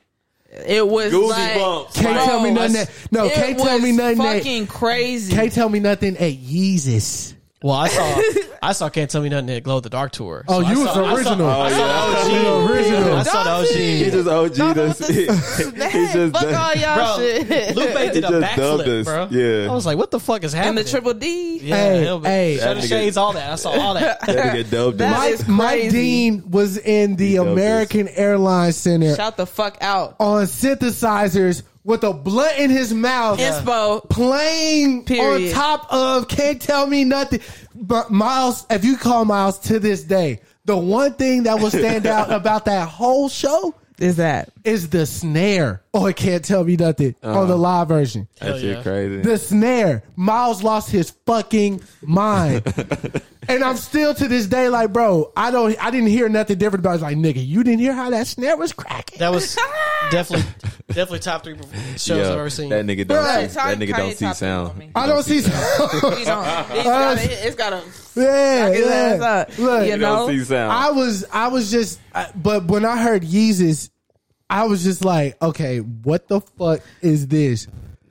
It was Goosey like, bumps. Can't bro, tell me nothing. That, no, can't tell me nothing. That, Fucking crazy. can't tell me nothing at Yeezus. Well, I saw I saw Can't Tell Me Nothing at Glow the Dark tour. Oh, So I you was saw- the I saw- original. I saw, Oh, the yeah. OG. Original. I saw the Don't OG. He just OG Don't us. He just Fuck done- all y'all Bro, shit. Lupe did He a backflip, bro. Yeah. I was like, what the fuck is and happening? the triple D. yeah, Hey, hell, hey. Shutter That Shades, all that. I saw all that. That nigga dubbed That us. Mike, Mike. Dean was in the American Airlines Center Shout the fuck out. on synthesizers with a blunt in his mouth. Inspo. Playing Period. on top of Can't Tell Me Nothing. But Miles, if you call Miles to this day, the one thing that will stand out about that whole show Is that is the snare. Oh, it can't tell me nothing on the uh-huh. live version. That shit yeah. crazy. The snare. Miles lost his fucking mind. and I'm still to this day like, bro, I don't I didn't hear nothing different about it. It's like, nigga, you didn't hear how that snare was cracking. That was definitely definitely top three shows I've ever seen. That nigga don't Right. see, that nigga don't see sound. I don't see sound. He don't. He's got a, it's got a. Yeah, Knock his ass yeah. out. Look, You You know? don't see sound. I was I was just I, but when I heard Yeezus, I was just like, okay, what the fuck is this?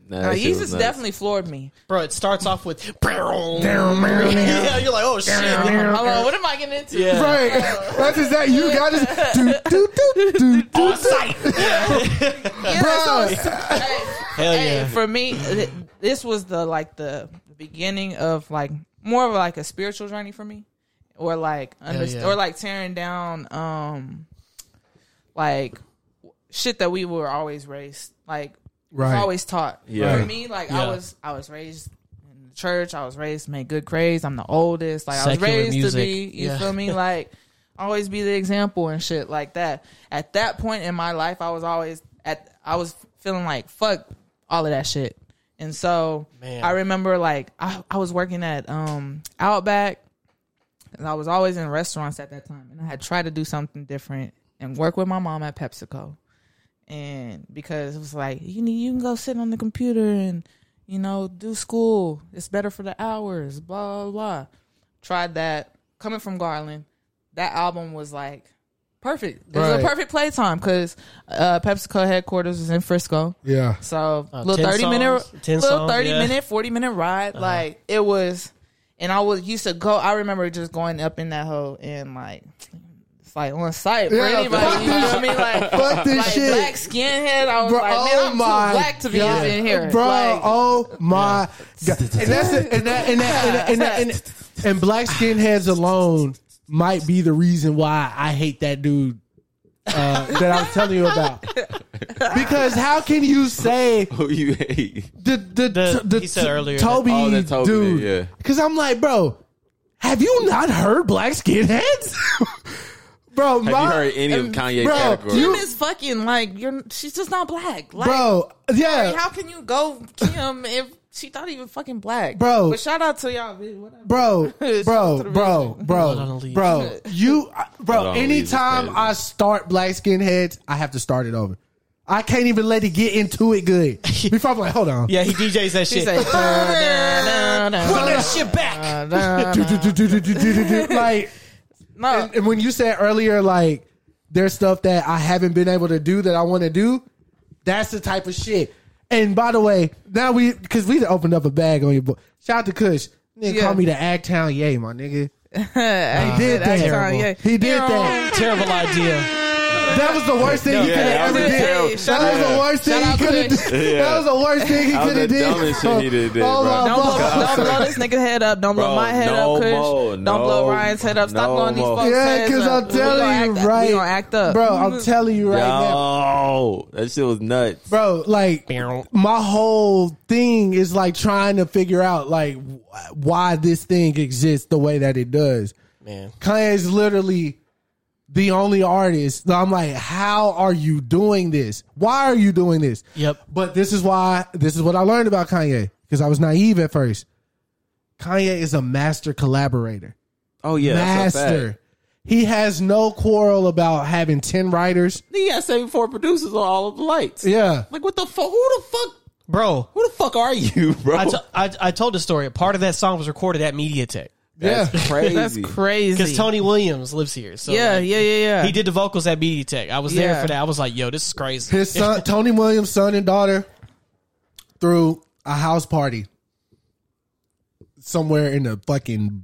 Nah, Uh, that shit was Yeezus nuts. definitely floored me. Bro, it starts off with yeah, you're like, oh shit. Hold on, what am I getting into? Yeah. Right. That's just that. you got to do do do do do. Yeah, Bro. so- hey, Hell hey, yeah. for me, th- this was the like the beginning of like more of like a spiritual journey for me, or like underst- yeah. or like tearing down um like shit that we were always raised like was Right. always taught. Yeah. For me, like I was I was raised in the church. I was raised to make good grades. I'm the oldest. Like I was raised music. to be. You Yeah. feel me? Like always be the example and shit like that. At that point in my life, I was always at. I was feeling like fuck all of that shit. And so Man. I remember like I, I was working at um Outback and I was always in restaurants at that time and I had tried to do something different and work with my mom at PepsiCo. And because it was like you need you can go sit on the computer and you know do school. It's better for the hours, blah blah blah. Tried that coming from Garland. That album was like perfect. It was Right. a perfect playtime because uh, PepsiCo headquarters was in Frisco. Yeah. So Uh, little 10 thirty minute, songs, 10 little songs, thirty yeah. minute, forty minute ride. Like it was, and I was used to go. I remember just going up in that hole and like. It's like on site for Yeah, anybody. fuck You know what I mean? Like, Fuck this like shit. black skinhead. I was Bro, like, man, oh I'm my too black to be God. in here, bro. Like, oh my god! And that's the, and that and that and, that, and, that, and, that- and black skinheads alone might be the reason why I hate that dude uh, that I was telling you about. Because how can you say Who you hate? the the The- the, he said earlier that- Toby, Oh, that Toby dude? did, yeah. Because I'm like, bro, have you not heard black skinheads? bro. Have my, you heard any of Kanye bro, categories? Kim is fucking like you're. She's just not black, like, bro. Yeah. Like, how can you go Kim if she's not even fucking black, bro? But shout out to y'all, bitch, bro, bro, bro, bro, bro. You, bro. Anytime I start black skinheads, I have to start it over. I can't even let it get into it good. Before I'm like, hold on. Yeah, he DJs that shit. Like, Put that shit back. like, no, and, and when you said earlier, like, there's stuff that I haven't been able to do that I want to do. That's the type of shit. And by the way, now we because we opened up a bag on your book. Shout out to Kush. Nigga Yeah. call me the Ag Town. Yay, my nigga. he He did that. He did that. Terrible idea. That was the worst thing he could have ever did. That was the worst thing he could have did. That was the worst thing he That was could have did. dumbest shit he did, did, Oh, bro. Don't blow, don't blow this nigga head up. Don't blow my head no up, Kush. more, don't blow Ryan's head up. Stop no blowing these more. folks' Yeah, heads because. I'm telling you, right, We gonna act up, bro. I'm telling you right now, Yo, that shit was nuts. bro. Like my whole thing is like trying to figure out like why this thing exists the way that it does. Man. Kanye is literally the only artist. that I'm like, how are you doing this? Why are you doing this? Yep. But this is why this is what I learned about Kanye because I was naive at first. Kanye is a master collaborator. Oh yeah, master. He has no quarrel about having ten writers. He got seventy four producers on all of the lights. Yeah, Like what the fuck? Who the fuck? bro. Who the fuck are you, bro? I, t- I, I told the story. Part of that song was recorded at MediaTech That's yeah. crazy. That's crazy. because Tony Williams lives here. So yeah, like, yeah, yeah, yeah. he did the vocals at MediaTech. I was there for that. I was like, yo, this is crazy. His son, Tony Williams' son and daughter, threw a house party somewhere in the fucking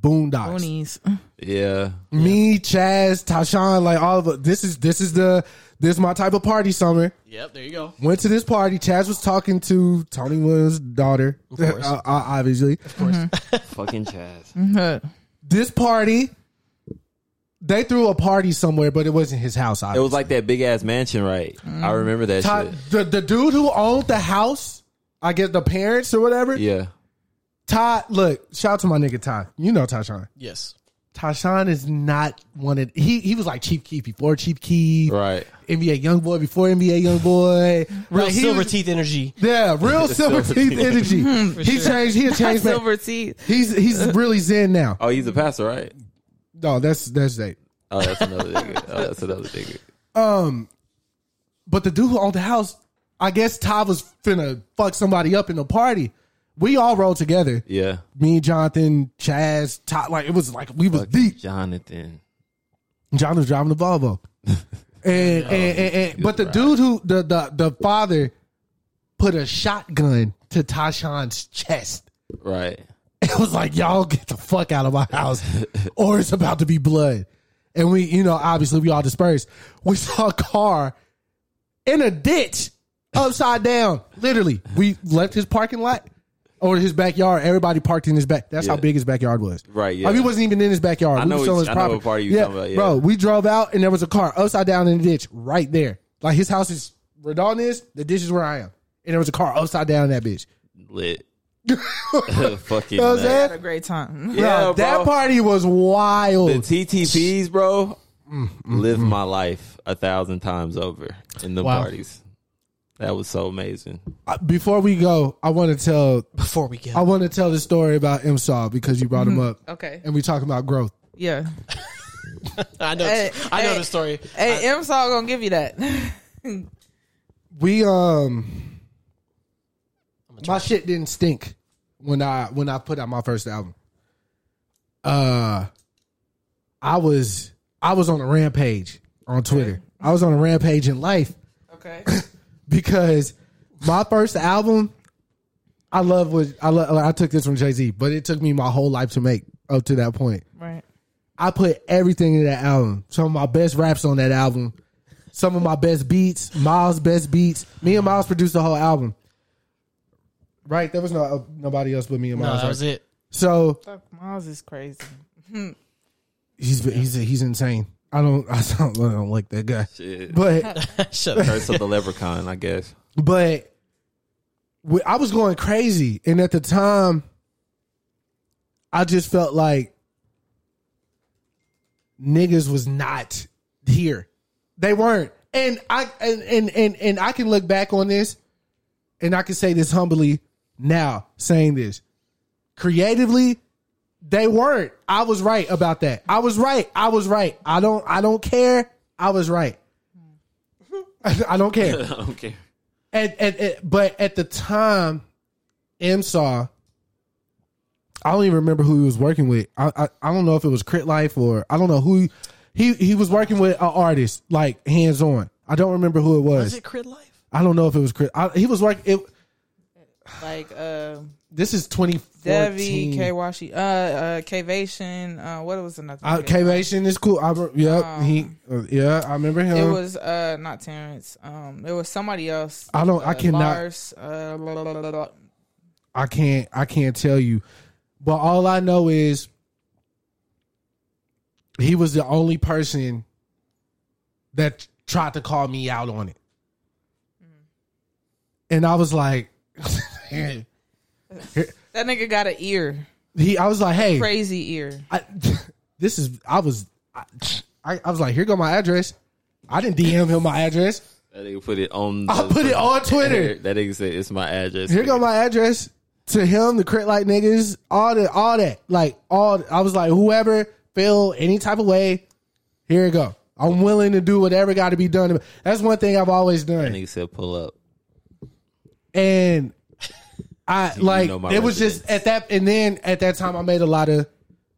boondocks. Goonies. yeah. Me, Chaz, Tashawn, like all of it. This is this is the this is my type of party summer. Yep, there you go. Went to this party. Chaz was talking to Tony Williams' daughter, Of course. uh, uh, obviously. Of course. Fucking Chaz. Uh, This party, they threw a party somewhere, but it wasn't his house. It was like that big ass mansion, right? I remember that Todd, shit. the the dude who owned the house, I guess the parents or whatever. Yeah. Todd, look, shout out to my nigga Todd. You know Tashawn. Yes. Tashawn is not wanted. he he was like Chief Keef before Chief Keef, Right. NBA young boy before NBA young boy, Real Like, silver was- teeth energy. Yeah, real silver Silver teeth teeth. energy. he changed. He changed man. silver teeth. He's he's really zen now. Oh, he's a pastor, right? No, that's that's that. Oh, that's another nigga. Oh, that's another nigga. Um, but the dude who owned the house, I guess Todd was finna fuck somebody up in the party. We all rolled together. Yeah. Me, Jonathan, Chaz, Todd. Like it was like we was deep. Jonathan. John was driving the Volvo. and, and, and, and but the dude who the, the the father put a shotgun to Tashawn's chest. Right. It was like, y'all get the fuck out of my house, or it's about to be blood. And we, you know, obviously we all dispersed. We saw a car in a ditch, upside down. Literally, we left his parking lot or his backyard. Everybody parked in his back. That's how big his backyard was. Right, yeah. Like, he wasn't even in his backyard. I we know was still in his I know property. what part you yeah, talking about, yeah. bro. We drove out and there was a car upside down in the ditch right there. Like his house is where Dalton is. The ditch is where I am, and there was a car upside down in that bitch. Lit. Fucking You know what I'm saying? Had a great time. Yeah, Bro, that bro. party was wild. The TTPs, bro, Mm, live my life a thousand times over in the Wow. parties. That was so amazing. Uh, Before we go, I want to tell Before we get, I want to tell the story about M Saw because you brought him up, Okay. and we talking about growth. Yeah. I know, Hey, I know hey. the story. Hey, M Saw gonna give you that. We um, my shit didn't stink when I when I put out my first album. Uh, I was I was on a rampage on Twitter. I was on a rampage in life okay. because my first album, I love what I love. I took this from Jay Z, but it took me my whole life to make up to that point. Right. I put everything in that album. Some of my best raps on that album. Some of my best beats. Miles' best beats. Me and Miles produced the whole album. Right? There was no uh, nobody else but me and No, Miles. that was it. So Fuck, Miles is crazy. he's he's he's insane. I don't I don't, I don't like that guy. Shit. But Shut up. Curse of the leprechaun, I guess. but we- I was going crazy, and at the time, I just felt like niggas was not here. They weren't, and I and and and, and I can look back on this, and I can say this humbly now, saying this creatively. They weren't. I was right about that. I was right. I was right. I don't. I don't care. I was right. I don't care. I don't care. At, at, at- but at the time, M saw. I don't even remember who he was working with. I, I I don't know if it was Crit Life or I don't know who he he was working with an artist like hands on. I don't remember who it was. Was it Crit Life? I don't know if it was Crit. I, he was working. It, Like uh this is twenty Devi. K Washi, uh uh Kvation, uh what was another Uh? K-Vation is cool. I yep. he uh, yeah. I remember him. It was uh not Terrence. Um it was somebody else. I don't. I Uh, cannot. Lars, uh, blah, blah, blah. I can't I can't tell you. But all I know is he was the only person that tried to call me out on it. And I was like That nigga got an ear. he I was like, "Hey, Crazy ear. I, this is I was I, I, I was like, here go my address. I didn't DM him my address. That nigga put it on. I put it on Twitter. That nigga said it's my address. Here go my address to him, the crit light niggas, all the all that. Like all I was like, whoever feel any type of way, here you go. I'm willing to do whatever got to be done. That's one thing I've always That done. nigga said pull up. And I you like know my it was just residence. at that, and then at that time I made a lot of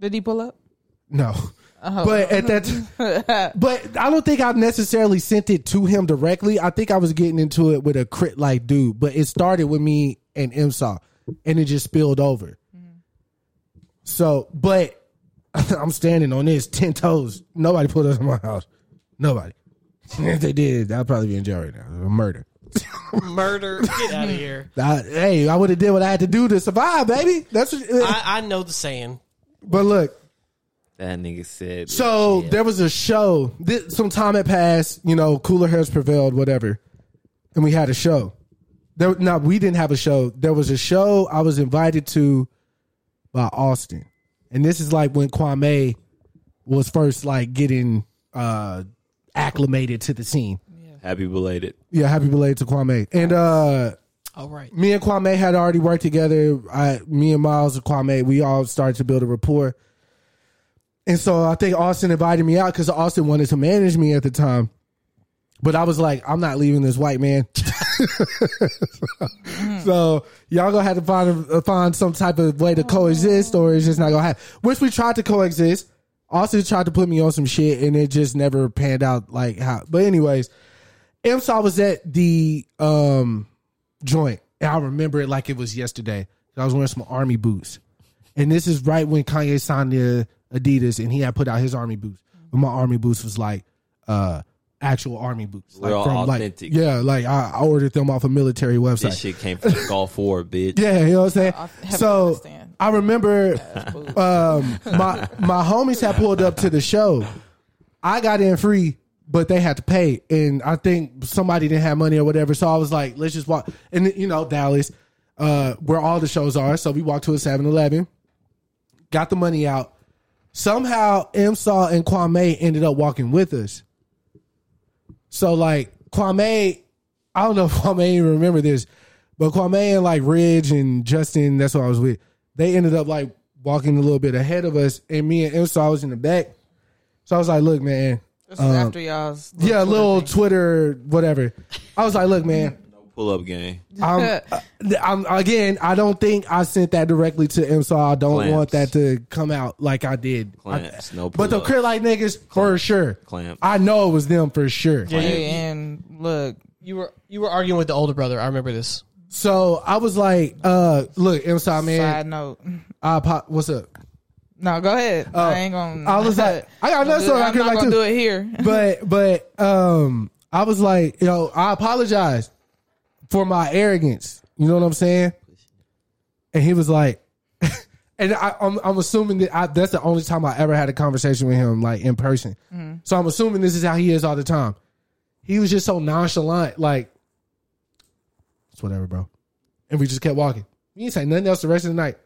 Did he pull up? no. Oh. But at that, but I don't think I necessarily sent it to him directly. I think I was getting into it with a crit like dude, but it started with me and Imsaw, and it just spilled over. Mm-hmm. So, but I'm standing on this ten toes. Nobody put us in my house. Nobody. if they did, I'd probably be in jail right now. A murder. Murder. Get out of here. I, hey, I would have did what I had to do to survive, baby. That's what. I, I know the saying. but look, That nigga said. So yeah. there was a show. This, some time had passed. You know, cooler heads prevailed. Whatever, and we had a show. There, no, we didn't have a show. There was a show I was invited to by Austin, and this is like when Kwame was first like getting uh acclimated to the scene. Happy belated. Yeah, happy belated to Kwame. And uh All right. me and Kwame had already worked together. I, me and Miles and Kwame, we all started to build a rapport. And so I think Austin invited me out because Austin wanted to manage me at the time. But I was like, I'm not leaving this white man. so y'all gonna have to find find some type of way to coexist, or it's just not gonna happen. Which we tried to coexist. Austin tried to put me on some shit, and it just never panned out like how. But anyways, MSAW was at the um joint, and I remember it like it was yesterday. I was wearing some army boots, and this is right when Kanye signed the Adidas, and he had put out his army boots. But my army boots was like uh actual army boots, like Real authentic. like yeah, like I, I ordered them off a military website. This shit came from the Gulf War, bitch. Yeah, you know what I'm saying. I So understand. I remember um, my my homies had pulled up to the show. I got in free, but they had to pay, and I think somebody didn't have money or whatever. So I was like, let's just walk. And you know, Dallas, uh, where all the shows are. So we walked to a 7-Eleven, got the money out. Somehow, M Saw and Kwame ended up walking with us. So like Kwame, I don't know if Kwame even remember this, but Kwame and like Ridge and Justin, that's what I was with. They ended up like walking a little bit ahead of us, and me and Imsaw was in the back. So I was like, "Look, man, This is after y'all's. Um, yeah, Twitter little thing. Twitter, whatever." I was like, "Look, man, No Pull up game. I'm, uh, I'm again. I don't think I sent that directly to him, so I don't Clamps. want that to come out like I did. Clamps, I- no but the pull-ups. crit like niggas for sure. Clamps. I know it was them for sure. Hey, and look, You were you were arguing with the older brother. I remember this. So I was like, uh, "Look, Imsaw, man, side note. I pop, what's up?" No, go ahead. Oh, I ain't gonna. I was like- I got another story I could like too. do it here. but but um I was like, yo, I apologize for my arrogance. You know what I'm saying? And he was like, and I, I'm I'm assuming that I, that's the only time I ever had a conversation with him like in person. So I'm assuming this is how he is all the time. He was just so nonchalant, like it's whatever, bro. And we just kept walking. He didn't say nothing else the rest of the night.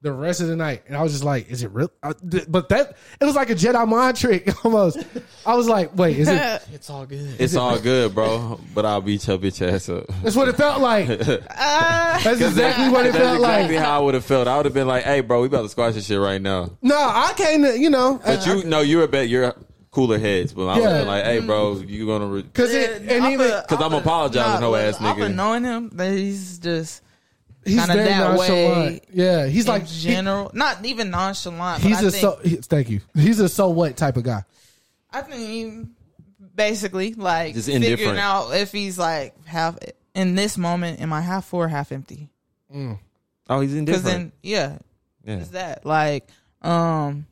The rest of the night, and I was just like, "Is it real?" Uh, th- but that it was like a Jedi mind trick almost. I was like, "Wait, is it?" It's all good. It's all good, bro. But I'll beat your bitch ass up. That's what it felt like. That's exactly what it That's felt exactly like. how I would have felt. I would have been like, "Hey, bro, we about to squash this shit right now." No, I came to, you know, But you, no, you're a bet. You're cooler heads. But I would Yeah. have been like, "Hey, bro, you gonna?" Re- because it, and even Cause I'm apologizing, no ass I've nigga. been knowing him that he's just he's kinda that nonchalant. way Yeah, he's in like he- general, not even nonchalant. he's but I a think, so. he- thank you. He's a so what type of guy. I think he basically like Just figuring out if he's like half in this moment, am I half full or half empty? oh, he's Because indifferent. then, yeah, yeah. is that like um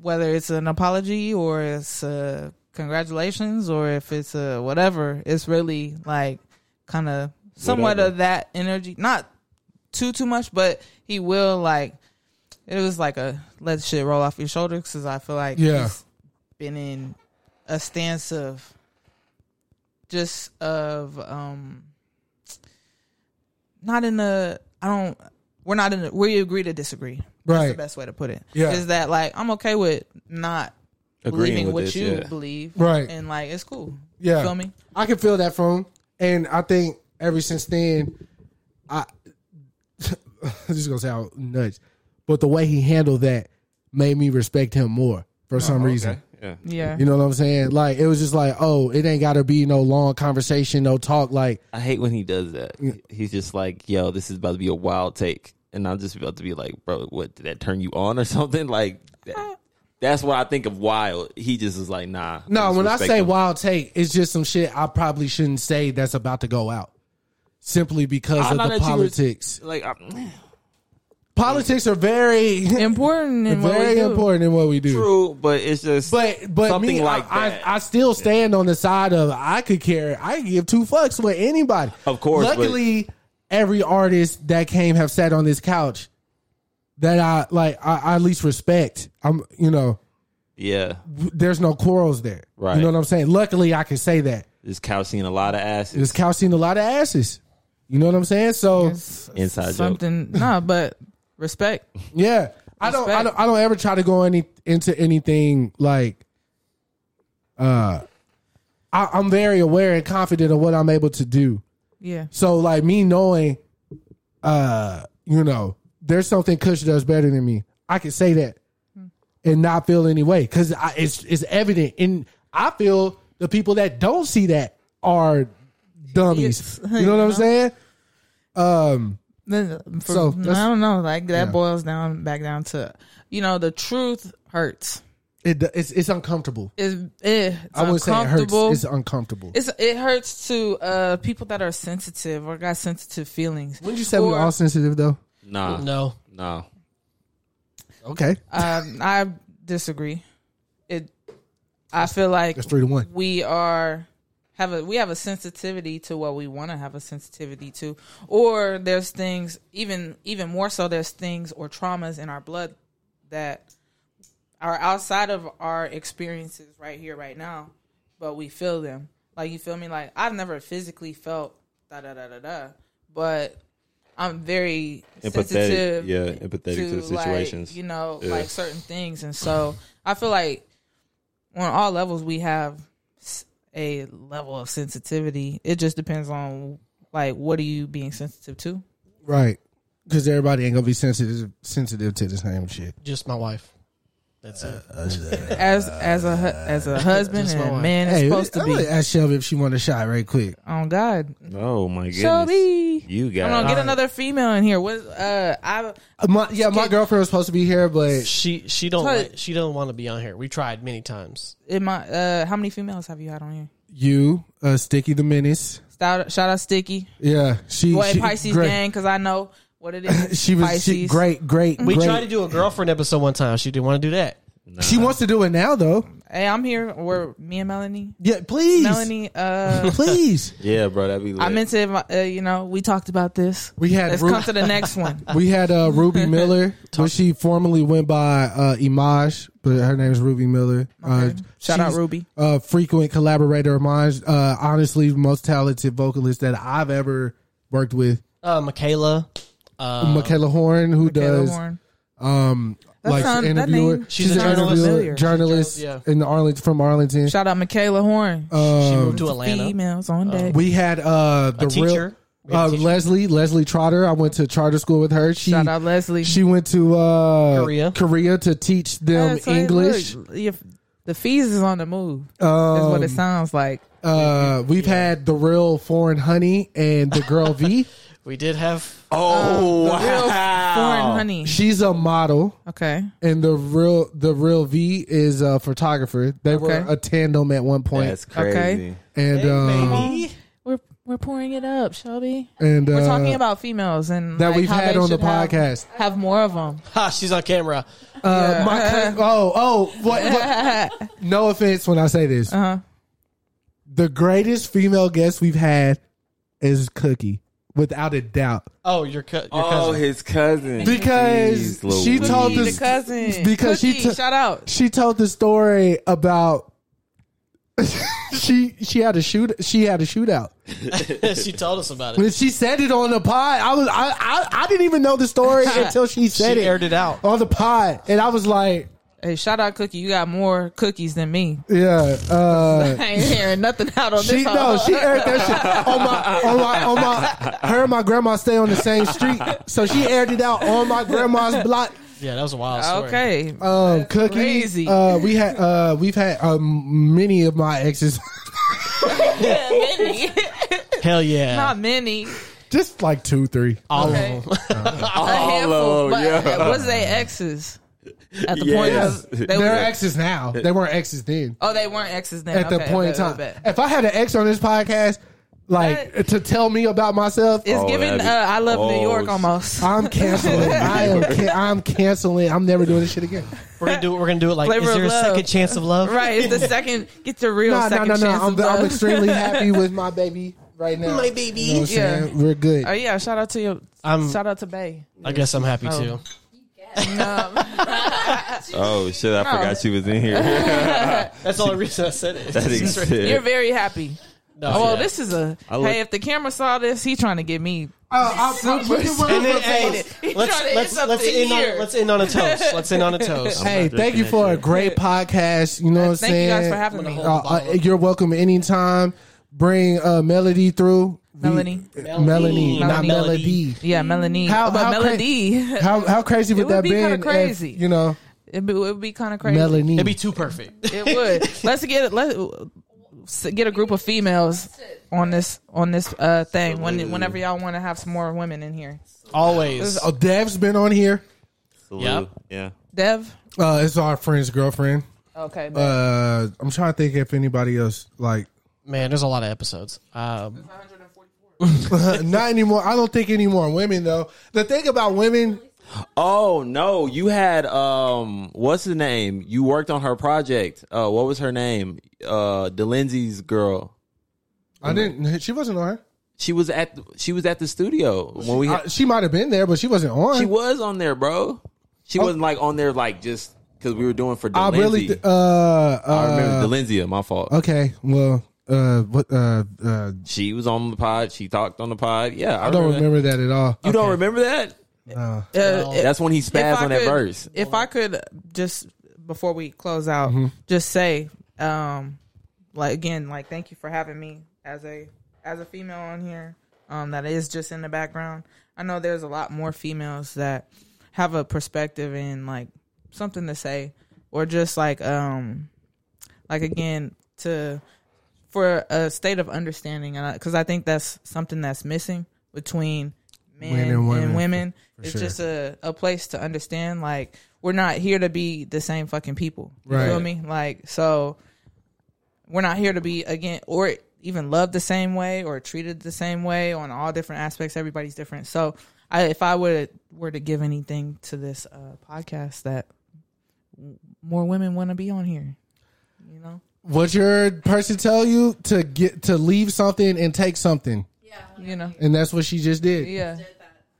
whether it's an apology or it's uh congratulations or if it's a whatever it's really like kind of somewhat Whatever. of that energy not too too much but he will like it was like a let shit roll off your shoulders because i feel like Yeah. he's been in a stance of just of um not in a i don't we're not in a we agree to disagree Right, that's Right. the best way to put it Yeah. is that like i'm okay with not Agreeing believing with what this, you yeah. believe Right. and like it's cool Yeah, feel me I can feel that from him, and I think ever since then, I this is gonna sound nuts, but the way he handled that made me respect him more for oh, some reason. Yeah. Yeah. You know what I'm saying? Like it was just like, oh, it ain't got to be no long conversation, no talk. Like I hate when he does that. He's just like, "Yo, this is about to be a wild take," and I'm just about to be like, "Bro, what did that turn you on or something?" Like, that, that's what I think of wild. He just is like, "Nah." no, when I say him. wild take, it's just some shit I probably shouldn't say that's about to go out, simply because I of the that you were- politics. like, I, Politics are very, Important in what we very do. important in what we do. true, but it's just But but something me, like I, that. I, I still stand on the side of I could care. I could give two fucks with anybody. Of course, but- Luckily, every artist that came have sat on this couch that I like. I, I at least respect. I'm you know. yeah, There's no quarrels there. Right. You know what I'm saying? Luckily, I can say that. this couch seen a lot of asses. This couch seen a lot of asses. You know what I'm saying? So Inside joke. Something. No, but respect. yeah, I don't, I don't. I don't ever try to go any into anything like. Uh, I, I'm very aware and confident of what I'm able to do. Yeah. So like me knowing, uh, you know, there's something Kush does better than me. I can say that and not feel any way because it's it's evident. And I feel the people that don't see that are dummies. Yes. You know what I'm saying? Um, Then for, So, I don't know. Like that Yeah. boils down back down to you know the truth hurts. it it's it's uncomfortable. It's, it's I wouldn't say it hurts. uncomfortable. It's uncomfortable. It's it hurts to uh people that are sensitive or got sensitive feelings. Wouldn't you say we're all sensitive though? Nah, No. no. Okay, um, I disagree. It. I feel like it's three to one. we are have a we have a sensitivity to what we want to have a sensitivity to or there's things even even more so there's things or traumas in our blood that are outside of our experiences right here right now but we feel them like you feel me like i've never physically felt da da da da da but i'm very Empathetic, sensitive yeah, empathetic to the like, situations. you know Yeah. like certain things and so i feel like on all levels we have a level of sensitivity it just depends on like what are you being sensitive to Right, because everybody ain't gonna be sensitive sensitive to the same shit. Just my wife. That's it. as as a hu- as a husband Just and a wife. man is Hey, supposed to I'm gonna be ask Shelby if she want a shot right quick. Oh god Oh my goodness. Shelby. You I'm got gonna get another female in here. What? Uh, I Uh, My, yeah, my Skip. girlfriend was supposed to be here, but She she don't Tell- like, she don't want to be on here. We tried many times. in my uh, how many females have you had on here? you, uh, Sticky the Menace. Shout, shout out Sticky, Yeah, she. boy she Pisces great. gang, because I know what it is. She was Pisces. she, great, great. We great. tried to do a girlfriend episode one time. She didn't want to do that. She wants to do it now, though. Hey, I'm here. We're me and Melanie. Yeah, please, Melanie, uh, please. Yeah, bro, that'd be lit. I meant to. Uh, you know, we talked about this. We had Let's Ru- come to the next one. we had uh, Ruby Miller, but she formerly went by uh, Imaj, but her name is Ruby Miller. Uh, Shout out she's Ruby. A frequent collaborator of mine. Uh, honestly, most talented vocalist that I've ever worked with. Uh, Michaela. Uh, Michaela Horn, who Michaela does Horn. um That like sound- that interviewer. name She's a an journalist. interviewer, Familiar. journalist Yeah. in Arlington from Arlington. Shout out Michaela Horn. she Um, moved to Atlanta. Females on deck. we had uh the A teacher. real We had a uh, teacher. Leslie Leslie Trotter. I went to charter school with her. She Shout out Leslie. she went to uh Korea. Korea to teach them Yeah, so, hey, English. look, if the fees is on the move. That's Um, what it sounds like. uh, we've had the real foreign honey and the girl V. We did have. oh, The real wow. foreign honey. She's a model, Okay. and the real the real V is a photographer. They were Okay. a tandem at one point, That's crazy. Okay. and um, We're we're pouring it up, Shelby. and uh, We're talking about females and that like, we've how had they on the should have- podcast. Have, more of them. Ha, she's on camera. Uh, my cou- oh oh what, what- no offense when I say this. Uh-huh. The greatest female guest we've had is Cookie, without a doubt. Oh, your, cu- your Oh, cousin. his cousin. Because Jeez she Louise. told Cookie, this the cousin. because she Cookie, t- shout out. she told the story about she she had a shoot she had a shootout. she told us about it. When she said it on the pod, I was I I, I didn't even know the story until she She said it aired it out. on the pod, and I was like, Hey, shout out Cookie. You got more cookies than me. yeah. Uh, I ain't hearing nothing out on she this. no, she aired that shit on my on my on my. Her and my grandma stay on the same street, so she aired it out on my grandma's block. Yeah, that was a wild story. Okay. Um, cookie. crazy. Uh, we had uh, we've had um, many of my exes, many. Hell yeah. Not many. just like two, three. All Okay. of them. A All handful. of them, yeah. was they exes? At the point Yes. of they They're were, exes now. They weren't exes then. Oh, they weren't exes then. At the Okay, point in bet, time, bet, bet. if I had an ex on this podcast, like That- to tell me about myself, It's Oh, giving that'd uh, I love New oh, York almost. I'm canceling. I am. Can- I'm canceling. I'm never doing this shit again. We're gonna do. It. We're gonna do it like. Flavor is there a love. second chance of love? right. It's the second get your real No, no, second no, no. chance I'm, of. I'm extremely happy with my baby right now. My baby. You know what Yeah. saying? We're good. Oh yeah, shout out to you. I'm- shout out to Bay. I guess I'm happy Oh. too. No, Oh shit! I forgot she was in here. That's the only reason I said it. that existed. you're very happy. No, Oh, well, yeah. this is a. look- hey, if the camera saw this, he trying to get me. Uh, I'm- I'm- Super And then, hey, He's let's trying to let's let's end on let's end on a toast. Let's end on a toast. Hey, thank you for that a great podcast. You know what I'm Thank you saying? guys for having me. Uh, uh, you're welcome anytime. Bring uh, Melody through. We- Melanie. Melanie, not Melanie. Melody. Yeah, Melanie. How- but how cra- Melody. How how crazy would, It would that be be? kinda if, crazy. you know, it, would be kind of crazy. Melanie. It'd be too perfect. It would. Let's get it. Let get a group of females on this on this uh thing. When whenever y'all want to have some more women in here. Always. Oh, Dev's been on here. Yeah. Yeah. Dev. Uh, it's our friend's girlfriend. Okay. Uh, I'm trying to think if anybody else like. Man, there's a lot of episodes. Um, not anymore. I don't think any more women though. The thing about women, Oh no, you had um, what's the name? You worked on her project. Uh, what was her name? Uh, DeLindsay's girl. I didn't. She wasn't on her. She was at she was at the studio when we. I- she might have been there, but she wasn't on. she was on there, bro. She wasn't like on there like just because we were doing for I really. Th- uh, uh, I remember DeLindsay. My fault. Okay, well, uh, what? Uh, uh, She was on the pod. She talked on the pod. Yeah, I, I don't remember. remember that at all. that. You don't remember that? Uh, That's when he if spazzed I on that verse. If I could just before we close out, Mm-hmm. just say, um, like again, like thank you for having me as a as a female on here. Um, that is just in the background. I know there's a lot more females that have a perspective and like something to say, or just like um, like again to for a state of understanding, and because I think that's something that's missing between men Men and and women, women. for it's sure. just a, a place to understand. Like we're not here to be the same fucking people. You Right. feel me? Like so, we're not here to be again or even loved the same way or treated the same way on all different aspects. Everybody's different. So, I, if I would were to give anything to this uh, podcast, that more women want to be on here. You know. What your person tell you to get to leave something and take something, Yeah, You know. and that's what she just did. Yeah.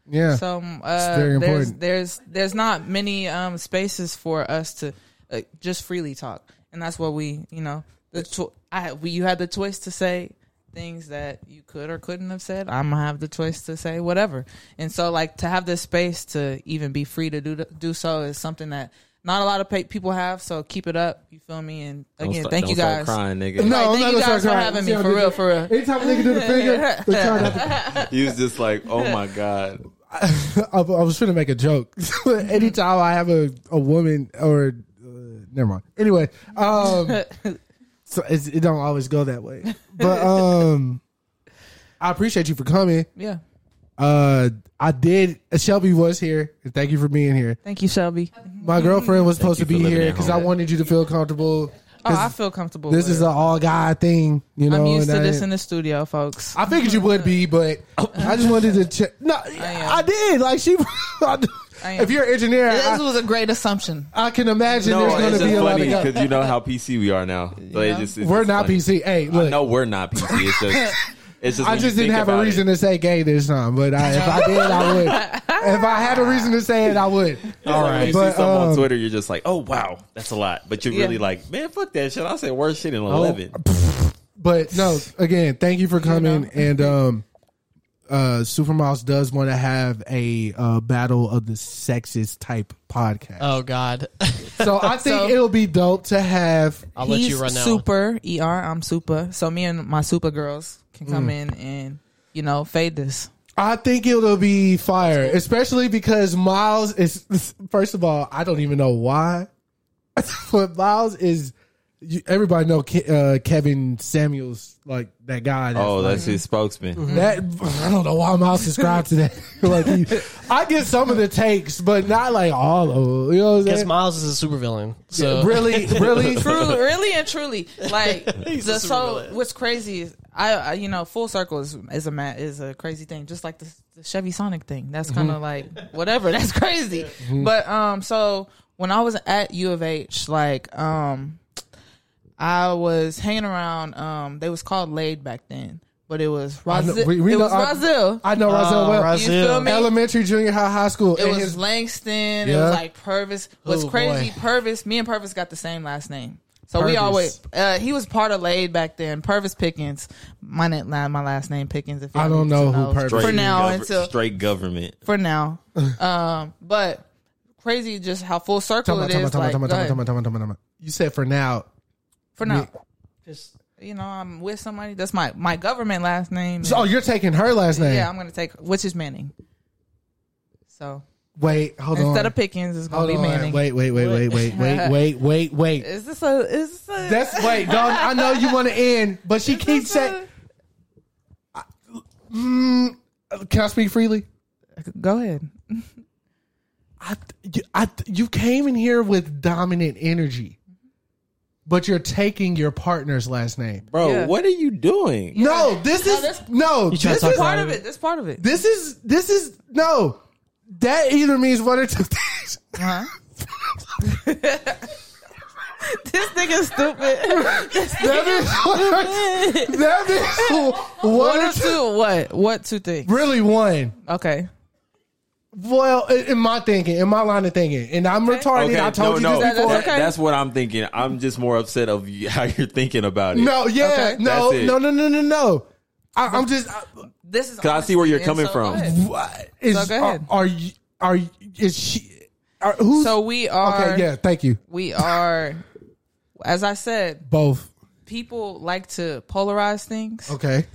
Yeah. So um, uh, very there's there's there's not many um, spaces for us to uh, just freely talk, and that's what we you know the cho- I we, you had the choice to say things that you could or couldn't have said. I'm gonna have the choice to say whatever, and so like to have this space to even be free to do do so is something that not a lot of pa- people have. So keep it up. You feel me? And again, start- thank don't you start guys. crying, nigga. no, Like, I'm thank not you guys start for crying. having me, for real, do- for real. Anytime a nigga do the finger, they try not to He was just like, "Oh my god." I, I was trying to make a joke. Anytime I have a, a woman or uh, never mind. Anyway, um, so it's, it don't always go that way. But um, I appreciate you for coming. Yeah. Uh, I did. Shelby was here. Thank you for being here. Thank you, Shelby. My girlfriend was supposed to be living here at because home. I wanted you to feel comfortable. Oh, 'Cause I feel comfortable. this with is it. an all guy thing, you know. I'm used and to I this in the studio, folks. I figured you would be, but I just wanted to check. No, I, am. did. Like she, I am. if you're an engineer, This I, was a great assumption. I can imagine No, there's going it's to be just a lot funny of because you know how PC we are now. So it just, it's We're just not funny. PC. Hey, I look, know we're not PC. It's just, it's just. I just didn't have a reason It. to say gay this time, but I, if I did, I would. if I had a reason to say it, I would. All right. You But, see something um, on Twitter, you're just like, "Oh wow, that's a lot," but you're Yeah. really like, "Man, fuck that shit." I say worse shit in Oh, eleven. But no, again, thank you for coming. And um, uh, Supermouse does want to have a uh, battle of the sexist type podcast. Oh God. so I think So- it'll be dope to have. I'll let He's you run now. super er. I'm super. So me and my super girls can come Mm. in and you know fade this. I think it'll be fire, especially because Miles is. First of all, I don't even know why, but Miles is. You, everybody know Ke, uh, Kevin Samuels, like that guy. That's Oh, like, that's his spokesman. that. I don't know why I'm Miles subscribed to that. like, he, I get some of the takes, but not like all of them. You know what I'm Because saying? Miles is a supervillain. So really, really, truly, really and truly, like the, a so. supervillain. What's crazy is I, I, you know, full circle is is a ma- is a crazy thing, just like the, the Chevy Sonic thing. That's kind of like whatever. That's crazy. But um, so when I was at U of H, like um, I was hanging around. Um, they was called Laid back then, but it was I know- Razil. we- we it know- was I- Razil. I know Roselle well. Razil. You feel me? Elementary, junior high, high school. It and was his- Langston. It was like Purvis. What's Oh, crazy? boy. Purvis. Me and Purvis got the same last name. So we always. Uh, he was part of Laid back then. Purvis Pickens. My na- my last name Pickens. If I don't need to know who Purvis For now Gover- until straight government. for now. um, but crazy just how full circle Time out, it time out, is. You said for now. For now. just You know, I'm with somebody. That's my my government last name. So, oh, you're taking her last name. yeah, I'm gonna take which is Manning. So Wait, hold on. instead of Pickens, it's gonna hold be on. Manning. Wait, wait, wait, wait, wait, wait, wait, wait, wait. Is this a? Is this a? That's wait, dog. I know you want to end, but she is keeps saying. Mm, can I speak freely? Go ahead. I, I, you came in here with dominant energy, but you're taking your partner's last name. Bro, Yeah. what are you doing? No, this No, is that's- no. You trying This to is about part of it. That's part of it. this is this is no. That either means one or two things. Huh? this nigga stupid. That means that means one One or or two. two? What? What two things? Really, one. Okay. Well, in in my thinking, in my line of thinking, and I'm retarded. I told no, you no, this before. that- that's what I'm thinking. I'm just more upset of how you're thinking about it. No, yeah, Okay. no, no, no, no, no, no. I, I'm just. I, This is. Cause I see where you're coming so from. go what is? So go ahead. Are, are you? Are you? Is she? Are, who's? So we are. okay, yeah. Thank you. We are. As I said, Both. people like to polarize things. Okay.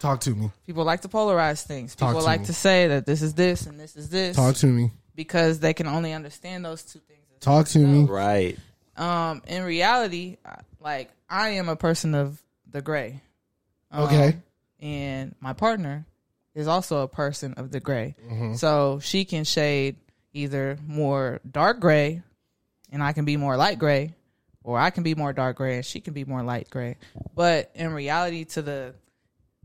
Talk to me. People like to polarize things. Talk People to like me. to say that this is this and this is this Talk to me. because they can only understand those two things. Talk to me. Right. Um, in reality, I- like I am a person of the gray. Um, Okay. and my partner is also a person of the gray. Mm-hmm. So she can shade either more dark gray, and I can be more light gray, or I can be more dark gray and she can be more light gray. But in reality, to the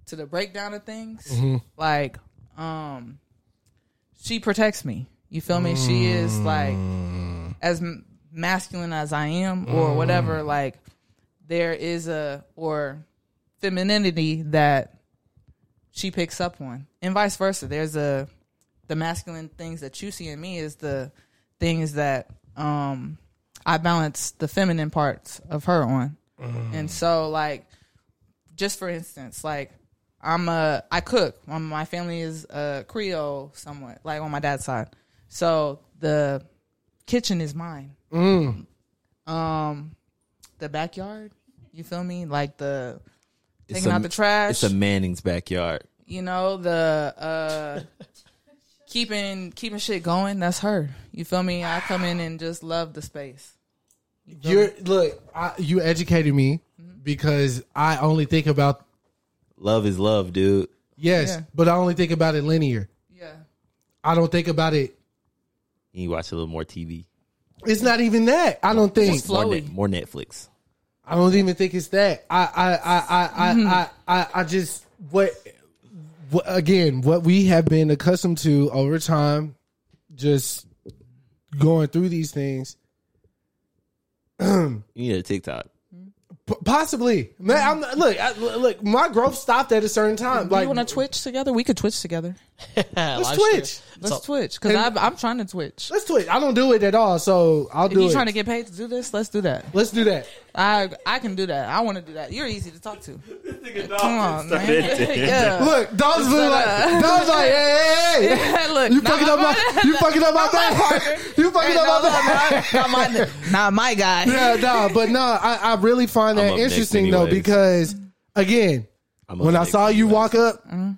to the breakdown of things, Mm-hmm. like um, she protects me. You feel me? She is like as m- masculine as I am, or whatever. Like there is a or femininity that she picks up on, and vice versa. There's a the masculine things that you see in me is the things that um I balance the feminine parts of her on, and so like just for instance, like I'm a I cook. My family is uh, Creole somewhat, like on my dad's side. So the kitchen is mine. Um, the backyard. You feel me? Like the It's taking a- out the trash. It's a Manning's backyard. you know the uh keeping keeping shit going. That's her. You feel me? I come in and just love the space. You're look. I, you educated me because I only think about Love is love, dude. yes, Yeah. but I only think about it linear. Yeah. I don't think about it. You watch a little more TV, It's not even that. I don't think. Just more, Flowy. net, more Netflix. I don't even think it's that. I I I I I mm-hmm. I, I, I just what, what again what we have been accustomed to over time, just going through these things. You need a TikTok. P- possibly, man. I'm look. I, look, my growth stopped at a certain time. Do Like, you want to Twitch together? We could Twitch together. let's Twitch. Let's Twitch because I'm trying to Twitch. Let's Twitch. I don't do it at all, so I'll If do you it. trying to get paid to do this, let's do that. Let's do that. I I can do that. I want to do that. You're easy to talk to. Come on, man. yeah. Look, Dog's really like, Dog's like, hey, hey, hey. Look, You fucking up my, you fucking up my not my You fucking Hey, up no, my bag. no, not, my, not my guy. Yeah, no, but no, I, I really find that up next interesting though because again, when I next saw you walk up, mm-hmm.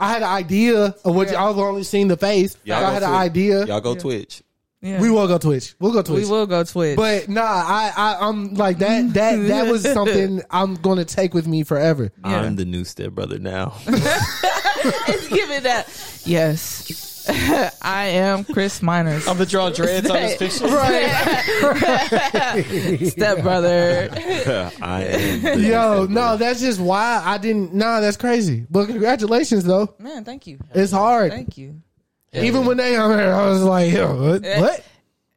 I had an idea of what I've only seen the face. Y'all I go had an idea. Y'all go Twitch. Yeah. We will go Twitch. We'll go Twitch. we will go Twitch. But nah, I, I I'm like that. That that was something I'm gonna take with me forever. I'm the new stepbrother now. give it that. Yes. I am Chris Miners. I'm the draw dreads on this picture. Right. Step brother. I am. Yo, no, that's just why I didn't. Nah, that's crazy. But congratulations, though. Man, thank you. It's hard. Thank you. Even when they on there, I was like, yo, what? Eh, what?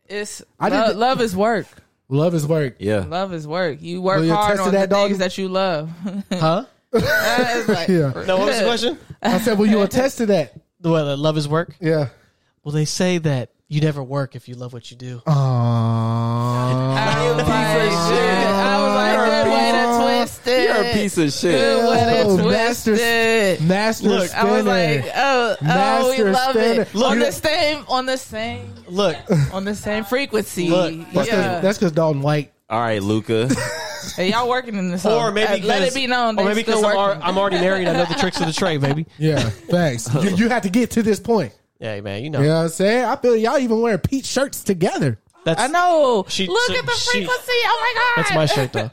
It's I love, did- love is work. Love is work. Yeah. Love is work. You work Will you hard attest on that, the dog? things that you love. Huh? It's like- Yeah. No, what was the question? I said, will you attest to that? The way that love is work. Yeah. Well, they say that you never work if you love what you do. Aww. I was like, I was like, good way to twist it. You're a piece of shit. Good way to Oh, twist master- it. Master Look, spinner. I was like, oh, oh, Master we love spinner. it. Look, on you- the same, on the same, Look, on the same frequency. Look, that's yeah. because that's because Dalton White. All right, Luca. hey, y'all working in this, or maybe Uh, let it 'cause- be known. or maybe because I'm, al- I'm already married. I know the tricks of the trade, baby. Yeah, thanks. you, you have to get to this point. Yeah, man, you know You know what I'm saying? I feel y'all even wearing peach shirts together. that's I know. She- Look so at the she- frequency. oh my god. that's my shirt though.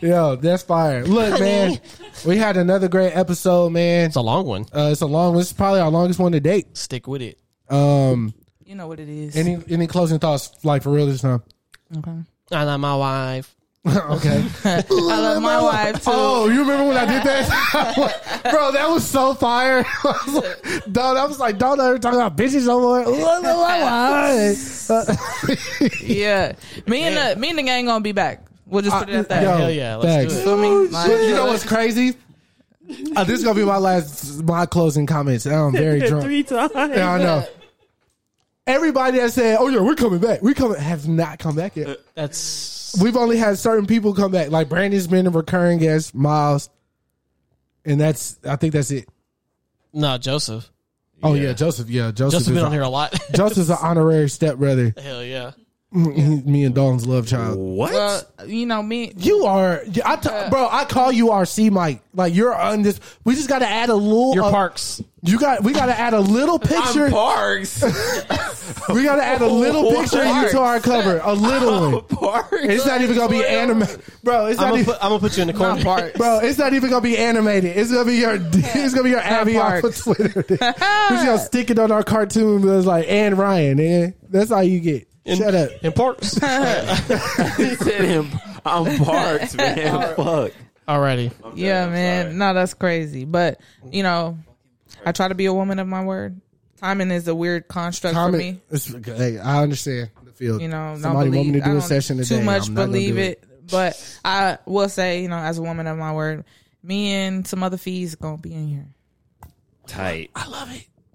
Yo, that's fire. Look, man, we had another great episode, man. It's a long one. Uh, it's a long. This is probably our longest one to date. Stick with it. Um, You know what it is. any any closing thoughts, like for real this time? okay. I love my wife. okay. I love my wife too. Oh, you remember when I did that, bro? That was so fire. I was like, Dog, I was like, don't ever talk about bitches no more. Yeah, me and the me and the gang gonna be back. We'll just put it at that. Yo, Hell yeah, let's thanks. do it. Feel me? Like, you know what's crazy? Uh, this is gonna be my last, my closing comments. I'm very drunk. Three times. Yeah, I know. Everybody that said, "Oh yeah, we're coming back," we coming have not come back yet. Uh, that's We've only had certain people come back. Like Brandon's been a recurring guest, Miles, and that's I think that's it. no Joseph. Oh yeah, Joseph. Yeah, Joseph. Joseph is been a- on here a lot. Joseph's an honorary stepbrother. Hell yeah. Me and Dalton's love child. What? well, you know me. You are, I t- bro. I call you RC Mike. Like you're on this. We just got to add a little. Your uh, parks. You got. We got to add a little picture. I'm Parks. We got to add a little picture of you to our cover. A little one. Parks. It's not even gonna be animated, bro. It's I'm not gonna, even. put, I'm gonna put you in the corner. Not part. Bro, it's not even gonna be animated. It's gonna be your. It's gonna be your Abby off of Twitter. We're just gonna stick it on our cartoon. But it's like and Ryan, man. That's all you get. Shut up. In parks. he said him. I'm Parks, man. Fuck. Alrighty. Yeah, man. No, that's crazy. But you know, I try to be a woman of my word. Timing is a weird construct for me. It's, hey, I understand the field. You know, don't somebody want me to do a session today. Too much I'm believe do it. but I will say, you know, as a woman of my word, me and some other fees gonna be in here. Tight.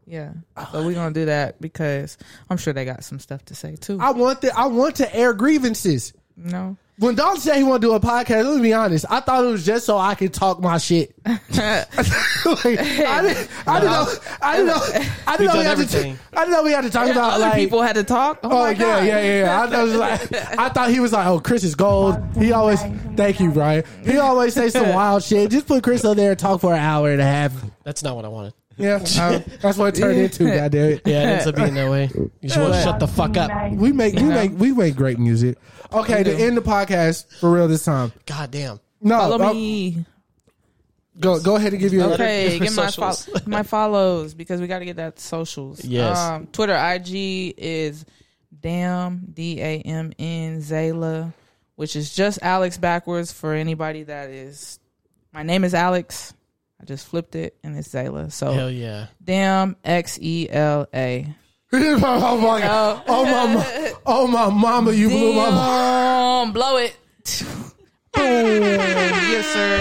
Yeah, so we're gonna do that because I'm sure they got some stuff to say too. I want the, I want to air grievances. No. When Don said he want to do a podcast, let me be honest. I thought it was just so I could talk my shit. like, I didn't, I didn't know. I didn't know. I didn't know we had to. everything. I didn't know we had to talk about other like. people had to talk. Oh, Oh my yeah, God. yeah, yeah, yeah. I, thought was like, I thought he was like, "Oh, Chris is gold." He always, thank you, Brian. He always say some wild shit. Just put Chris up there and talk for an hour and a half. That's not what I wanted. Yeah, uh, that's what it turned into. Goddamn it. Yeah, it ends up being that way. You just want to shut the fuck up. We make we make we make great music. Okay, to end the podcast for real this time. God damn. No, Follow uh, me. go go ahead and give you Okay, Your get my fo- socials. my follows because we got to get that socials. Yes. Um, Twitter, IG is damn d a m n Xela, which is just Alex backwards for anybody that is. My name is Alex. I just flipped it and it's Xela. So Hell yeah. damn x e l a. oh my god! Oh my, oh my mama! You blew my mind. Blow it. Boom. Yes, sir.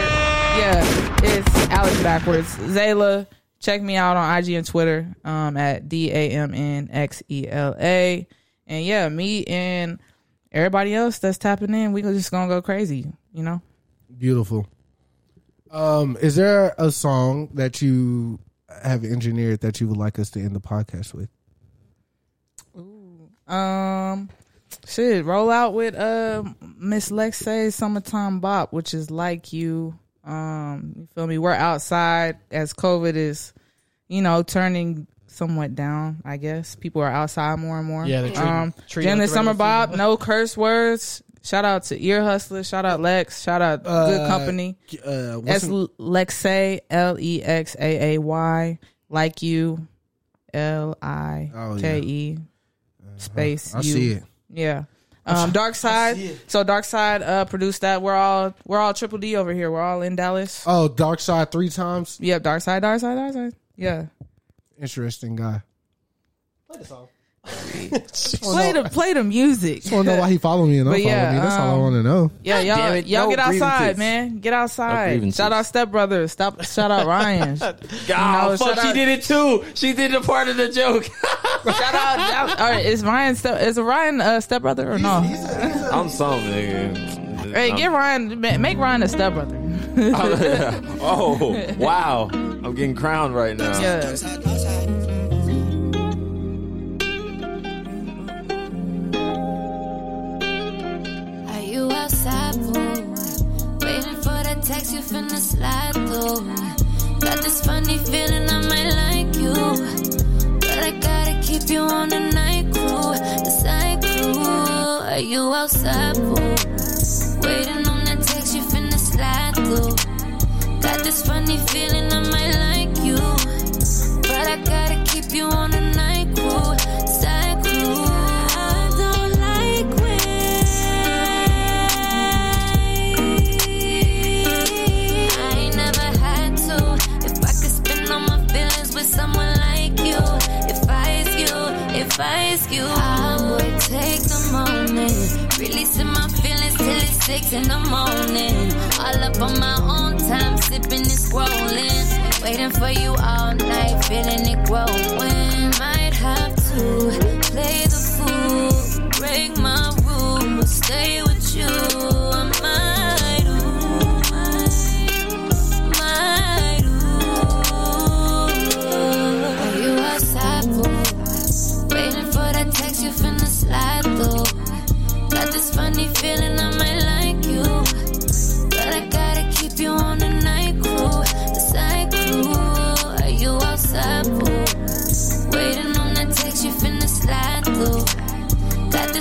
Yeah, it's Alex backwards. Xela. Check me out on IG and Twitter um, at D A M N X E L A. And yeah, me and everybody else that's tapping in, we're just gonna go crazy, you know? Beautiful. Um, is there a song that you have engineered that you would like us to end the podcast with? Um, shit, roll out with uh Miss Lexay's "Summertime Bop," which is like you Um, you feel me? We're outside as COVID is, you know, turning somewhat down. I guess people are outside more and more. Yeah, they're treating- um, treating Jen and the Summer regular Bob, no curse words. Shout out to Ear Hustler. Shout out Lex. Shout out Good Uh, Company. Uh, what's That's in- Lexay, L E X A A Y, like you, L I K E, space I you. see it. Yeah. Um, Dark Side. So Dark Side uh, produced that. We're all we're all Triple D over here. We're all in Dallas. Oh, Dark Side three times. Yep. Dark Side. Dark Side. Dark Side. Yeah. Interesting guy. Play the song. Play the play the music. Just want to know why he followed me and But I follow yeah, me. That's all I um, want to know. Yeah, y'all, damn it, y'all no get outside, grievances. man. Get outside. grievances. shout out Step Brothers. Stop. Shout out Ryan. shout God, know, fuck, shout she out- did it too. She did the part of the joke. Shout out. All right, is Ryan step? Is Ryan a step brother or no? I'm some nigga. Hey, I'm- get Ryan. ma- Make Ryan a step brother. oh wow, I'm getting crowned right now. Yeah. Are you outside, boy? Waiting for that text you finna slide through. Got this funny feeling I might like you. But I gotta keep you on the night crew, the side crew. Are you outside, boy? Waiting on that text you finna slide through. Got this funny feeling I might like you. But I gotta keep you on the night crew, side someone like you, if I ask you, if I ask you, I would take the moment, releasing my feelings till it's six in the morning. All up on my own time, sipping and scrolling, waiting for you all night, feeling it growing. I might have to play the fool, break my rules, stay with you. I might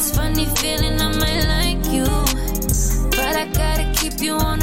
this funny feeling I might like you. But I gotta keep you on